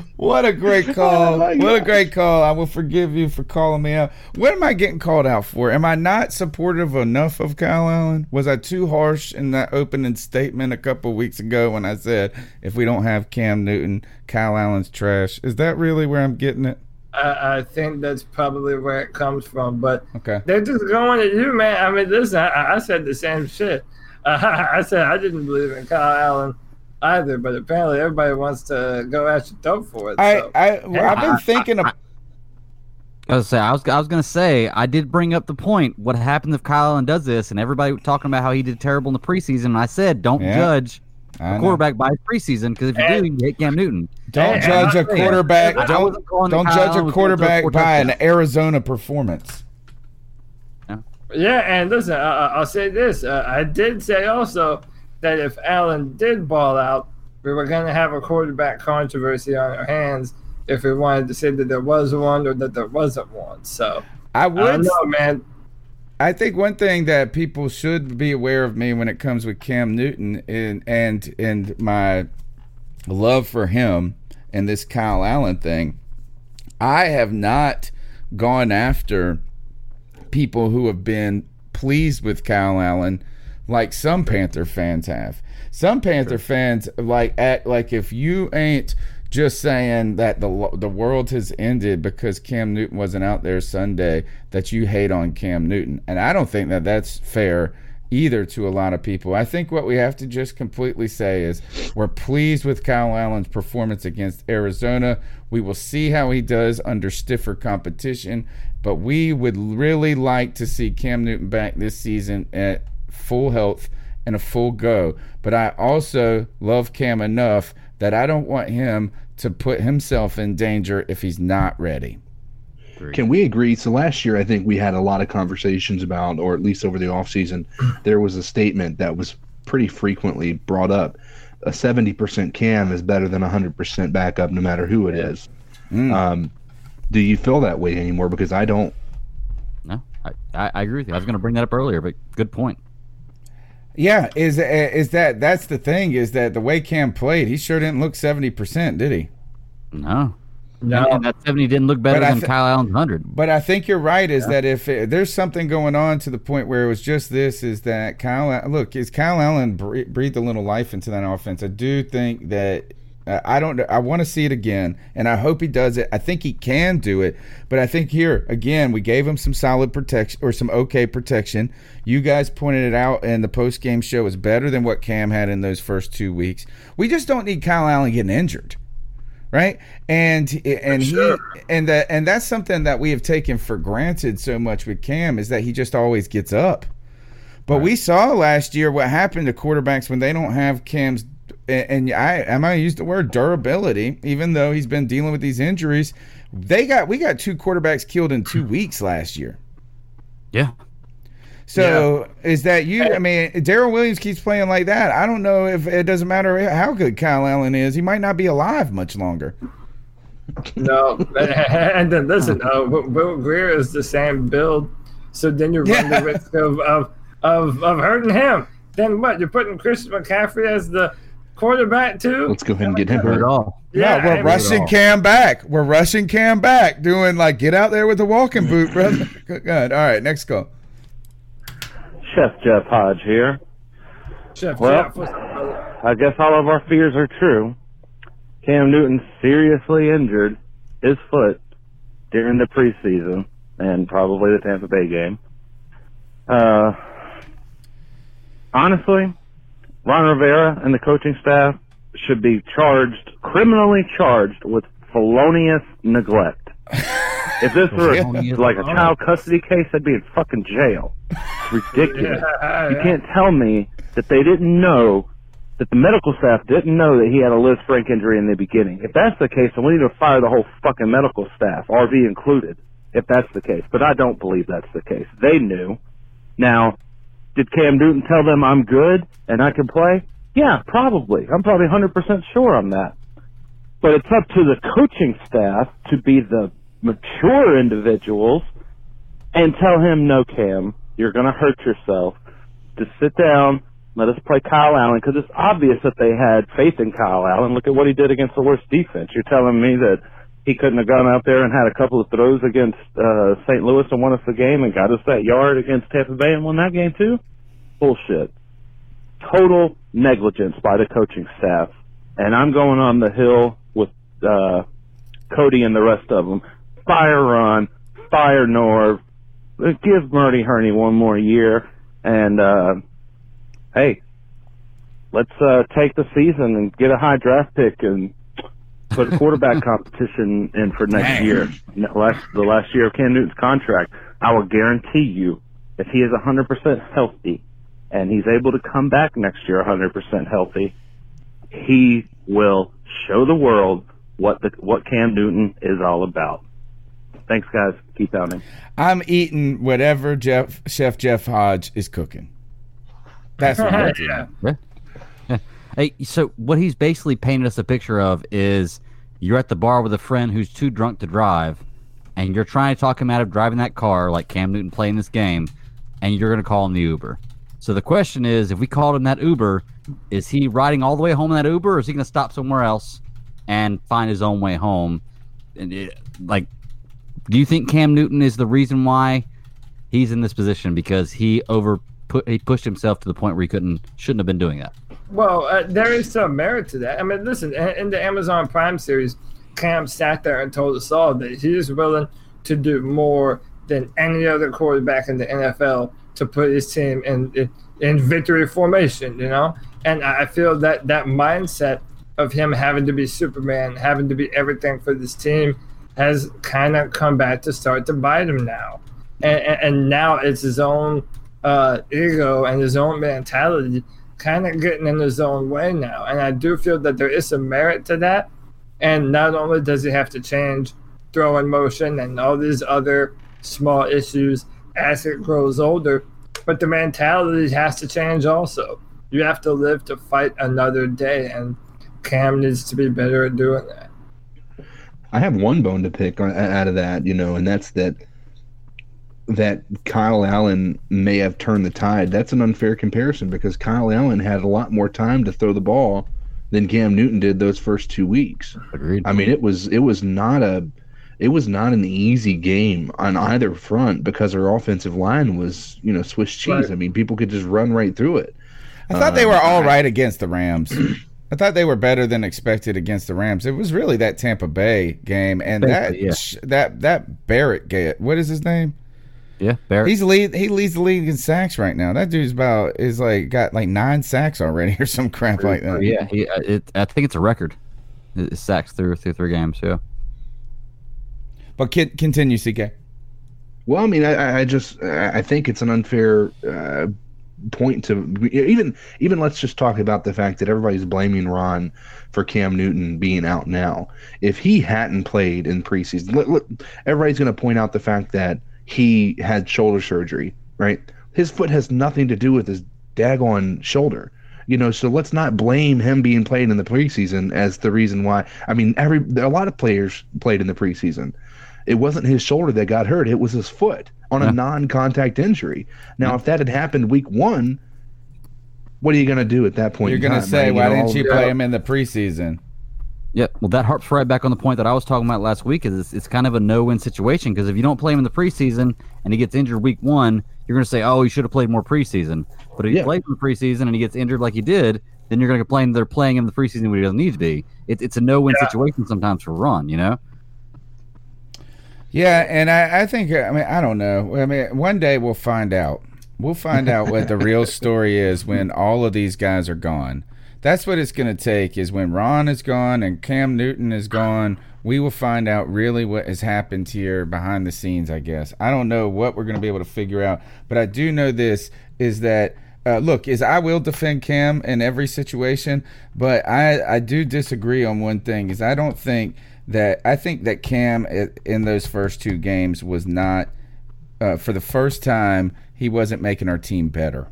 What a great call. What a great call. I will forgive you for calling me out. What am I getting called out for? Am I not supportive enough of Kyle Allen? Was I too harsh in that opening statement a couple weeks ago when I said if we don't have Cam Newton, Kyle Allen's trash? Is that really where I'm getting it? I, I think that's probably where it comes from. But Okay. they're just going at you, man. I mean, listen, I, I said the same shit. Uh, I said I didn't believe in Kyle Allen either, but apparently everybody wants to go at your throat for it. I, so. I, I've been thinking of. I was say I was I was gonna say I did bring up the point. What happens if Kyle Allen does this, and everybody talking about how he did terrible in the preseason? And I said, don't Yeah. judge I a quarterback by preseason because if you do, you hit Cam Newton. Don't And- judge and a I'm saying, quarterback. I Don't wasn't calling that don't Kyle judge a was gonna throw quarterback four by an. Arizona performance. Yeah, and listen, I, I- I'll say this. Uh, I did say also that if Allen did ball out, we were going to have a quarterback controversy on our hands if we wanted to say that there was one or that there wasn't one. So I I would don't know, man. I think one thing that people should be aware of me when it comes with Cam Newton and and and my love for him and this Kyle Allen thing, I have not gone after people who have been pleased with Kyle Allen like some Panther fans have. Some Panther fans like act like if you ain't just saying that the the world has ended because Cam Newton wasn't out there Sunday that you hate on Cam Newton. And I don't think that that's fair either to a lot of people. I think what we have to just completely say is we're pleased with Kyle Allen's performance against Arizona. We will see how he does under stiffer competition, but we would really like to see Cam Newton back this season at full health and a full go. But I also love Cam enough that I don't want him to put himself in danger if he's not ready. Can we agree? So last year, I think we had a lot of conversations about, or at least over the offseason, there was a statement that was pretty frequently brought up. A 70% cam is better than 100% backup, no matter who it is. Um, do you feel that way anymore? Because I don't. No, I, I, I agree with you. I was going to bring that up earlier, but good point. Yeah, is uh, is that that's the thing? Is that the way Cam played, he sure didn't look seventy percent, did he? No, no. And that seventy didn't look better But than thi- Kyle Allen's hundred. But I think you're right. Is Yeah. that if it, there's something going on to the point where it was just this, is that Kyle? Look, is Kyle Allen bre- breathed a little life into that offense? I do think that. I don't. I want to see it again, and I hope he does it. I think he can do it, but I think here again we gave him some solid protection or some okay protection. You guys pointed it out, and the post game show was better than what Cam had in those first two weeks. We just don't need Kyle Allen getting injured right and and he and that and that's something that we have taken for granted so much with cam is that he just always gets up but we saw last year what happened to quarterbacks when they don't have cam's and and i am i might use the word durability even though he's been dealing with these injuries they got we got two quarterbacks killed in two weeks last year Yeah. so is that you? I mean, Daryl Williams keeps playing like that. I don't know if it doesn't matter how good Kyle Allen is. He might not be alive much longer. No, and then listen, uh, Will Will Grier is the same build, so then you run the risk of, of of of hurting him. Then what? You're putting Christian McCaffrey as the quarterback too. Let's go ahead and get him hurt. All. Yeah, I we're rushing Cam back. We're rushing Cam back, doing like get out there with the walking boot, brother. Good. good. All right, next go. Chef Jeff Hodge here. Chef Well, Jeff I guess all of our fears are true. Cam Newton seriously injured his foot during the preseason and probably the Tampa Bay game. Uh, honestly, Ron Rivera and the coaching staff should be charged, criminally charged with felonious neglect. If this were like a child custody case, I'd be in fucking jail. It's ridiculous. Yeah, You yeah. can't tell me that they didn't know that the medical staff didn't know that he had a Lisfranc injury in the beginning. If that's the case, then we need to fire the whole fucking medical staff, RV included, if that's the case. But I don't believe that's the case. They knew. Now, did Cam Newton tell them I'm good and I can play? Yeah, probably. I'm probably 100% sure on that. But it's up to the coaching staff to be the mature individuals and tell him, no, Cam, you're going to hurt yourself. Just sit down. Let us play Kyle Allen because it's obvious that they had faith in Kyle Allen. Look at what he did against the worst defense. You're telling me that he couldn't have gone out there and had a couple of throws against uh, St. Louis and won us the game and got us that yard against Tampa Bay and won that game too? Bullshit. Total negligence by the coaching staff. And I'm going on the hill with uh, Cody and the rest of them. Fire Ron, fire Norv, give Murray Hurney one more year, and uh, hey, let's uh, take the season and get a high draft pick and put a quarterback competition in for next year. Last the last year of Cam Newton's contract, I will guarantee you, if he is 100% healthy and he's able to come back next year 100% healthy, he will show the world what the what Cam Newton is all about. Thanks, guys. Keep pounding. I'm eating whatever Jeff Chef Jeff Hodge is cooking. That's what I'm doing. Hey, so what he's basically painted us a picture of is you're at the bar with a friend who's too drunk to drive, and you're trying to talk him out of driving that car like Cam Newton playing this game, and you're going to call him the Uber. So the question is, if we called him that Uber, is he riding all the way home in that Uber, or is he going to stop somewhere else and find his own way home? And it, like, do you think Cam Newton is the reason why he's in this position because he over put he pushed himself to the point where he couldn't shouldn't have been doing that? Well, uh, there is some merit to that. I mean, listen, in, the Amazon Prime series, Cam sat there and told us all that he is willing to do more than any other quarterback in the NFL to put his team in in, in victory formation. You know, and I I feel that that mindset of him having to be Superman, having to be everything for this team, has kind of come back to start to bite him now. And, and, and now it's his own uh, ego and his own mentality kind of getting in his own way now. And I do feel that there is some merit to that. And not only does he have to change throwing motion and all these other small issues as it grows older. But the mentality has to change also. You have to live to fight another day, and Cam needs to be better at doing that. I have one bone to pick out of that, you know, and that's that that Kyle Allen may have turned the tide. That's an unfair comparison because Kyle Allen had a lot more time to throw the ball than Cam Newton did those first two weeks. Agreed. I mean, it was it was not a it was not an easy game on either front because our offensive line was you know Swiss cheese. Right. I mean, people could just run right through it. I thought they Um, were all right I- against the Rams. I thought they were better than expected against the Rams. It was really that Tampa Bay game and that yeah. that that Barrett get what is his name? Yeah, Barrett. He's lead. He leads the league in sacks right now. That dude's about is like got like nine sacks already or some crap like that. Yeah, he, uh, it, I think it's a record. It- Sacks through through three games. Yeah. But con- continue, CK. Well, I mean, I- I, I just I I think it's an unfair uh, point to even even let's just talk about the fact that everybody's blaming Ron for Cam Newton being out now. If he hadn't played in preseason, look, look, everybody's going to point out the fact that he had shoulder surgery, right? His foot has nothing to do with his daggone shoulder. You know, so let's not blame him being played in the preseason as the reason why. I mean, every a lot of players played in the preseason. It wasn't his shoulder that got hurt; it was his foot on a non-contact injury. Now, if that had happened week one, what are you going to do at that point? You're gonna say right? why know, didn't you play him in the preseason? Yeah, well, that harps right back on the point that I was talking about last week. Is it's, it's kind of a no-win situation because if you don't play him in the preseason and he gets injured week one, you're going to say, "Oh, he should have played more preseason." But if he Yeah. plays in the preseason and he gets injured like he did, then you're going to complain they're playing him in the preseason when he doesn't need to be. It's it's a no-win situation sometimes for Ron. You know. Yeah, and I, I think I mean I don't know. I mean, one day we'll find out. We'll find out what the real story is when all of these guys are gone. That's what it's going to take. Is when Ron is gone and Cam Newton is gone, we will find out really what has happened here behind the scenes. I guess I don't know what we're going to be able to figure out, but I do know this is that. Uh, look, is I will defend Cam in every situation, but I I do disagree on one thing. Is I don't think that I think that Cam in those first two games was not uh, for the first time he wasn't making our team better.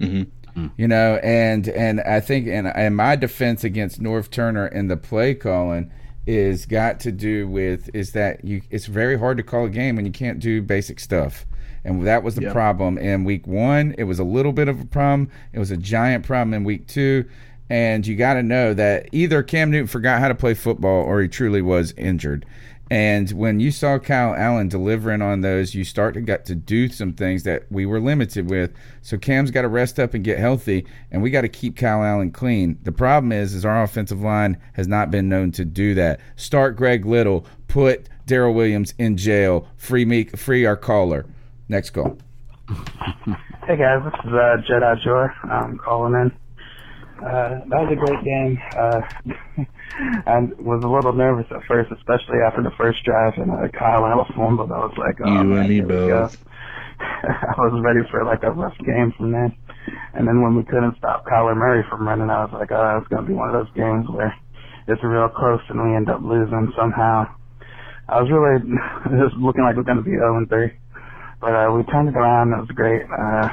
Mm-hmm. Mm. You know, and and I think and and my defense against Norv Turner in the play calling is got to do with is that you it's very hard to call a game when you can't do basic stuff. And that was the Yeah. problem in week one. It was a little bit of a problem. It was a giant problem in week two. And you got to know that either Cam Newton forgot how to play football or he truly was injured. And when you saw Kyle Allen delivering on those, you start to get to do some things that we were limited with. So Cam's got to rest up and get healthy, and we got to keep Kyle Allen clean. The problem is, is our offensive line has not been known to do that. Start Greg Little, put Daryl Williams in jail, free me, free our caller. Next call. Hey guys, this is uh, Jedi Joy. I'm calling in. Uh, that was a great game. Uh, I was a little nervous at first, especially after the first drive and uh, Kyle Allen fumbled. I was like, oh, You man, and me here we go. both. I was ready for like a rough game from then. And then when we couldn't stop Kyler Murray from running, I was like, oh, it's going to be one of those games where it's real close and we end up losing somehow. I was really, it was looking like it was going to be 0 and 3. But uh, we turned it around. It was great. Uh,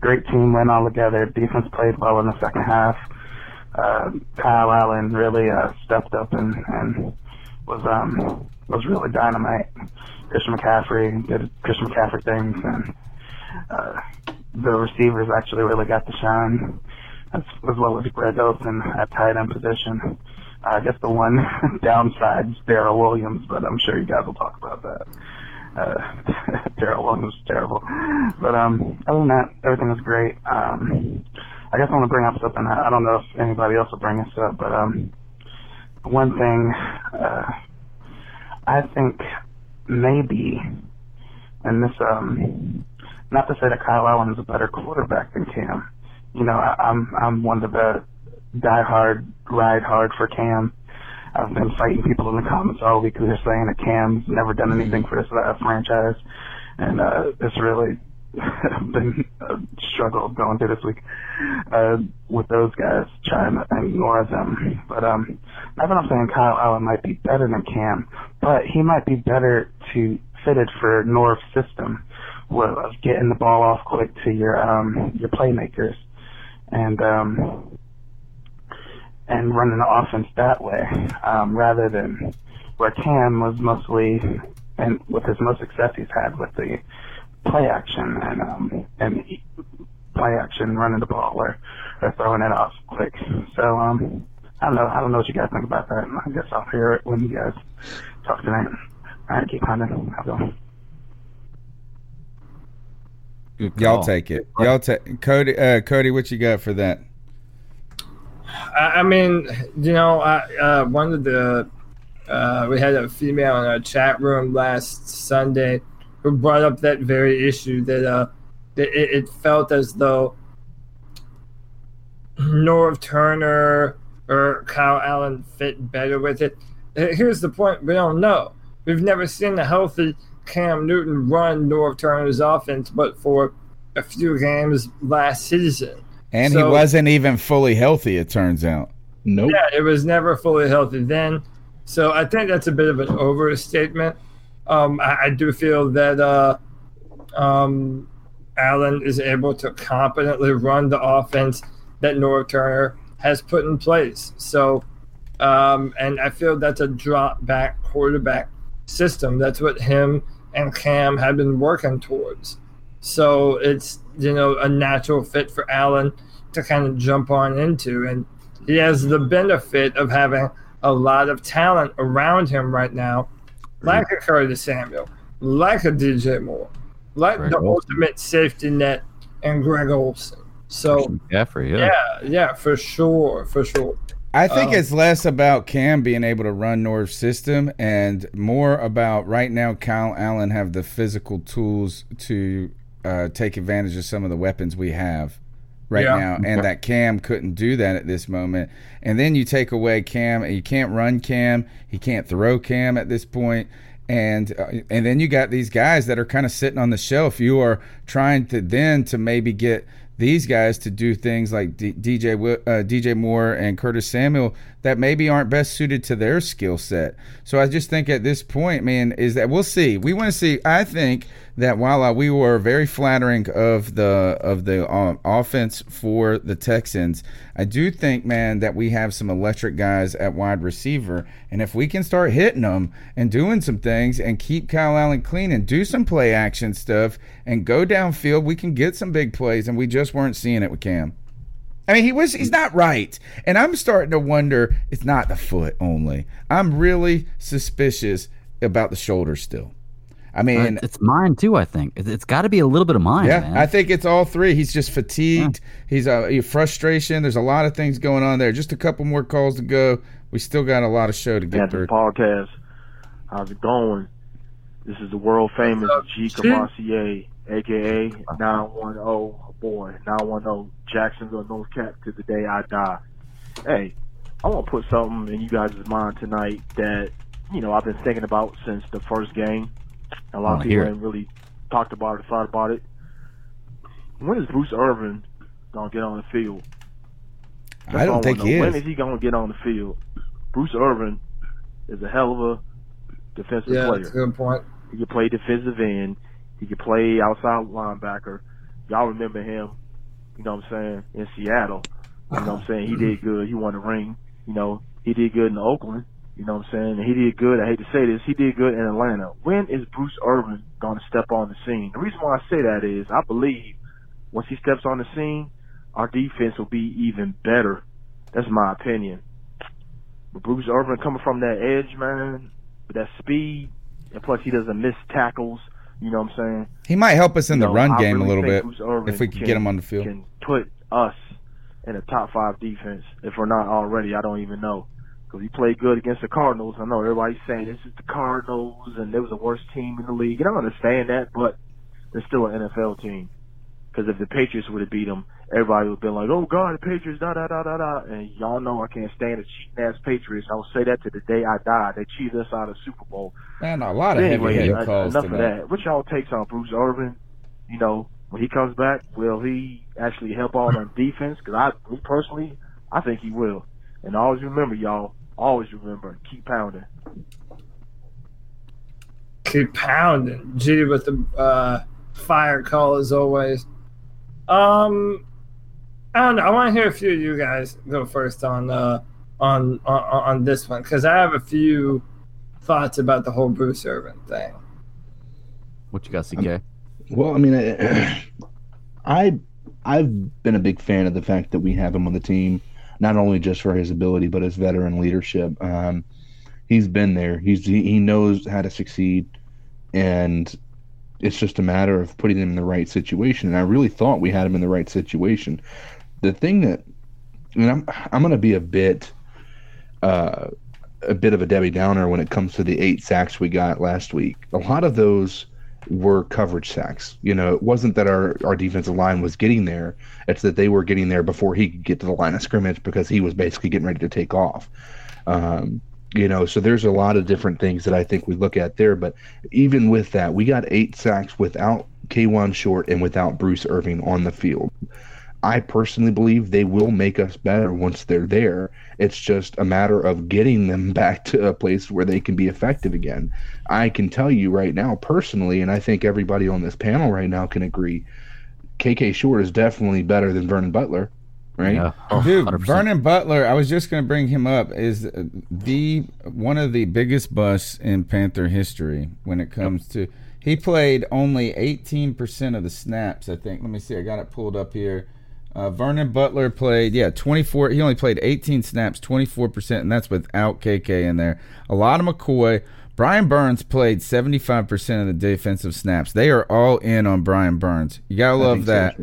great team went all together. Defense played well in the second half. Uh, Kyle Allen really uh, stepped up and, and was um was really dynamite. Christian McCaffrey did Christian McCaffrey things, and uh, the receivers actually really got to shine, as, as well as Greg Olsen at tight end position. I guess the one downside is Daryl Williams, but I'm sure you guys will talk about that. Uh, Daryl Williams was terrible, but um, other than that, everything was great. Um, I guess I want to bring up something. I don't know if anybody else will bring this up, but um, one thing uh, I think maybe, and this um, not to say that Kyle Allen is a better quarterback than Cam. You know, I, I'm I'm one of the die hard, ride hard for Cam. I've been fighting people in the comments all week who are saying that Cam's never done anything for this uh, franchise, and uh, it's really been uh, struggled going through this week uh, with those guys trying to ignore them. But um, not that I'm saying Kyle Allen might be better than Cam, but he might be better to fitted for Norv's system of getting the ball off quick to your um your playmakers and um and running the offense that way um rather than where Cam was mostly and with his most success he's had with the play action and um and play action running the ball or, or throwing it off quick. So um I don't know I don't know what you guys think about that. I guess I'll hear it when you guys talk tonight. All right, keep good one. Y'all take it. Y'all take Cody. Uh, Cody, what you got for that? I, mean, you know, I, uh, one of the uh, we had a female in our chat room last Sunday who brought up that very issue that uh, that it, it felt as though Norv Turner or Kyle Allen fit better with it. Uh, Here's the point: we don't know. We've never seen a healthy Cam Newton run Norv Turner's offense, but for a few games last season. And he wasn't even fully healthy. It turns out. Nope. Yeah, it was never fully healthy then. So I think that's a bit of an overstatement. Um, I, I do feel that uh, um, Allen is able to competently run the offense that Norv Turner has put in place. So, um, and I feel that's a drop back quarterback system. That's what him and Cam have been working towards. So it's you know a natural fit for Allen to kind of jump on into, and he has the benefit of having a lot of talent around him right now, like a Curtis Samuel, like a DJ Moore, like Greg the Olsen. ultimate safety net and Greg Olsen. So Jeffrey, yeah. yeah, yeah, for sure, for sure. I think Um, it's less about Cam being able to run Norv's system and more about right now Kyle Allen have the physical tools to uh, take advantage of some of the weapons we have right Yeah. now, and that Cam couldn't do that at this moment. And then you take away Cam, and you can't run Cam, he can't throw Cam at this point. And uh, and then you got these guys that are kind of sitting on the shelf. You are trying to then to maybe get these guys to do things like D- DJ uh, DJ Moore and Curtis Samuel that maybe aren't best suited to their skill set. So I just think at this point, man, is that we'll see. We want to see. I think that while we were very flattering of the of the um, offense for the Texans, I do think, man, that we have some electric guys at wide receiver, and if we can start hitting them and doing some things and keep Kyle Allen clean and do some play action stuff and go downfield, we can get some big plays, and we just weren't seeing it with Cam. I mean, he was he's not right. And I'm starting to wonder it's not the foot only. I'm really suspicious about the shoulder still. I mean, Uh, it's mine too. I think It- it's got to be a little bit of mine. yeah, man. I think it's all three. He's just fatigued. He's uh, frustration. There's a lot of things going on there. Just a couple more calls to go. We still got a lot of show to get Panther through. Podcast. How's it going? This is the world famous G. Cavassier, aka 910, boy, 910, Jacksonville, North Cap to the day I die. Hey, I want to put something in you guys' mind tonight that, you know, I've been thinking about since the first game. A lot of people haven't really talked about it, thought about it. When is Bruce Irvin going to get on the field? That's I don't think wanna he is. When is he going to get on the field? Bruce Irvin is a hell of a defensive Yeah, player. that's a good point. He can play defensive end. He can play outside linebacker. Y'all remember him, you know what I'm saying, in Seattle. You know what I'm saying? He did good. He won a ring. You know, he did good in Oakland. You know what I'm saying? And he did good. I hate to say this. He did good in Atlanta. When is Bruce Irvin going to step on the scene? The reason why I say that is I believe once he steps on the scene, our defense will be even better. That's my opinion. But Bruce Irvin coming from that edge, man, with that speed, and plus he doesn't miss tackles. You know what I'm saying? He might help us in You the know, run I game a little bit if we could can- get him on the field. Can put us in a top five defense. If we're not already, I don't even know. Because he played good against the Cardinals. I know everybody's saying this is the Cardinals and they was the worst team in the league. And I understand that, but they're still an NFL team. Because if the Patriots would have beat them, everybody would have been like, "Oh God, the Patriots!" Da da da da da. And y'all know I can't stand the cheating ass Patriots. I will say that to the day I die. They cheated us out of the Super Bowl. Man, a lot of But anyway, heavy-handed calls Enough of that. What y'all takes on Bruce Irvin? You know, when he comes back, will he actually help out on defense? Because I, me personally, I think he will. And always remember, y'all, always remember, keep pounding. Keep pounding. G with the uh, fire call as always. Um, I don't know. I want to hear a few of you guys go first on uh, on on, on this one because I have a few thoughts about the whole Bruce Irvin thing. What you got, CK? Well, I mean, I, I I've been a big fan of the fact that we have him on the team, not only just for his ability but his veteran leadership. Um, he's been there. He's he, he knows how to succeed, and it's just a matter of putting him in the right situation. And I really thought we had him in the right situation. The thing that, and I'm I'm to be a bit, uh, a bit of a Debbie Downer when it comes to the eight sacks we got last week. A lot of those were coverage sacks. You know, it wasn't that our, our defensive line was getting there, it's that they were getting there before he could get to the line of scrimmage because he was basically getting ready to take off. Um, you know, so there's a lot of different things that I think we look at there. But even with that, we got eight sacks without Kawann Short and without Bruce Irvin on the field. I personally believe they will make us better once they're there. It's just a matter of getting them back to a place where they can be effective again. I can tell you right now, personally, and I think everybody on this panel right now can agree, KK Short is definitely better than Vernon Butler, right? Yeah. Oh, oh, dude, 100%. Vernon Butler, I was just going to bring him up, is the one of the biggest busts in Panther history when it comes to. He played only 18% of the snaps, I think. Let me see. I got it pulled up here. Uh, Vernon Butler played, yeah, 24. He only played 18 snaps, 24%, and that's without KK in there. A lot of McCoy. Brian Burns played 75% of the defensive snaps. They are all in on Brian Burns. You got to love so that.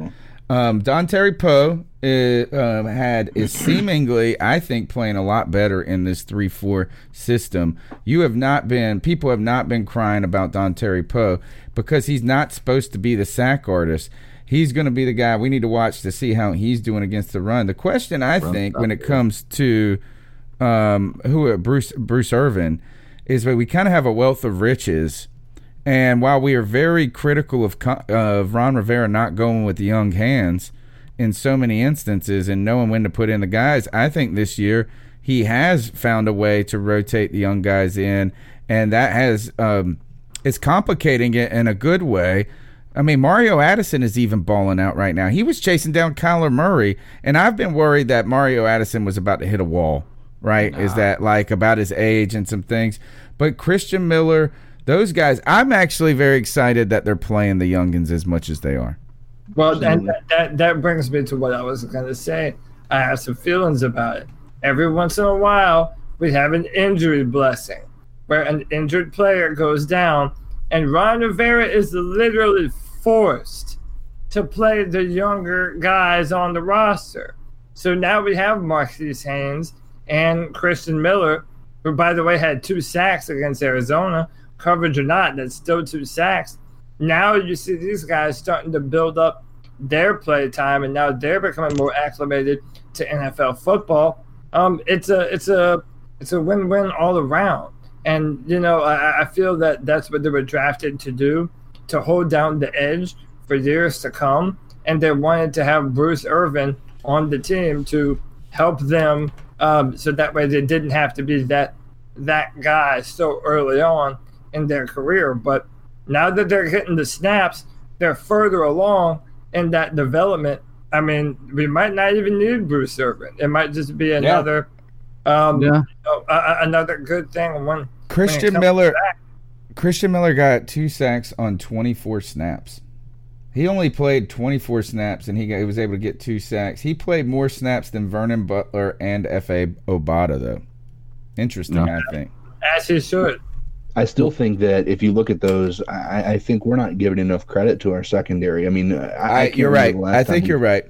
Um, Dontari Poe uh, um, had is seemingly, I think, playing a lot better in this three four system. You have not been, people have not been crying about Dontari Poe because he's not supposed to be the sack artist. He's going to be the guy we need to watch to see how he's doing against the run. The question I Run think when it stopper. comes to um, who Bruce Bruce Irvin is that we kind of have a wealth of riches. And while we are very critical of of Ron Rivera not going with the young hands in so many instances and knowing when to put in the guys, I think this year he has found a way to rotate the young guys in, and that has um, it's complicating it in a good way. I mean, Mario Addison is even balling out right now. He was chasing down Kyler Murray, and I've been worried that Mario Addison was about to hit a wall. Right? Is that like about his age and some things? But Christian Miller, those guys, I'm actually very excited that they're playing the youngins as much as they are. Well, and that, that that brings me to what I was going to say. I have some feelings about it. Every once in a while, we have an injury blessing where an injured player goes down, and Ron Rivera is literally forced to play the younger guys on the roster. So now we have Marquis Haynes and Christian Miller, who, by the way, had two sacks against Arizona. Coverage or not, that's still two sacks. Now you see these guys starting to build up their play time, and now they're becoming more acclimated to NFL football. Um, it's a it's a it's a win win all around. And you know, I, I feel that that's what they were drafted to do, to hold down the edge for years to come. And they wanted to have Bruce Irvin on the team to help them, um, so that way they didn't have to be that that guy so early on in their career. But now that they're hitting the snaps, they're further along in that development. I mean, we might not even need Bruce Irvin. It might just be another, um, Yeah. you know, a- a- another good thing. When Christian when Miller back. Christian Miller got two sacks on 24 snaps. He only played 24 snaps and he, got, he was able to get two sacks. He played more snaps than Vernon Butler and Efe Obada, though. Interesting, Yeah. I think. as he should. I still think that if you look at those, I, I think we're not giving enough credit to our secondary. I mean, I, I I, you're right. I think we- you're right.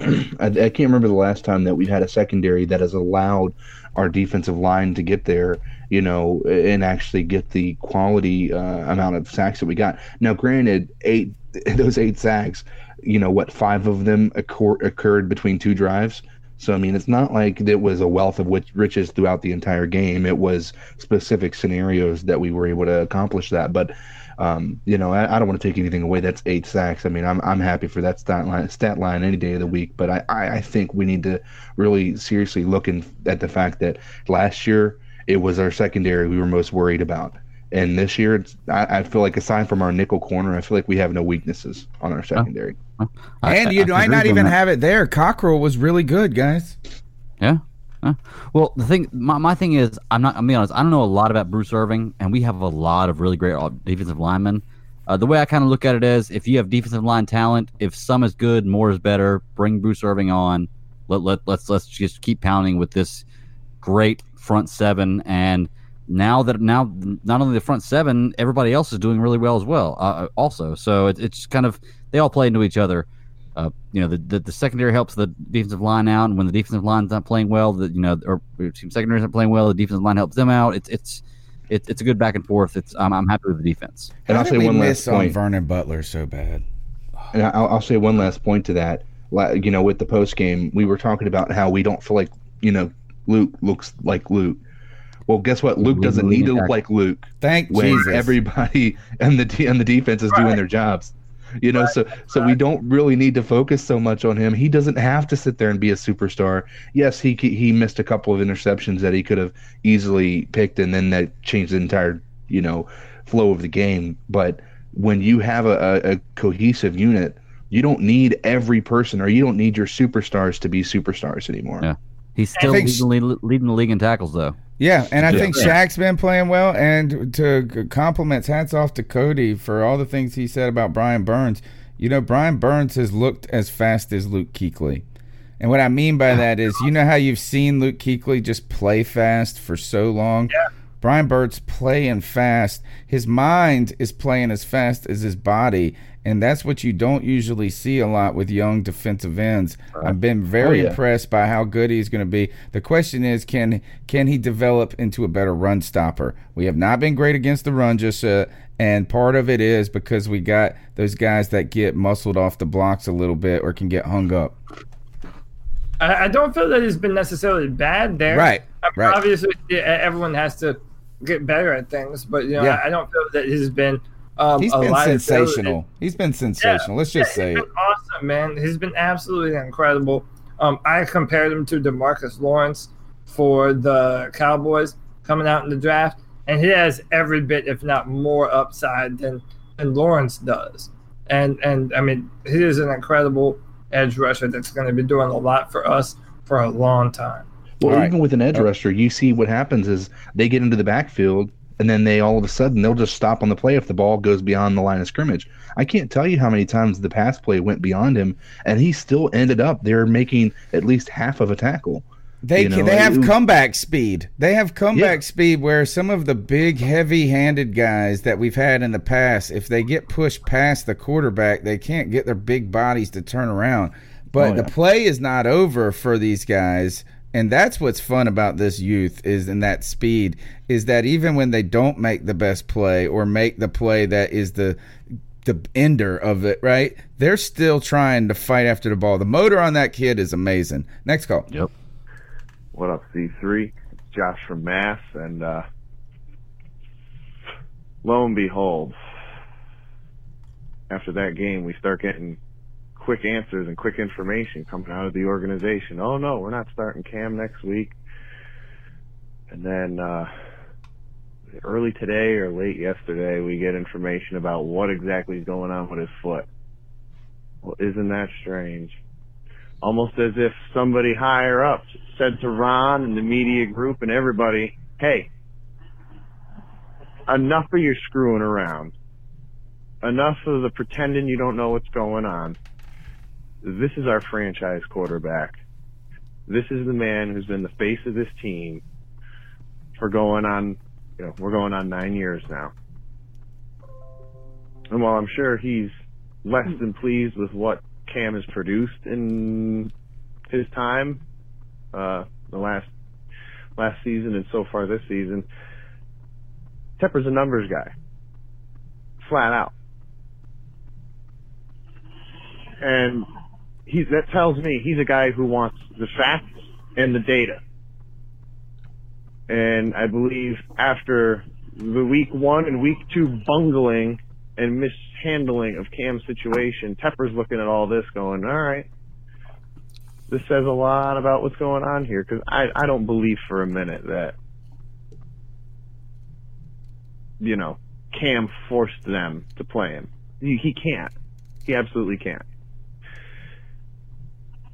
I, I can't remember the last time that we've had a secondary that has allowed our defensive line to get there, you know, and actually get the quality uh, amount of sacks that we got. Now, granted, eight those eight sacks, you know, what five of them occur, occurred between two drives. So I mean, it's not like it was a wealth of riches throughout the entire game. It was specific scenarios that we were able to accomplish that. But Um, you know, I, I don't want to take anything away. That's eight sacks. I mean, I'm I'm happy for that stat line stat line any day of the week. But I, I, I think we need to really seriously look in, at the fact that last year it was our secondary we were most worried about. And this year, it's, I, I feel like aside from our nickel corner, I feel like we have no weaknesses on our secondary. and you might not even have it there. Cockrell was really good, guys. Yeah. Yeah. Well, the thing, my, my thing is, I'm not. I'm being honest. I don't know a lot about Bruce Irvin, and we have a lot of really great defensive linemen. Uh, the way I kind of look at it is, if you have defensive line talent, if some is good, more is better. Bring Bruce Irvin on. Let let let's let's just keep pounding with this great front seven. And now that now not only the front seven, everybody else is doing really well as well. Uh, also, so it, it's kind of they all play into each other uh, you know, the, the, the secondary helps the defensive line out, and when the defensive line's not playing well, the you know, or team secondary not playing well, the defensive line helps them out. It's it's it's it's a good back and forth. It's I'm, I'm happy with the defense. And How I'll say one miss last on point. Vernon Butler so bad. And I'll, I'll say one last point to that. Like, You know, with the post game, we were talking about how we don't feel like you know Luke looks like Luke. Well, guess what? Luke doesn't need to look like Luke. Thank when Jesus. everybody and the and the defense is doing their jobs. You know, so so we don't really need to focus so much on him. He doesn't have to sit there and be a superstar. Yes, he he missed a couple of interceptions that he could have easily picked, and then that changed the entire you know flow of the game. But when you have a, a, a cohesive unit, you don't need every person, or you don't need your superstars to be superstars anymore. Yeah, he's still think- leading, the leading the league in tackles though. Yeah, and I Yeah. think Shaq's been playing well. And to compliments, hats off to Cody for all the things he said about Brian Burns. You know, Brian Burns has looked as fast as Luke Kuechly. And what I mean by that is, you know how you've seen Luke Kuechly just play fast for so long? Yeah. Brian Burns playing fast. His mind is playing as fast as his body. And that's what you don't usually see a lot with young defensive ends. I've been very Oh, yeah. impressed by how good he's going to be. The question is, can can he develop into a better run stopper? We have not been great against the run just uh, and part of it is because we got those guys that get muscled off the blocks a little bit or can get hung up. I, I don't feel that it's been necessarily bad there. Right, I mean, right. Obviously, everyone has to get better at things, but you know, Yeah. I, I don't feel that he's been. Um, He's a been sensational. He's been sensational. Let's just yeah, say he's it. been awesome, man. He's been absolutely incredible. Um, I compared him to Demarcus Lawrence for the Cowboys coming out in the draft, and he has every bit, if not more, upside than than Lawrence does. And and I mean, he is an incredible edge rusher that's going to be doing a lot for us for a long time. Well, right. even with an edge rusher, you see what happens is they get into the backfield and then they all of a sudden they'll just stop on the play if the ball goes beyond the line of scrimmage. I can't tell you how many times the pass play went beyond him and he still ended up there making at least half of a tackle. They You know, they have it- comeback speed. They have comeback speed where some of the big, heavy-handed guys that we've had in the past, if they get pushed past the quarterback, they can't get their big bodies to turn around. But Oh, the play is not over for these guys, and that's what's fun about this youth is in that speed is that even when they don't make the best play or make the play that is the the ender of it, right? They're still trying to fight after the ball. The motor on that kid is amazing. Next call. Yep. What up, C3? It's Josh from Mass, and uh, lo and behold, after that game, we start getting quick answers and quick information coming out of the organization. Oh no, we're not starting Cam next week. And then uh, early today or late yesterday, we get information about what exactly is going on with his foot. Well, isn't that strange? almost as if somebody higher up said to Ron and the media group and everybody, hey, enough of your screwing around. Enough of the pretending you don't know what's going on. This is our franchise quarterback. This is the man who's been the face of this team for going on, you know, we're going on nine years now. And while I'm sure he's less than pleased with what Cam has produced in his time, uh, the last last season and so far this season, Tepper's a numbers guy, flat out, and that tells me he's a guy who wants the facts and the data. And I believe after the week one and week two bungling and mishandling of Cam's situation, Tepper's looking at all this going, all right, this says a lot about what's going on here because I, I don't believe for a minute that, you know, Cam forced them to play him. He, he can't. He absolutely can't.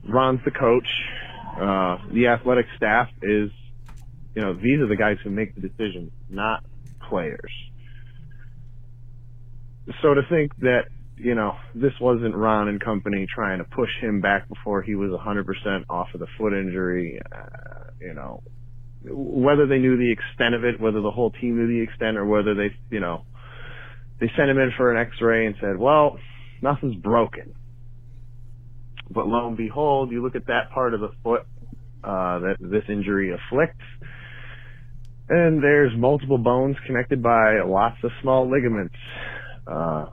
Ron's the coach. Uh, the athletic staff is, you know, these are the guys who make the decisions, not players. So to think that, you know, this wasn't Ron and company trying to push him back before he was 100% off of the foot injury, uh, you know, whether they knew the extent of it, whether the whole team knew the extent, or whether they, you know, they sent him in for an x-ray and said, well, nothing's broken. But lo and behold, you look at that part of the foot uh, that this injury afflicts, and there's multiple bones connected by lots of small ligaments. Uh,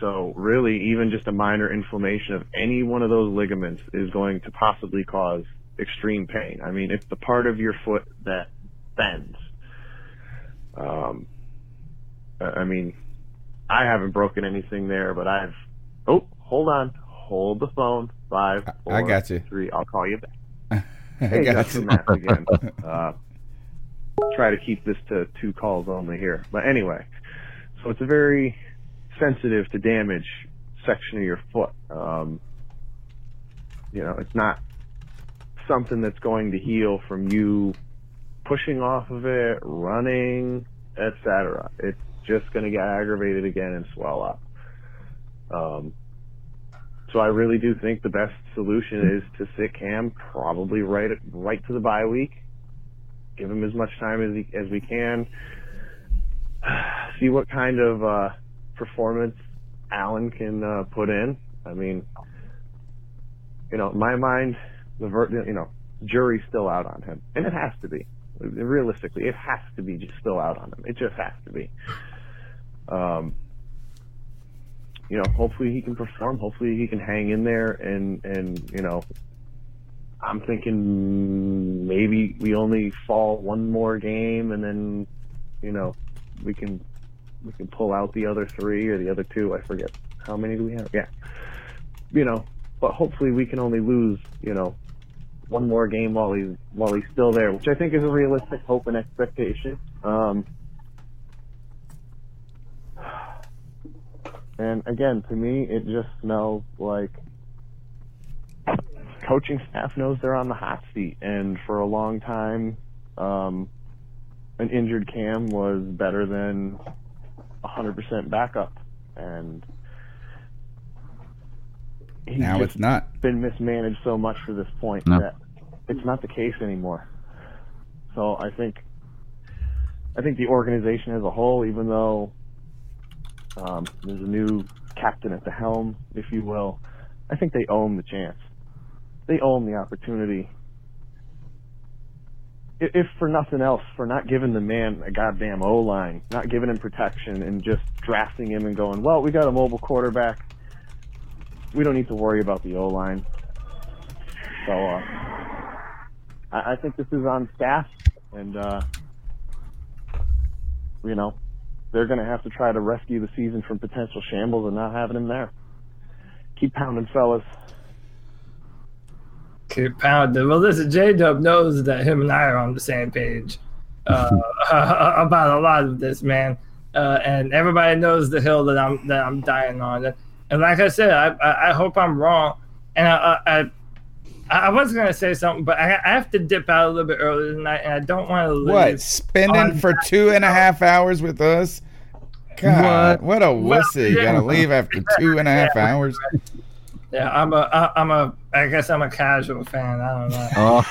so really, even just a minor inflammation of any one of those ligaments is going to possibly cause extreme pain. I mean, it's the part of your foot that bends. Um, I I mean, I haven't broken anything there, but I've. Oh, hold on, hold the phone. Five, I got you. Three. I'll call you back. I Hey, got Justin you. Again. Uh, try to keep this to two calls only here. But anyway, so it's a very sensitive to damage section of your foot. Um, you know, it's not something that's going to heal from you pushing off of it, running, etc. It's just going to get aggravated again and swell up. Um, so I really do think the best solution is to sit Cam probably right right to the bye week. Give him as much time as he, as we can. See what kind of uh, performance Allen can uh, put in. I mean, you know, in my mind, the ver- you know jury's still out on him, and it has to be. Realistically, it has to be just still out on him. It just has to be. Um, you know, hopefully he can perform. Hopefully he can hang in there, and and you know, I'm thinking maybe we only fall one more game, and then you know we can we can pull out the other three or the other two. I forget how many do we have. Yeah, you know, but hopefully we can only lose you know one more game while he's while he's still there, which I think is a realistic hope and expectation. Um, and again, to me, it just smells like coaching staff knows they're on the hot seat, and for a long time, um, an injured Cam was better than 100% backup, and he's Now just it's not. been mismanaged so much to this point No. that it's not the case anymore. So I think I think the organization as a whole, even though um, there's a new captain at the helm, if you will, I think they own the chance. They own the opportunity. If for nothing else, for not giving the man a goddamn O line, not giving him protection, and just drafting him and going, well, we got a mobile quarterback. We don't need to worry about the O line. So uh, I, I think this is on staff, and uh, you know they're going to have to try to rescue the season from potential shambles and not having him there. Keep pounding, fellas. Keep pounding. Well, listen, J Dub knows that him and I are on the same page uh, about a lot of this, man. Uh, and everybody knows the hill that I'm that I'm dying on. And, like I said, I, I I hope I'm wrong. And I I, I, I was gonna say something, but I, I have to dip out a little bit earlier tonight, and I don't want to What? Spending for two and a half hours with us? God, what, a Well, wussy. You yeah. gotta leave after two and a half Yeah. hours. Yeah, I'm a I- I'm a I guess I'm a casual fan. I don't know. Oh,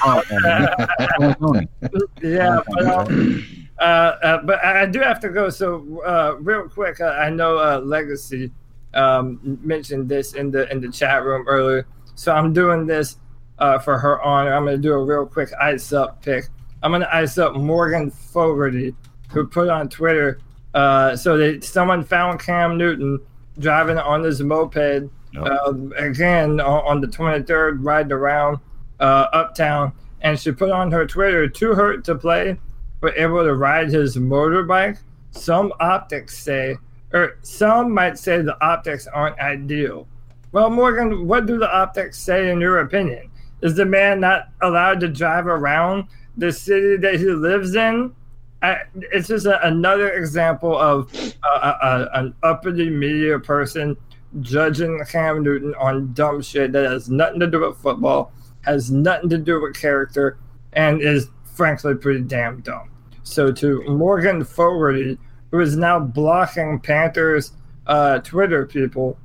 yeah, but, um, uh, uh, but I I do have to go. So uh, real quick, uh, I know uh, Legacy um, mentioned this in the in the chat room earlier. So I'm doing this uh, for her honor. I'm going to do a real quick ice up pick. I'm going to ice up Morgan Fogarty, who put on Twitter. Uh, so that someone found Cam Newton driving on his moped um, again on, on the 23rd, riding around uh, uptown, and she put on her Twitter, too hurt to play, but able to ride his motorbike. Some optics say or some might say the optics aren't ideal. Well, Morgan, what do the optics say in your opinion? Is the man not allowed to drive around the city that he lives in? I, it's just a, another example of uh, a, an uppity media person judging Cam Newton on dumb shit that has nothing to do with football, has nothing to do with character, and is frankly pretty damn dumb. So to Morgan Fogarty, who is now blocking Panthers uh, Twitter people,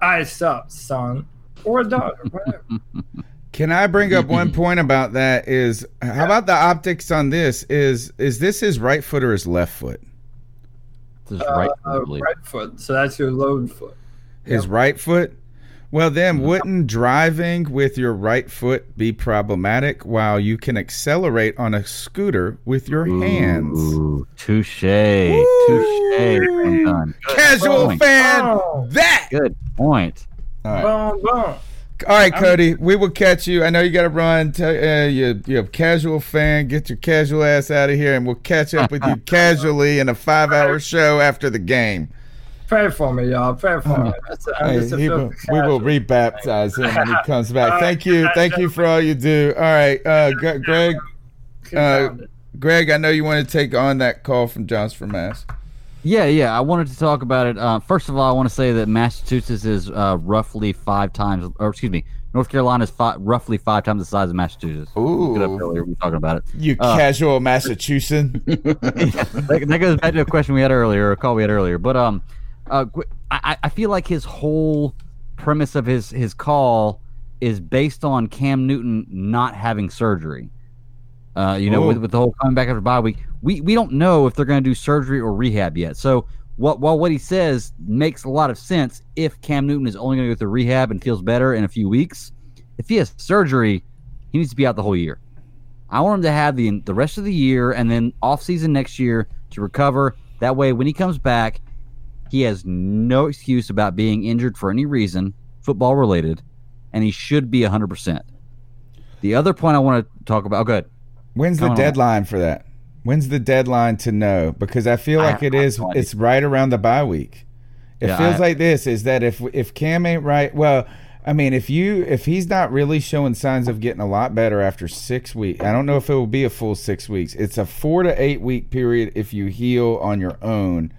I suck, son, or daughter, whatever. Can I bring up one point about that? Is how about the optics on this? Is is this his right foot or his left foot? His right, uh, right foot. So that's your load foot. His right foot. Well, then, wouldn't driving with your right foot be problematic while you can accelerate on a scooter with your hands? Ooh, touche. Touche. Well. Good Casual fan, Oh. that. Good point. All right. Boom, boom. All right, Cody, we will catch you. I know you got to run. T- uh, you, you're a casual fan. Get your casual ass out of here, and we'll catch up with you casually in a five-hour show after the game. Pray for me, y'all. Pray for me. That's Hey, he will- we will casual. rebaptize him when he comes back. Thank you, thank you for all you do. All right, uh, Gre- Greg, uh, Greg, I know you want to take on that call from Johns from Mass. Yeah, yeah. I wanted to talk about it. Uh, first of all, I want to say that Massachusetts is uh, roughly five times, or excuse me, North Carolina is fi- roughly five times the size of Massachusetts. Ooh. Good up earlier, we were talking about it. You Uh, casual Massachusetts. that, that goes back to a question we had earlier, a call we had earlier. But um, uh, I, I feel like his whole premise of his his call is based on Cam Newton not having surgery. Uh, you know, with, with the whole coming back after bye week, we we don't know if they're going to do surgery or rehab yet. So what while what he says makes a lot of sense if Cam Newton is only going to go through rehab and feels better in a few weeks, if he has surgery, he needs to be out the whole year. I want him to have the the rest of the year and then off season next year to recover. That way, when he comes back, he has no excuse about being injured for any reason, football related, and he should be 100%. The other point I want to talk about, oh, good. When's the Come on. deadline for that? When's the deadline to know? Because I feel like it I have is. It's right around the bye week. It Yeah, feels I- like this is that if if Cam ain't right, well, I mean, if you if he's not really showing signs of getting a lot better after six weeks, I don't know if it will be a full six weeks. It's a four to eight week period if you heal on your own.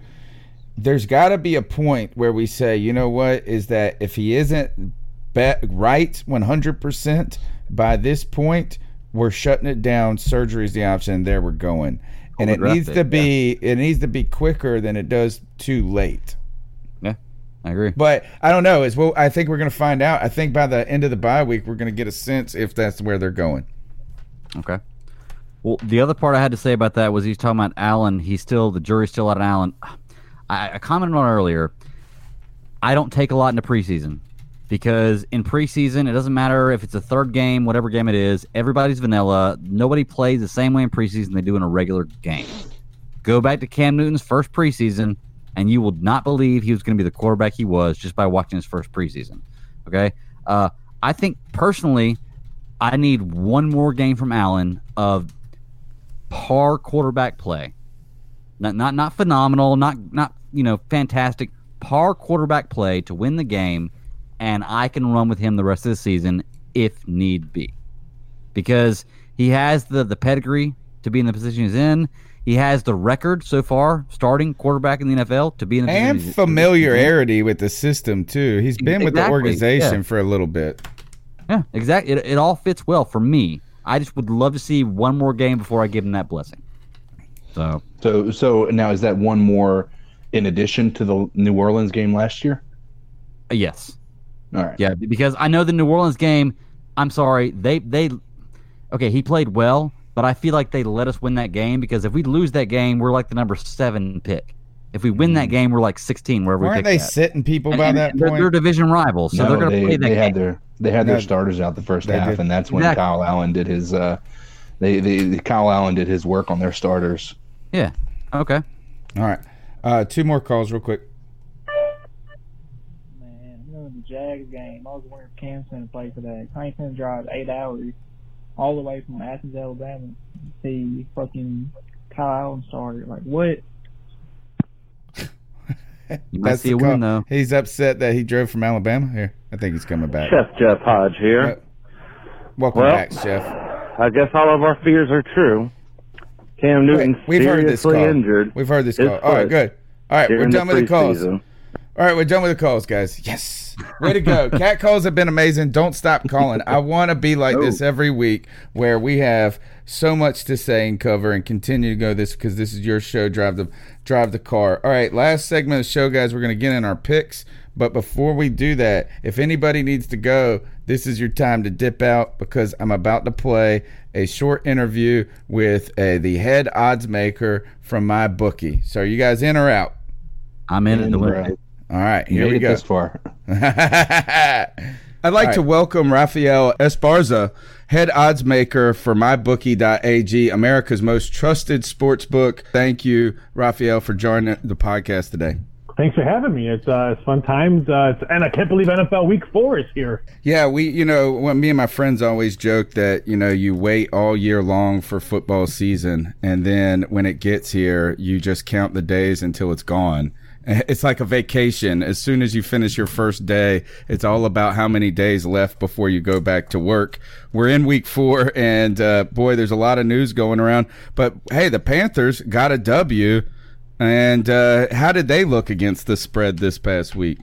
There's got to be a point where we say, you know what, is that if he isn't be- right 100% by this point, we're shutting it down. Surgery is the option. There we're going. And it needs it, to be it needs to be quicker than it does too late. Yeah, I agree. But I don't know. Is well, I think we're going to find out. I think by the end of the bye week, we're going to get a sense if that's where they're going. Okay. Well, the other part I had to say about that was he's talking about Allen. He's still the jury's still out on Allen. I, I commented on earlier. I don't take a lot into preseason because in preseason it doesn't matter if it's a third game, whatever game it is. Everybody's vanilla. Nobody plays the same way in preseason they do in a regular game. Go back to Cam Newton's first preseason, and you will not believe he was going to be the quarterback he was just by watching his first preseason. Okay. Uh, I think personally, I need one more game from Allen of par quarterback play. Not not not phenomenal, not not you know fantastic. Par quarterback play to win the game, and I can run with him the rest of the season if need be, because he has the the pedigree to be in the position he's in. He has the record so far starting quarterback in the NFL to be in the And position he's- familiarity with the system too. He's been with the organization yeah. for a little bit. Yeah, exactly. It, it all fits well for me. I just would love to see one more game before I give him that blessing. So, So so now is that one more in addition to the New Orleans game last year? yes. All right. Yeah, because I know the New Orleans game. I'm sorry, they they okay. He played well, but I feel like they let us win that game because if we lose that game, we're like the number seven pick. If we win that game, we're like 16 wherever we Weren't pick they that. sitting people And- by and that they're, point? they're division rivals, so No, they're going to they, play that they had their they had their starters out the first they half, did. and that's when Exactly. Kyle Allen did his. Uh, they, they Kyle Allen did his work on their starters. Yeah. Okay. All right. Uh, two more calls, real quick. Man, you know the Jags game. I was wondering if Cam's gonna play for that. He's gonna drive eight hours all the way from Athens, Alabama, to see fucking Kyle Allen start. Like what? You might That's see the a win, though. He's upset that he drove from Alabama. Here, I think he's coming back. Chef Jeff Hodge here. Welcome well, back, Chef. I guess all of our fears are true. Cam Newton We've heard this seriously call. injured. We've heard this call. All right, good. All right, we're done with the calls. Preseason. All right, we're done with the calls, guys. Yes. Way to go. Cat calls have been amazing. Don't stop calling. I want to be like this every week where we have so much to say and cover and continue to go this because this is your show, Drive the Drive the Car. All right, last segment of the show, guys. We're going to get in our picks. But before we do that, if anybody needs to go, this is your time to dip out because I'm about to play a short interview with uh the head odds maker from MyBookie. So are you guys in or out? I'm in it to win. It. All right, You here made we it go. this far. I'd like All to welcome Rafael Esparza, head odds maker for MyBookie.ag, America's most trusted sports book. Thank you, Rafael, for joining the podcast today. Thanks for having me. It's uh, it's fun times, uh, it's, and I can't believe NFL Week Four is here. Yeah, we, you know, when me and my friends always joke that, you know, you wait all year long for football season, and then when it gets here, you just count the days until it's gone. It's like a vacation. As soon as you finish your first day, it's all about how many days left before you go back to work. We're in week four, and uh, boy, there's a lot of news going around. But hey, the Panthers got a W. And uh, how did they look against the spread this past week?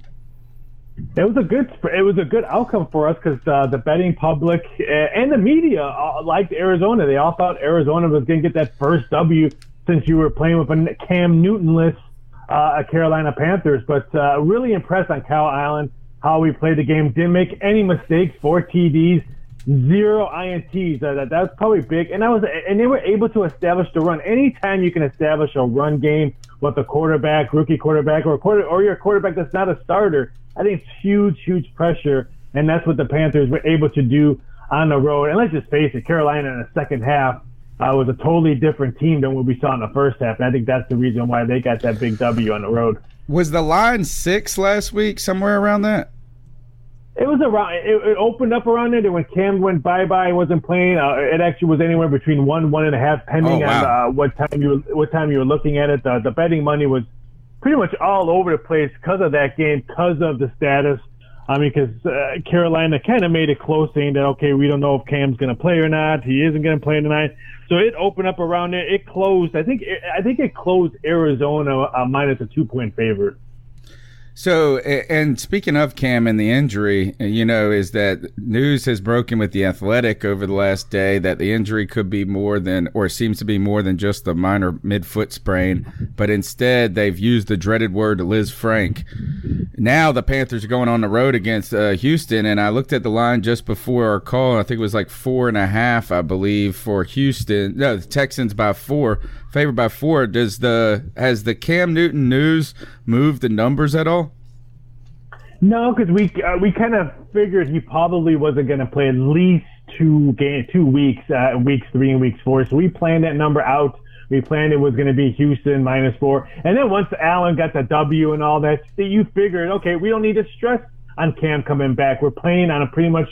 It was a good it was a good outcome for us because uh, the betting public uh, and the media uh, liked Arizona. They all thought Arizona was going to get that first W since you were playing with a Cam Newtonless uh, Carolina Panthers. But uh, really impressed on Kyle Allen how we played the game. Didn't make any mistakes. Four TDs, zero ints. Uh, that that's probably big. And I was and they were able to establish the run. Anytime you can establish a run game with a quarterback, rookie quarterback, or quarter or your quarterback that's not a starter, I think it's huge, huge pressure. And that's what the Panthers were able to do on the road. And let's just face it, Carolina in the second half uh, was a totally different team than what we saw in the first half. And I think that's the reason why they got that big W on the road. Was the line six last week, somewhere around that? It was around. It, it opened up around it, and when Cam went bye bye and wasn't playing, uh, it actually was anywhere between one one and a half, depending Oh, wow. on uh, what time you what time you were looking at it. The, the betting money was pretty much all over the place because of that game, because of the status. I mean, because uh, Carolina kind of made it close, saying that okay, we don't know if Cam's going to play or not. He isn't going to play tonight. So it opened up around it. It closed. I think. I think it closed Arizona uh, minus a two point favorite. So, and speaking of Cam and the injury, you know, is that news has broken with the Athletic over the last day that the injury could be more than, or seems to be more than just a minor midfoot sprain, but instead they've used the dreaded word Lisfranc. Now the Panthers are going on the road against uh, Houston, and I looked at the line just before our call. and I think it was like four and a half, I believe, for Houston. No, the Texans by four, favored by four. Does the has the Cam Newton news moved the numbers at all? No, because we uh, we kind of figured he probably wasn't going to play at least two game two weeks, uh, weeks three and weeks four. So we planned that number out. We planned it was going to be Houston minus four, and then once Allen got the W and all that, you figured, okay, we don't need to stress on Cam coming back. We're playing on a pretty much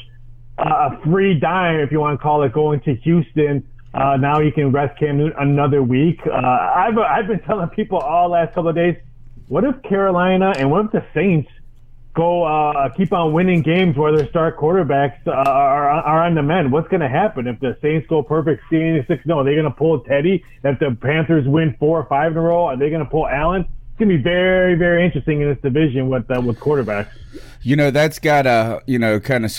uh, a free dime, if you want to call it, going to Houston. Uh, now you can rest Cam Newton another week. Uh, I've I've been telling people all last couple of days, what if Carolina and what if the Saints go uh, keep on winning games where their star quarterbacks uh, are, are on the men. What's going to happen if the Saints go perfect 6 No, are they going to pull Teddy? If the Panthers win four or five in a row, are they going to pull Allen? It's going to be very, very interesting in this division with uh, with quarterbacks. You know, that's got a you know, kind of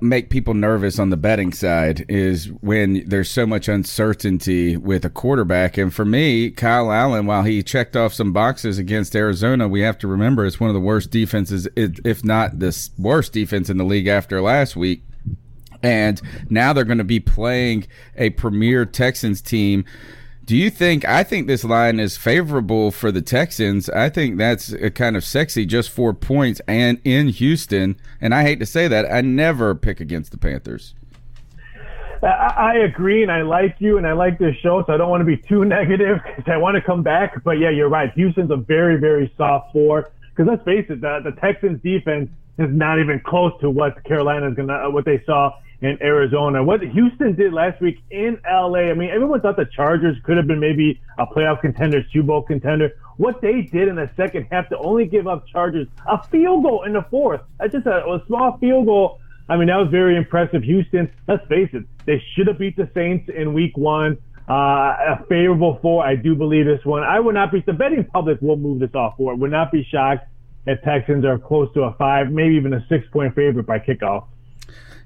make people nervous on the betting side is when there's so much uncertainty with a quarterback. And for me, Kyle Allen, while he checked off some boxes against Arizona, we have to remember it's one of the worst defenses, if not the worst defense in the league after last week. And now they're going to be playing a premier Texans team. Do you think? I think this line is favorable for the Texans. I think that's a kind of sexy, just four points, and in Houston. And I hate to say that, I never pick against the Panthers. I, I agree, and I like you, and I like this show, so I don't want to be too negative because I want to come back. But yeah, you're right. Houston's a very, very soft four. Because let's face it, the, the Texans defense is not even close to what Carolina's gonna, uh, what they saw in Arizona. What Houston did last week in LA, I mean, everyone thought the Chargers could have been maybe a playoff contender, Super Bowl contender. What they did in the second half to only give up Chargers a field goal in the fourth, that's just a, a small field goal. I mean, that was very impressive. Houston, let's face it, they should have beat the Saints in week one. Uh, a favorable four. I do believe this one. I would not be, the betting public will move this off for it. Would not be shocked if Texans are close to a five, maybe even a six point favorite by kickoff.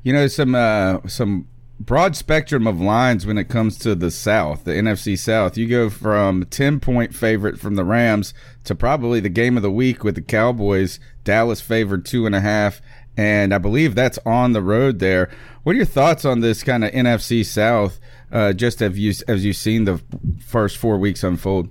You know, some uh, some broad spectrum of lines when it comes to the South, the NFC South. You go from ten point favorite from the Rams to probably the game of the week with the Cowboys. Dallas favored two and a half, and I believe that's on the road there. What are your thoughts on this kind of NFC South? Uh, just have you as you've seen the first four weeks unfold,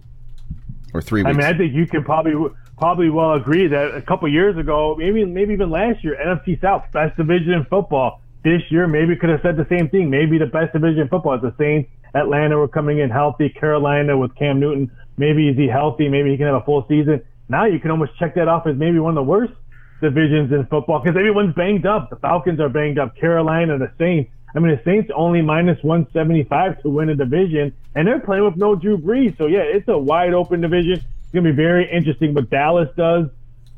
or three weeks? I mean, I think you can probably probably well agree that a couple years ago, maybe maybe even last year, NFC South best division in football. This year, maybe could have said the same thing. Maybe the best division in football is the Saints. Atlanta were coming in healthy. Carolina with Cam Newton, maybe is he healthy? Maybe he can have a full season. Now you can almost check that off as maybe one of the worst divisions in football because everyone's banged up. The Falcons are banged up. Carolina, the Saints. I mean, the Saints only minus 175 to win a division, and they're playing with no Drew Brees. So, yeah, it's a wide open division. It's going to be very interesting what Dallas does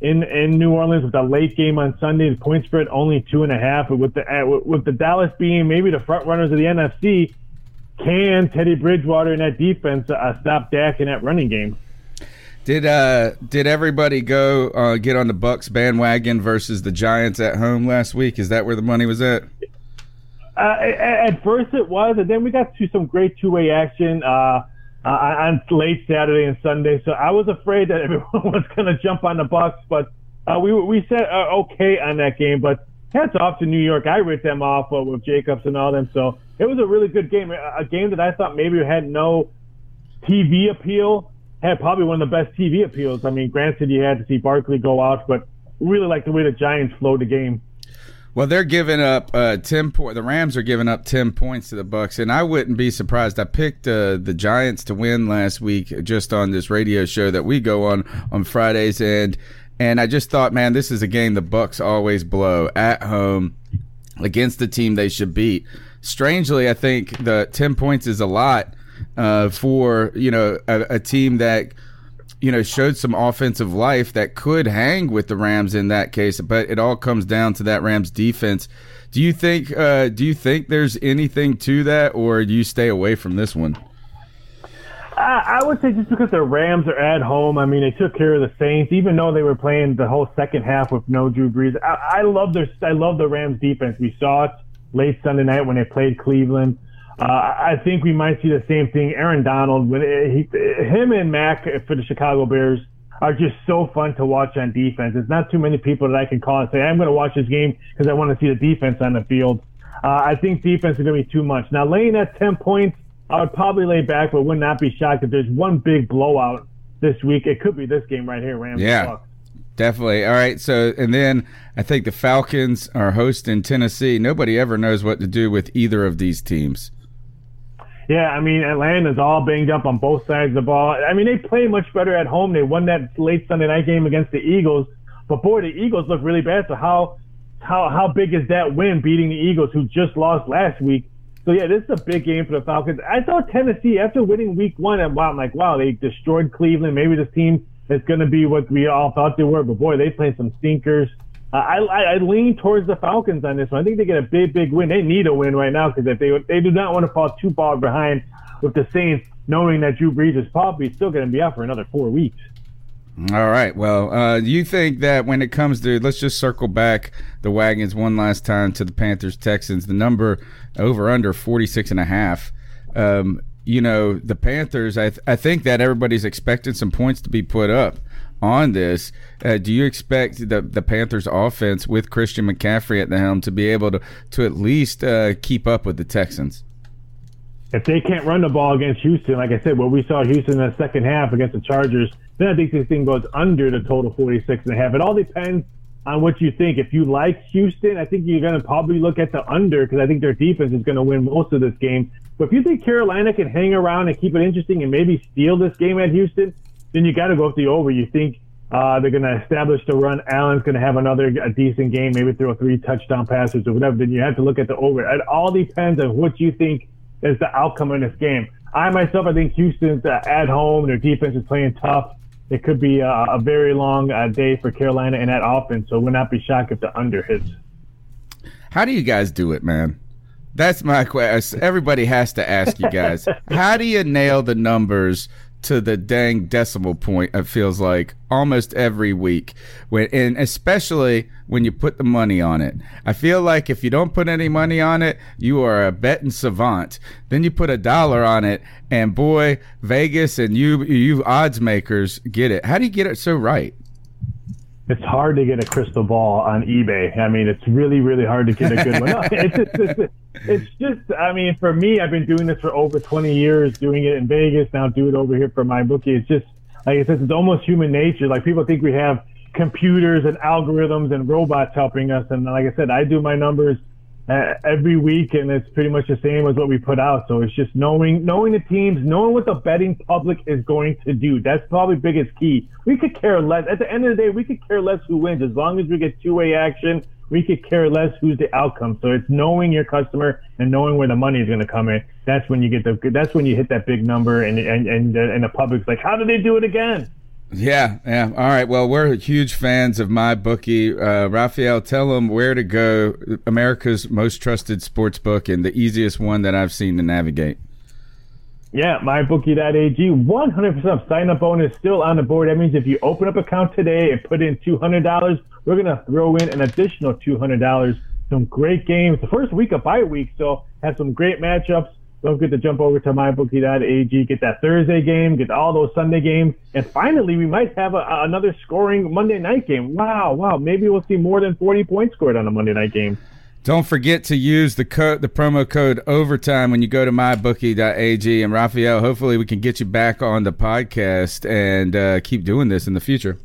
in in New Orleans with a late game on Sunday. The point spread only two and a half. With the uh, with the Dallas being maybe the front runners of the NFC, can Teddy Bridgewater and that defense uh, stop Dak in that running game? Did uh did everybody go uh, get on the Bucks bandwagon versus the Giants at home last week? Is that where the money was at? Uh, at first it was, and then we got to some great two-way action uh, uh, on late Saturday and Sunday. So I was afraid that everyone was going to jump on the Bucks, but uh, we we said uh, okay on that game. But hats off to New York. I ripped them off uh, with Jacobs and all them. So it was a really good game, a game that I thought maybe had no TV appeal. Had probably one of the best TV appeals. I mean, granted, you had to see Barkley go out, but really like the way the Giants flowed the game. Well, they're giving up uh, ten point. The Rams are giving up ten points to the Bucks, and I wouldn't be surprised. I picked uh, the Giants to win last week just on this radio show that we go on on Fridays, and and I just thought, man, this is a game the Bucks always blow at home against the team they should beat. Strangely, I think the ten points is a lot uh, for you know a, a team that you know, showed some offensive life that could hang with the Rams in that case. But it all comes down to that Rams defense. Do you think? Uh, do you think there's anything to that, or do you stay away from this one? I, would say just because the Rams are at home. I mean, they took care of the Saints, even though they were playing the whole second half with no Drew Brees. I, I love their. I love the Rams defense. We saw it late Sunday night when they played Cleveland. Uh, I think we might see the same thing. Aaron Donald, when he, him and Mack for the Chicago Bears are just so fun to watch on defense. There's not too many people that I can call and say, I'm going to watch this game because I want to see the defense on the field. Uh, I think defense is going to be too much. Now, laying at 10 points, I would probably lay back, but would not be shocked if there's one big blowout this week. It could be this game right here, Rams. Yeah. Bucks. Definitely. All right. So, and then I think the Falcons are hosting Tennessee. Nobody ever knows what to do with either of these teams. Yeah, I mean Atlanta's all banged up on both sides of the ball. I mean they play much better at home. They won that late Sunday night game against the Eagles, but boy, the Eagles look really bad. So how how how big is that win beating the Eagles who just lost last week? So yeah, this is a big game for the Falcons. I thought Tennessee after winning Week One, and wow, I'm like wow, they destroyed Cleveland. Maybe this team is going to be what we all thought they were, but boy, they played some stinkers. I, I, I lean towards the Falcons on this one. I think they get a big, big win. They need a win right now because if they they do not want to fall too far behind with the Saints, knowing that Drew Brees is probably still going to be out for another four weeks. All right. Well, uh, you think that when it comes to, let's just circle back the wagons one last time to the Panthers Texans, the number over under 46 and a half. Um, you know, the Panthers, I, th- I think that everybody's expecting some points to be put up on this. Uh, do you expect the the Panthers offense with Christian McCaffrey at the helm to be able to to at least uh, keep up with the Texans? If they can't run the ball against Houston, like I said, what we saw Houston in the second half against the Chargers, then I think this thing goes under the total 46 and a half. It all depends on what you think. If you like Houston, I think you're going to probably look at the under because I think their defense is going to win most of this game. But if you think Carolina can hang around and keep it interesting and maybe steal this game at Houston, then you got to go with the over. You think Uh, they're going to establish the run. Allen's going to have another a decent game, maybe throw three touchdown passes or whatever. Then you have to look at the over. It all depends on what you think is the outcome in this game. I myself, I think Houston's uh, at home. Their defense is playing tough. It could be uh, a very long uh, day for Carolina and that offense. So we would not be shocked if the under hits. How do you guys do it, man? That's my question. Everybody has to ask you guys. how do you nail the numbers to the dang decimal point? It feels like almost every week, when and especially when you put the money on it. I feel like if you don't put any money on it, you are a betting savant. Then you put a dollar on it, and boy, Vegas and you you odds makers get it. How do you get it so right? It's hard to get a crystal ball on eBay. I mean, it's really, really hard to get a good one. No, it's, it's, it's, it's, just, I mean, for me, I've been doing this for over 20 years, doing it in Vegas, now do it over here for MyBookie. It's just, like I said, it's almost human nature. Like people think we have computers and algorithms and robots helping us. And like I said, I do my numbers Uh, every week, and it's pretty much the same as what we put out. So it's just knowing knowing the teams, knowing what the betting public is going to do. That's probably biggest key. We could care less. At the end of the day, we could care less who wins as long as we get two way action. We could care less who's the outcome. So it's knowing your customer and knowing where the money is going to come in. That's when you get the. That's when you hit that big number, and and and, and the public's like, how do they do it again? Yeah, yeah. All right. Well, we're huge fans of MyBookie. Uh, Raphael, tell them where to go. America's most trusted sports book and the easiest one that I've seen to navigate. Yeah, mybookie.ag, 100% sign up bonus still on the board. That means if you open up account today and put in $200, we're going to throw in an additional $200. Some great games. The first week of bye week, so have some great matchups. Don't forget to jump over to mybookie.ag, get that Thursday game, get all those Sunday games, and finally we might have a, another scoring Monday night game. Wow, wow, maybe we'll see more than 40 points scored on a Monday night game. Don't forget to use the code, the promo code overtime when you go to mybookie.ag. And Raphael, hopefully we can get you back on the podcast and uh, keep doing this in the future.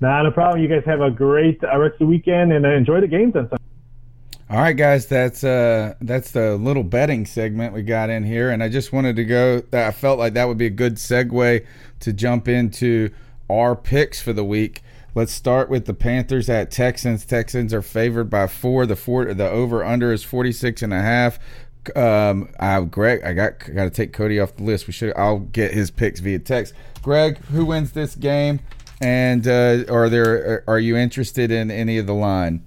Not a problem. You guys have a great uh, rest of the weekend and uh, enjoy the games on Sunday. All right, guys, that's uh that's the little betting segment we got in here, and I just wanted to go. I felt like that would be a good segue to jump into our picks for the week. Let's start with the Panthers at Texans. Texans are favored by four. The four the over under is 46 and a half. Um, I Greg, I got got to take Cody off the list. We should. I'll get his picks via text. Greg, who wins this game? And uh, are there? Are you interested in any of the line?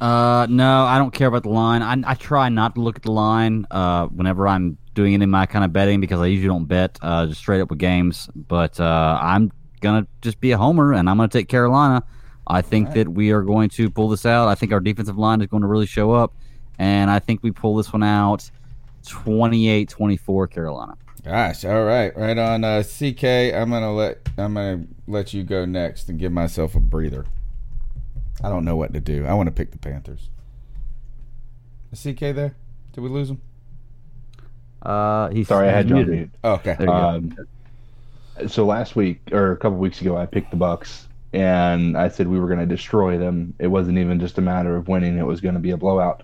Uh, no, I don't care about the line. I, I try not to look at the line uh, whenever I'm doing any of my kind of betting because I usually don't bet uh, just straight up with games. But uh, I'm gonna just be a homer and I'm gonna take Carolina. I think right. that we are going to pull this out. I think our defensive line is going to really show up, and I think we pull this one out 28-24 Carolina. Gosh, all right, right on. Uh, CK, I'm gonna let I'm gonna let you go next and give myself a breather. I don't know what to do. I want to pick the Panthers. Is CK there? Did we lose him? Uh, he's sorry, I had you on mute. Oh, okay. Um, so last week or a couple weeks ago, I picked the Bucks, and I said we were going to destroy them. It wasn't even just a matter of winning; it was going to be a blowout.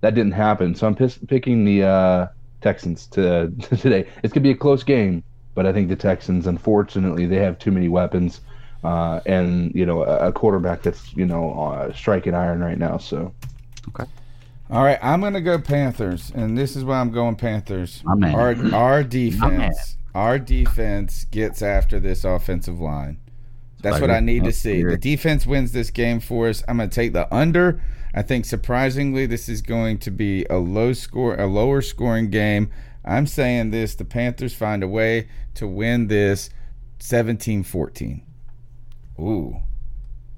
That didn't happen, so I'm p- picking the uh, Texans to, to today. It's going to be a close game, but I think the Texans, unfortunately, they have too many weapons uh, and you know a, quarterback that's you know uh, striking iron right now. So, okay. All right, I'm going to go Panthers, and this is why I'm going Panthers. My man. Our our defense, our defense gets after this offensive line. That's what I need to see. The defense wins this game for us. I'm going to take the under. I think surprisingly, this is going to be a low score, a lower scoring game. I'm saying this: the Panthers find a way to win this 17-14. Ooh.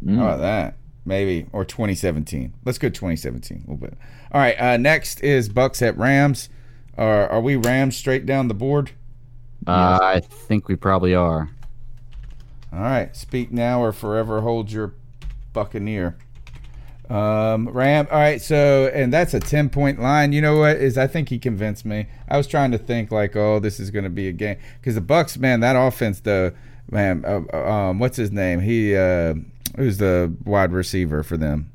Mm. How about that? Maybe. Or 2017. Let's go 2017 a little bit. All right. Uh, next is Bucks at Rams. Are, are we Rams straight down the board? Uh, I think we probably are. All right. Speak now or forever hold your Buccaneer. Um, Ram. All right. So, and that's a 10 point line. You know what is, I think he convinced me. I was trying to think like, oh, this is going to be a game. Because the Bucks, man, that offense, though, man, uh, uh, um, what's his name? He uh, who's the wide receiver for them?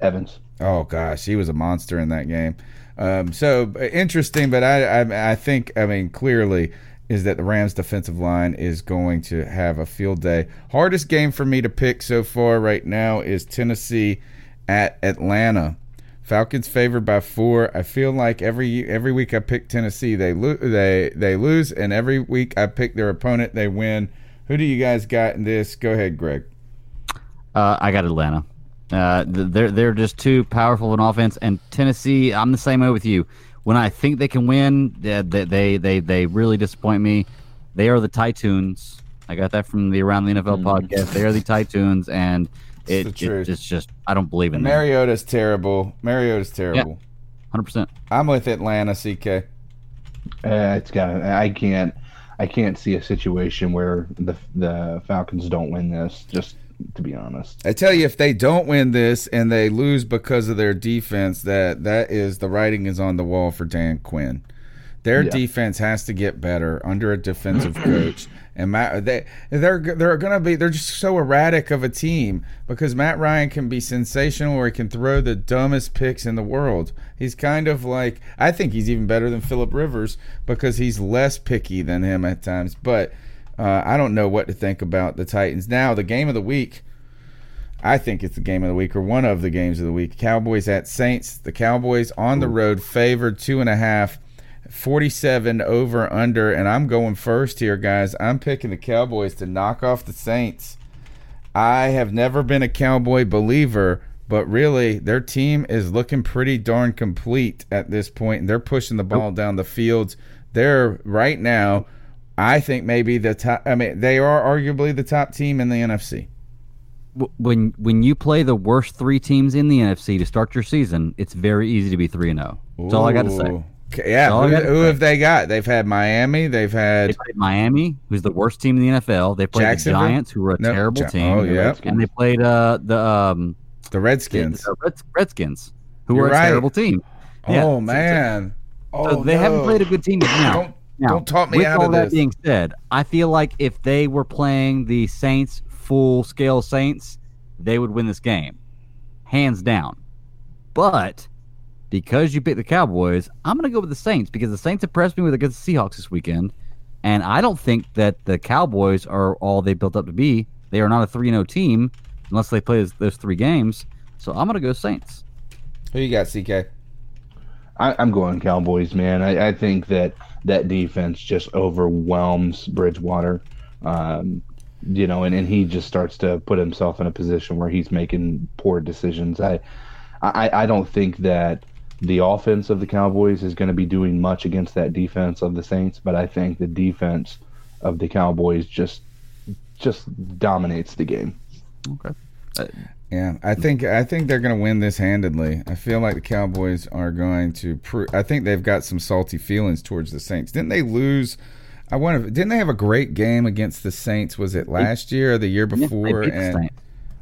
Evans. Oh gosh, he was a monster in that game. Um, so interesting, but I, I, I think I mean clearly is that the Rams defensive line is going to have a field day. Hardest game for me to pick so far right now is Tennessee at Atlanta. Falcons favored by four. I feel like every every week I pick Tennessee, they lo- they they lose, and every week I pick their opponent, they win. Who do you guys got in this? Go ahead, Greg. Uh, I got Atlanta. Uh, they're they're just too powerful an offense, and Tennessee. I'm the same way with you. When I think they can win, they they they they really disappoint me. They are the Titans. I got that from the Around the NFL podcast. They are the Titans, and it, the it truth. it's just I don't believe in them. Mariota's terrible. Mariota's terrible. Hundred percent. I'm with Atlanta, CK. Uh, it's got. I can't. I can't see a situation where the the Falcons don't win this. Just to be honest. I tell you, if they don't win this and they lose because of their defense, that that is the writing is on the wall for Dan Quinn. Their Yeah. defense has to get better under a defensive coach. And Matt, they they're they're gonna be they're just so erratic of a team because Matt Ryan can be sensational or he can throw the dumbest picks in the world. He's kind of like I think he's even better than Philip Rivers because he's less picky than him at times. But uh, I don't know what to think about the Titans now. The game of the week. I think it's the game of the week or one of the games of the week. Cowboys at Saints. The Cowboys on the road favored two and a half. 47 over under and I'm going first here guys. I'm picking the Cowboys to knock off the Saints. I have never been a Cowboy believer, but really their team is looking pretty darn complete at this point and they're pushing the ball down the field. They're right now I think maybe the top I mean they are arguably the top team in the NFC. When when you play the worst three teams in the NFC to start your season, it's very easy to be three and zero. That's all I got to say. Yeah, That's all I who, who have they got? They've had Miami. They've had They played Miami, who's the worst team in the NFL. They played the Giants, who were a No, terrible Gi- team. oh, yeah. and they played uh, the um, the Redskins. the Reds, Redskins, who You're were a right. terrible team. Oh Yeah, so- man. So Oh, they haven't played a good team yet now. Don't- Now, don't talk me with out all of that this. being said, I feel like if they were playing the Saints full scale Saints, they would win this game, hands down. But because you picked the Cowboys, I'm going to go with the Saints because the Saints impressed me with against the Seahawks this weekend, and I don't think that the Cowboys are all they built up to be. They are not a three 0 team unless they play those, those three games. So I'm going to go Saints. Who you got, CK? I, I'm going Cowboys, man. I, I think that that defense just overwhelms Bridgewater. Um, you know, and, and he just starts to put himself in a position where he's making poor decisions. I, I, I don't think that the offense of the Cowboys is going to be doing much against that defense of the Saints, but I think the defense of the Cowboys just just dominates the game. Okay. Uh, yeah, I think I think they're going to win this handedly. I feel like the Cowboys are going to. prove. I think they've got some salty feelings towards the Saints. Didn't they lose? I wonder. Didn't they have a great game against the Saints? Was it last year or the year Yeah, they before? beat the and Saints.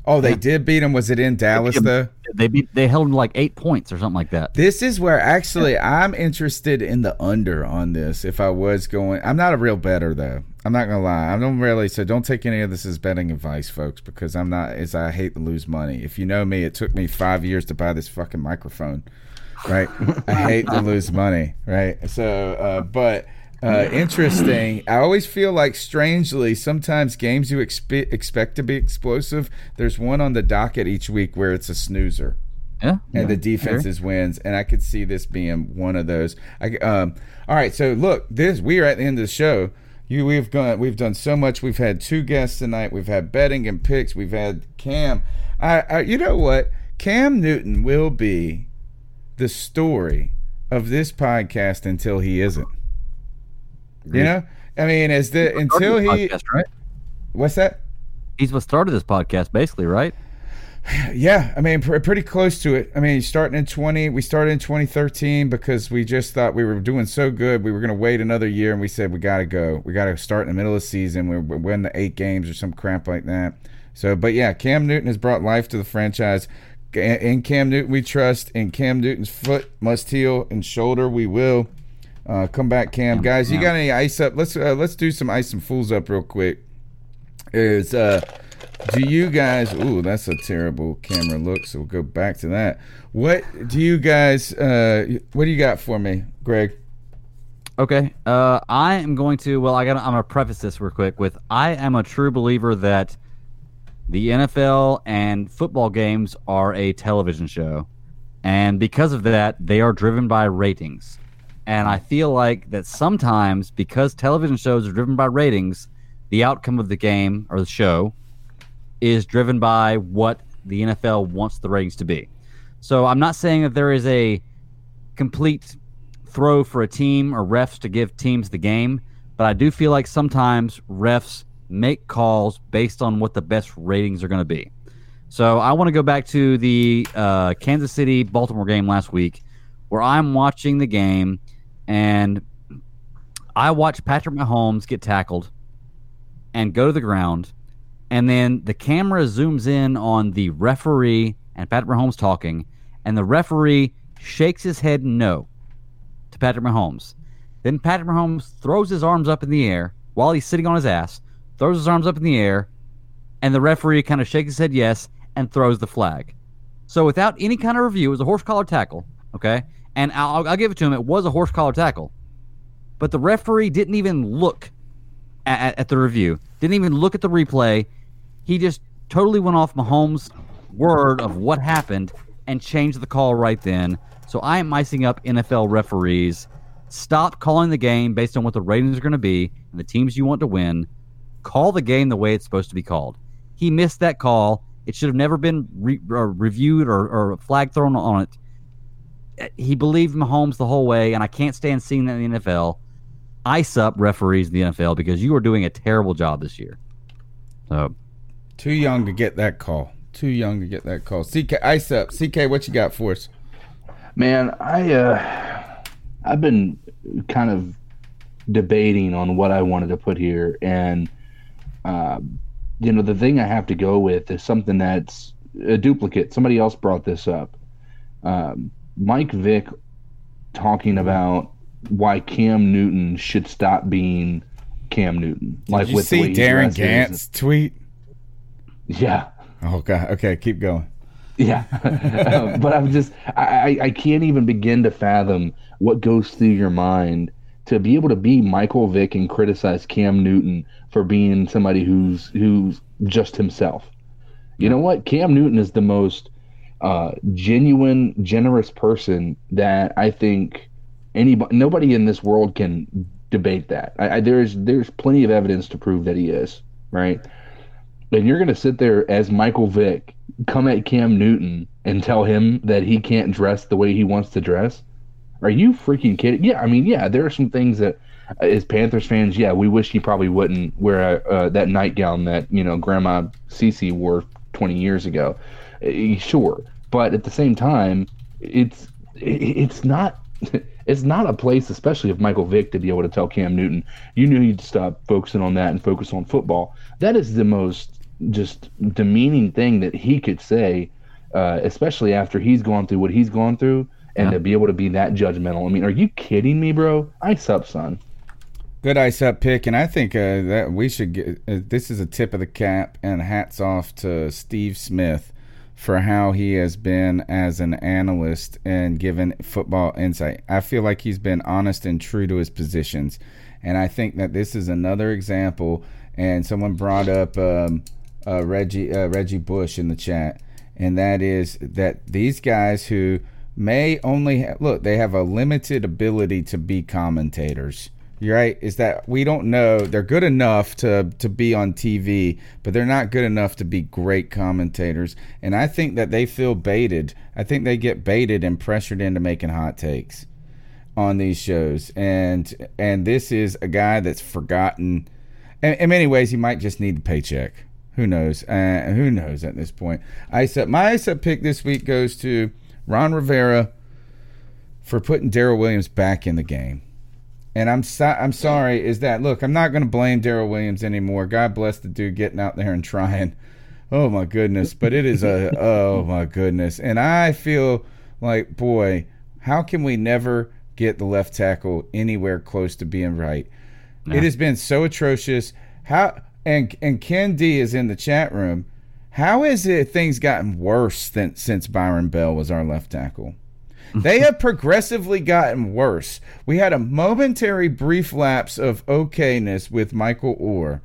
Oh, they did beat them. Was it in Dallas They beat though? They beat, they held them like eight points or something like that. This is where actually I'm interested in the under on this. If I was going, I'm not a real better though. I'm not gonna lie. I don't really. So don't take any of this as betting advice, folks, because I'm not. As I hate to lose money. If you know me, it took me five years to buy this fucking microphone. Right. I hate to lose money. Right. So, uh, but. Uh, interesting. I always feel like, strangely, sometimes games you expe- expect to be explosive, there's one on the docket each week where it's a snoozer. Yeah. and the defenses wins and i could see this being one of those. I, um, all right so look this we are at the end of the show. You we've gone we've done so much. We've had two guests tonight. We've had betting and picks. We've had cam. I, I you know what? Cam newton will be the story of this podcast until he isn't you know i mean as the until he Podcast, right? what's that He's what started this podcast, basically, right? Yeah, I mean, pr- pretty close to it. I mean, starting in 20, we started in 2013 because we just thought we were doing so good. We were going to wait another year, and we said, we got to go. We got to start in the middle of the season. We we win the eight games or some crap like that. So, but yeah, Cam Newton has brought life to the franchise. In Cam Newton, we trust. In Cam Newton's foot must heal, and shoulder, we will. Uh, come back, Cam. Guys, you got any ice up? Let's uh, let's do some ice and fools up real quick is uh do you guys ooh that's a terrible camera look so we'll go back to that what do you guys uh what do you got for me greg Okay. Uh, I am going to. Well, I got. I'm gonna preface this real quick with I am a true believer that the NFL and football games are a television show, and because of that, they are driven by ratings. And I feel like that sometimes because television shows are driven by ratings, the outcome of the game or the show is driven by what the NFL wants the ratings to be. So I'm not saying that there is a complete throw for a team or refs to give teams the game, but I do feel like sometimes refs make calls based on what the best ratings are going to be. So I want to go back to the uh, Kansas City Baltimore game last week, where I'm watching the game and I watch Patrick Mahomes get tackled and go to the ground, and then the camera zooms in on the referee and Patrick Mahomes talking, and the referee shakes his head no to Patrick Mahomes. Then Patrick Mahomes throws his arms up in the air while he's sitting on his ass, throws his arms up in the air, and the referee kind of shakes his head yes and throws the flag. So without any kind of review, it was a horse collar tackle, okay? And I'll, I'll give it to him, it was a horse collar tackle. But the referee didn't even look at, at the review, didn't even look at the replay. He just totally went off Mahomes' word of what happened and changed the call right then. So I am icing up NFL referees. Stop calling the game based on what the ratings are going to be and the teams you want to win. Call the game the way it's supposed to be called. He missed that call. It should have never been re- or reviewed or, or flag thrown on it. He believed Mahomes the whole way, and I can't stand seeing that in the NFL. Ice up referees in the NFL because you are doing a terrible job this year. So, Too young to get that call. Too young to get that call. CK, ice up. CK, what you got for us? Man, I uh, I've been kind of debating on what I wanted to put here, and uh, you know, the thing I have to go with is something that's a duplicate. Somebody else brought this up. Um, Mike Vick talking about why Cam Newton should stop being Cam Newton. Did you the see Darin. Gantt's tweet? Yeah. Oh god. Okay, keep going. Yeah, but I'm just I, I I can't even begin to fathom what goes through your mind to be able to be Michael Vick and criticize Cam Newton for being somebody who's who's just himself. You know what? Cam Newton is the most uh, genuine, generous person that I think anybody, nobody in this world can debate that. I, I, there's there's plenty of evidence to prove that he is right. And you're gonna sit there as Michael Vick, come at Cam Newton and tell him that he can't dress the way he wants to dress? Are you freaking kidding? Yeah, I mean, yeah, there are some things that, uh, as Panthers fans, yeah, we wish he probably wouldn't wear uh, that nightgown that you know Grandma Cece wore 20 years ago. Uh, sure, but at the same time, it's it's not. It's not a place, especially of Michael Vick, to be able to tell Cam Newton, you knew you'd stop focusing on that and focus on football. That is the most just demeaning thing that he could say, uh, especially after he's gone through what he's gone through, and to be able to be that judgmental. I mean, are you kidding me, bro? Ice up, son. Good ice up pick, and I think uh, that we should get. Uh, this is a tip of the cap, and hats off to Steve Smith for how he has been as an analyst and given football insight. I feel like he's been honest and true to his positions, and I think that this is another example. And someone brought up um, uh, Reggie uh, Reggie Bush in the chat, and that is that these guys who may only ha- look, they have a limited ability to be commentators. You're right. Is that we don't know they're good enough to to be on TV, but they're not good enough to be great commentators. And I think that they feel baited. I think they get baited and pressured into making hot takes on these shows. And and this is a guy that's forgotten. In, in many ways, he might just need the paycheck. Who knows? Uh, who knows at this point? Ice up. My up pick this week goes to Ron Rivera for putting Daryl Williams back in the game. And I'm so, I'm sorry. Is that look? I'm not going to blame Daryl Williams anymore. God bless the dude getting out there and trying. Oh my goodness! But it is a oh my goodness. And I feel like boy, how can we never get the left tackle anywhere close to being right? It has been so atrocious. How and and Ken D is in the chat room. How is it things gotten worse than since Byron Bell was our left tackle? They have progressively gotten worse. We had a momentary brief lapse of okayness with Michael Oher.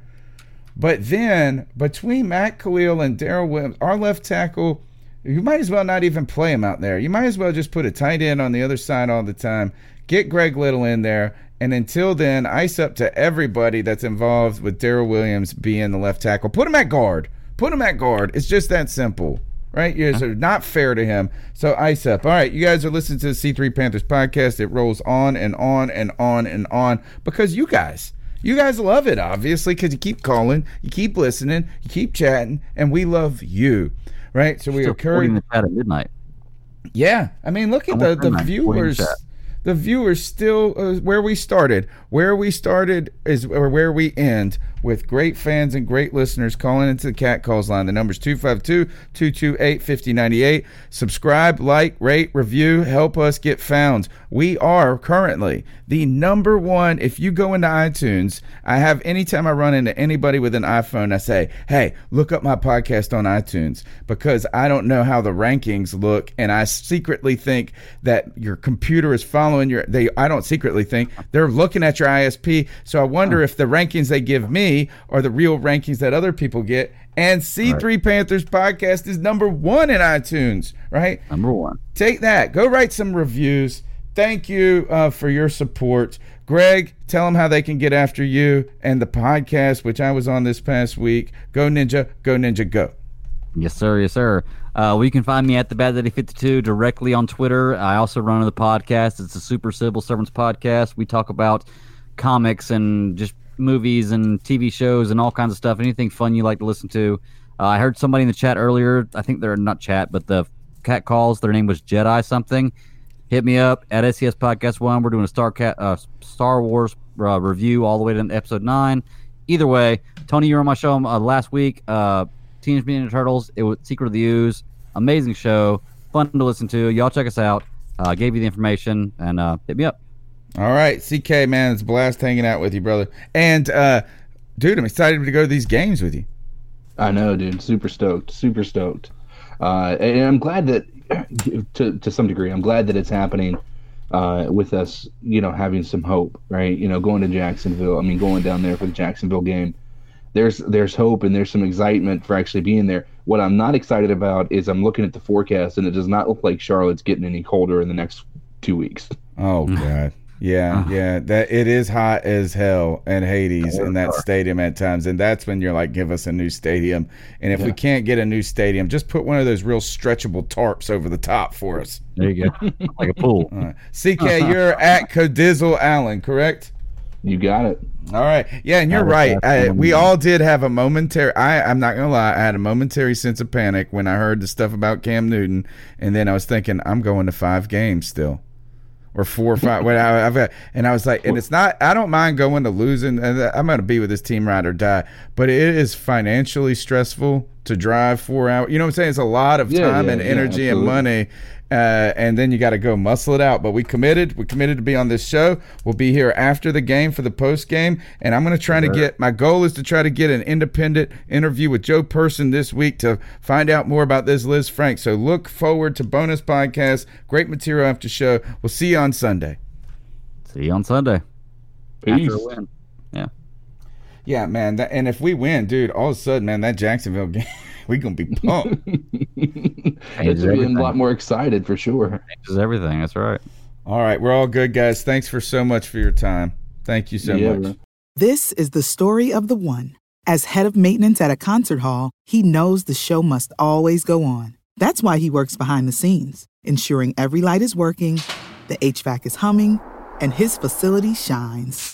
But then between Matt Kalil and Daryl Williams, our left tackle, you might as well not even play him out there. You might as well just put a tight end on the other side all the time. Get Greg Little in there. And until then, ice up to everybody that's involved with Daryl Williams being the left tackle. Put him at guard. Put him at guard. It's just that simple. Right? You guys are not fair to him. So ice up. All right, you guys are listening to the C3 Panthers podcast. It rolls on and on and on and on because you guys you guys love it, obviously, because you keep calling, you keep listening, you keep chatting, and we love you, right? So we Still are currently the chat at midnight. yeah, I mean, look at the the midnight, viewers. The viewers still uh, where we started. Where we started is or where we end with great fans and great listeners calling into the cat calls line. The number's 252-228-5098. Subscribe, like, rate, review, help us get found. We are currently the number one. If you go into iTunes, I have anytime I run into anybody with an iPhone, I say, "Hey, look up my podcast on iTunes," because I don't know how the rankings look, and I secretly think that your computer is following your. They, I don't secretly think they're looking at your ISP. So I wonder if the rankings they give me are the real rankings that other people get. And C3 Panthers podcast is number one in iTunes, right? Number one. Take that. Go write some reviews. Thank you uh, for your support. Greg, tell them how they can get after you and the podcast, which I was on this past week. Go Ninja, go Ninja, go. Yes, sir. Yes, sir. Uh, well, you can find me at the Bad Daddy 52 directly on Twitter. I also run the podcast. It's a Super Civil Servants podcast. We talk about comics and just movies and TV shows and all kinds of stuff. Anything fun you like to listen to. Uh, I heard somebody in the chat earlier. I think they're not chat, but the cat calls. Their name was Jedi something. Hit me up at SCS Podcast One. We're doing a Star Cat uh, Star Wars uh, review all the way to episode nine. Either way, Tony, you were on my show uh, last week. Uh, Teenage Mutant Ninja Turtles. It was Secret of the Ooze. Amazing show. Fun to listen to. Y'all check us out. Uh, gave you the information and hit me up. All right, CK man, it's a blast hanging out with you, brother. And uh, dude, I'm excited to go to these games with you. I know, dude. Super stoked. Super stoked. Uh, and I'm glad that, to to some degree, I'm glad that it's happening uh, with us. You know, having some hope, right? You know, going to Jacksonville. I mean, going down there for the Jacksonville game. There's there's hope and there's some excitement for actually being there. What I'm not excited about is I'm looking at the forecast and it does not look like Charlotte's getting any colder in the next two weeks. Oh God. Yeah, uh. yeah. That it is hot as hell and Hades in that stadium at times, and that's when you're like, give us a new stadium. And if we can't get a new stadium, just put one of those real stretchable tarps over the top for us. There you go, like a pool. All right. CK, you're at Codizzle Allen, correct? You got it. All right. Yeah, and you're That right. I, we all did have a momentary. I, I'm not gonna lie. I had a momentary sense of panic when I heard the stuff about Cam Newton, and then I was thinking, I'm going to five games still, or four or five. what I, I've got, and I was like, and it's not. I don't mind going to losing. and uh, I'm going to be with this team ride or die, but it is financially stressful to drive four hours. You know what I'm saying? It's a lot of Yeah, time yeah, and yeah, energy and money. Uh, and then you got to go muscle it out. But we committed. We committed to be on this show. We'll be here after the game for the post game, and I'm going to try to get. My goal is to try to get an independent interview with Joe Person this week to find out more about this Lisfranc. So look forward to bonus podcast. Great material after show. We'll see you on Sunday. See you on Sunday. Peace. After a win. Yeah. Yeah, man. That, and if we win, dude, all of a sudden, man, that Jacksonville game, we gonna be pumped. It's being a lot more excited for sure. Changes everything. That's right. all right, we're all good, guys. Thanks for so much for your time. Thank you so Yeah, much. bro. This is the story of the one. As head of maintenance at a concert hall, he knows the show must always go on. That's why he works behind the scenes, ensuring every light is working, the HVAC is humming, and his facility shines.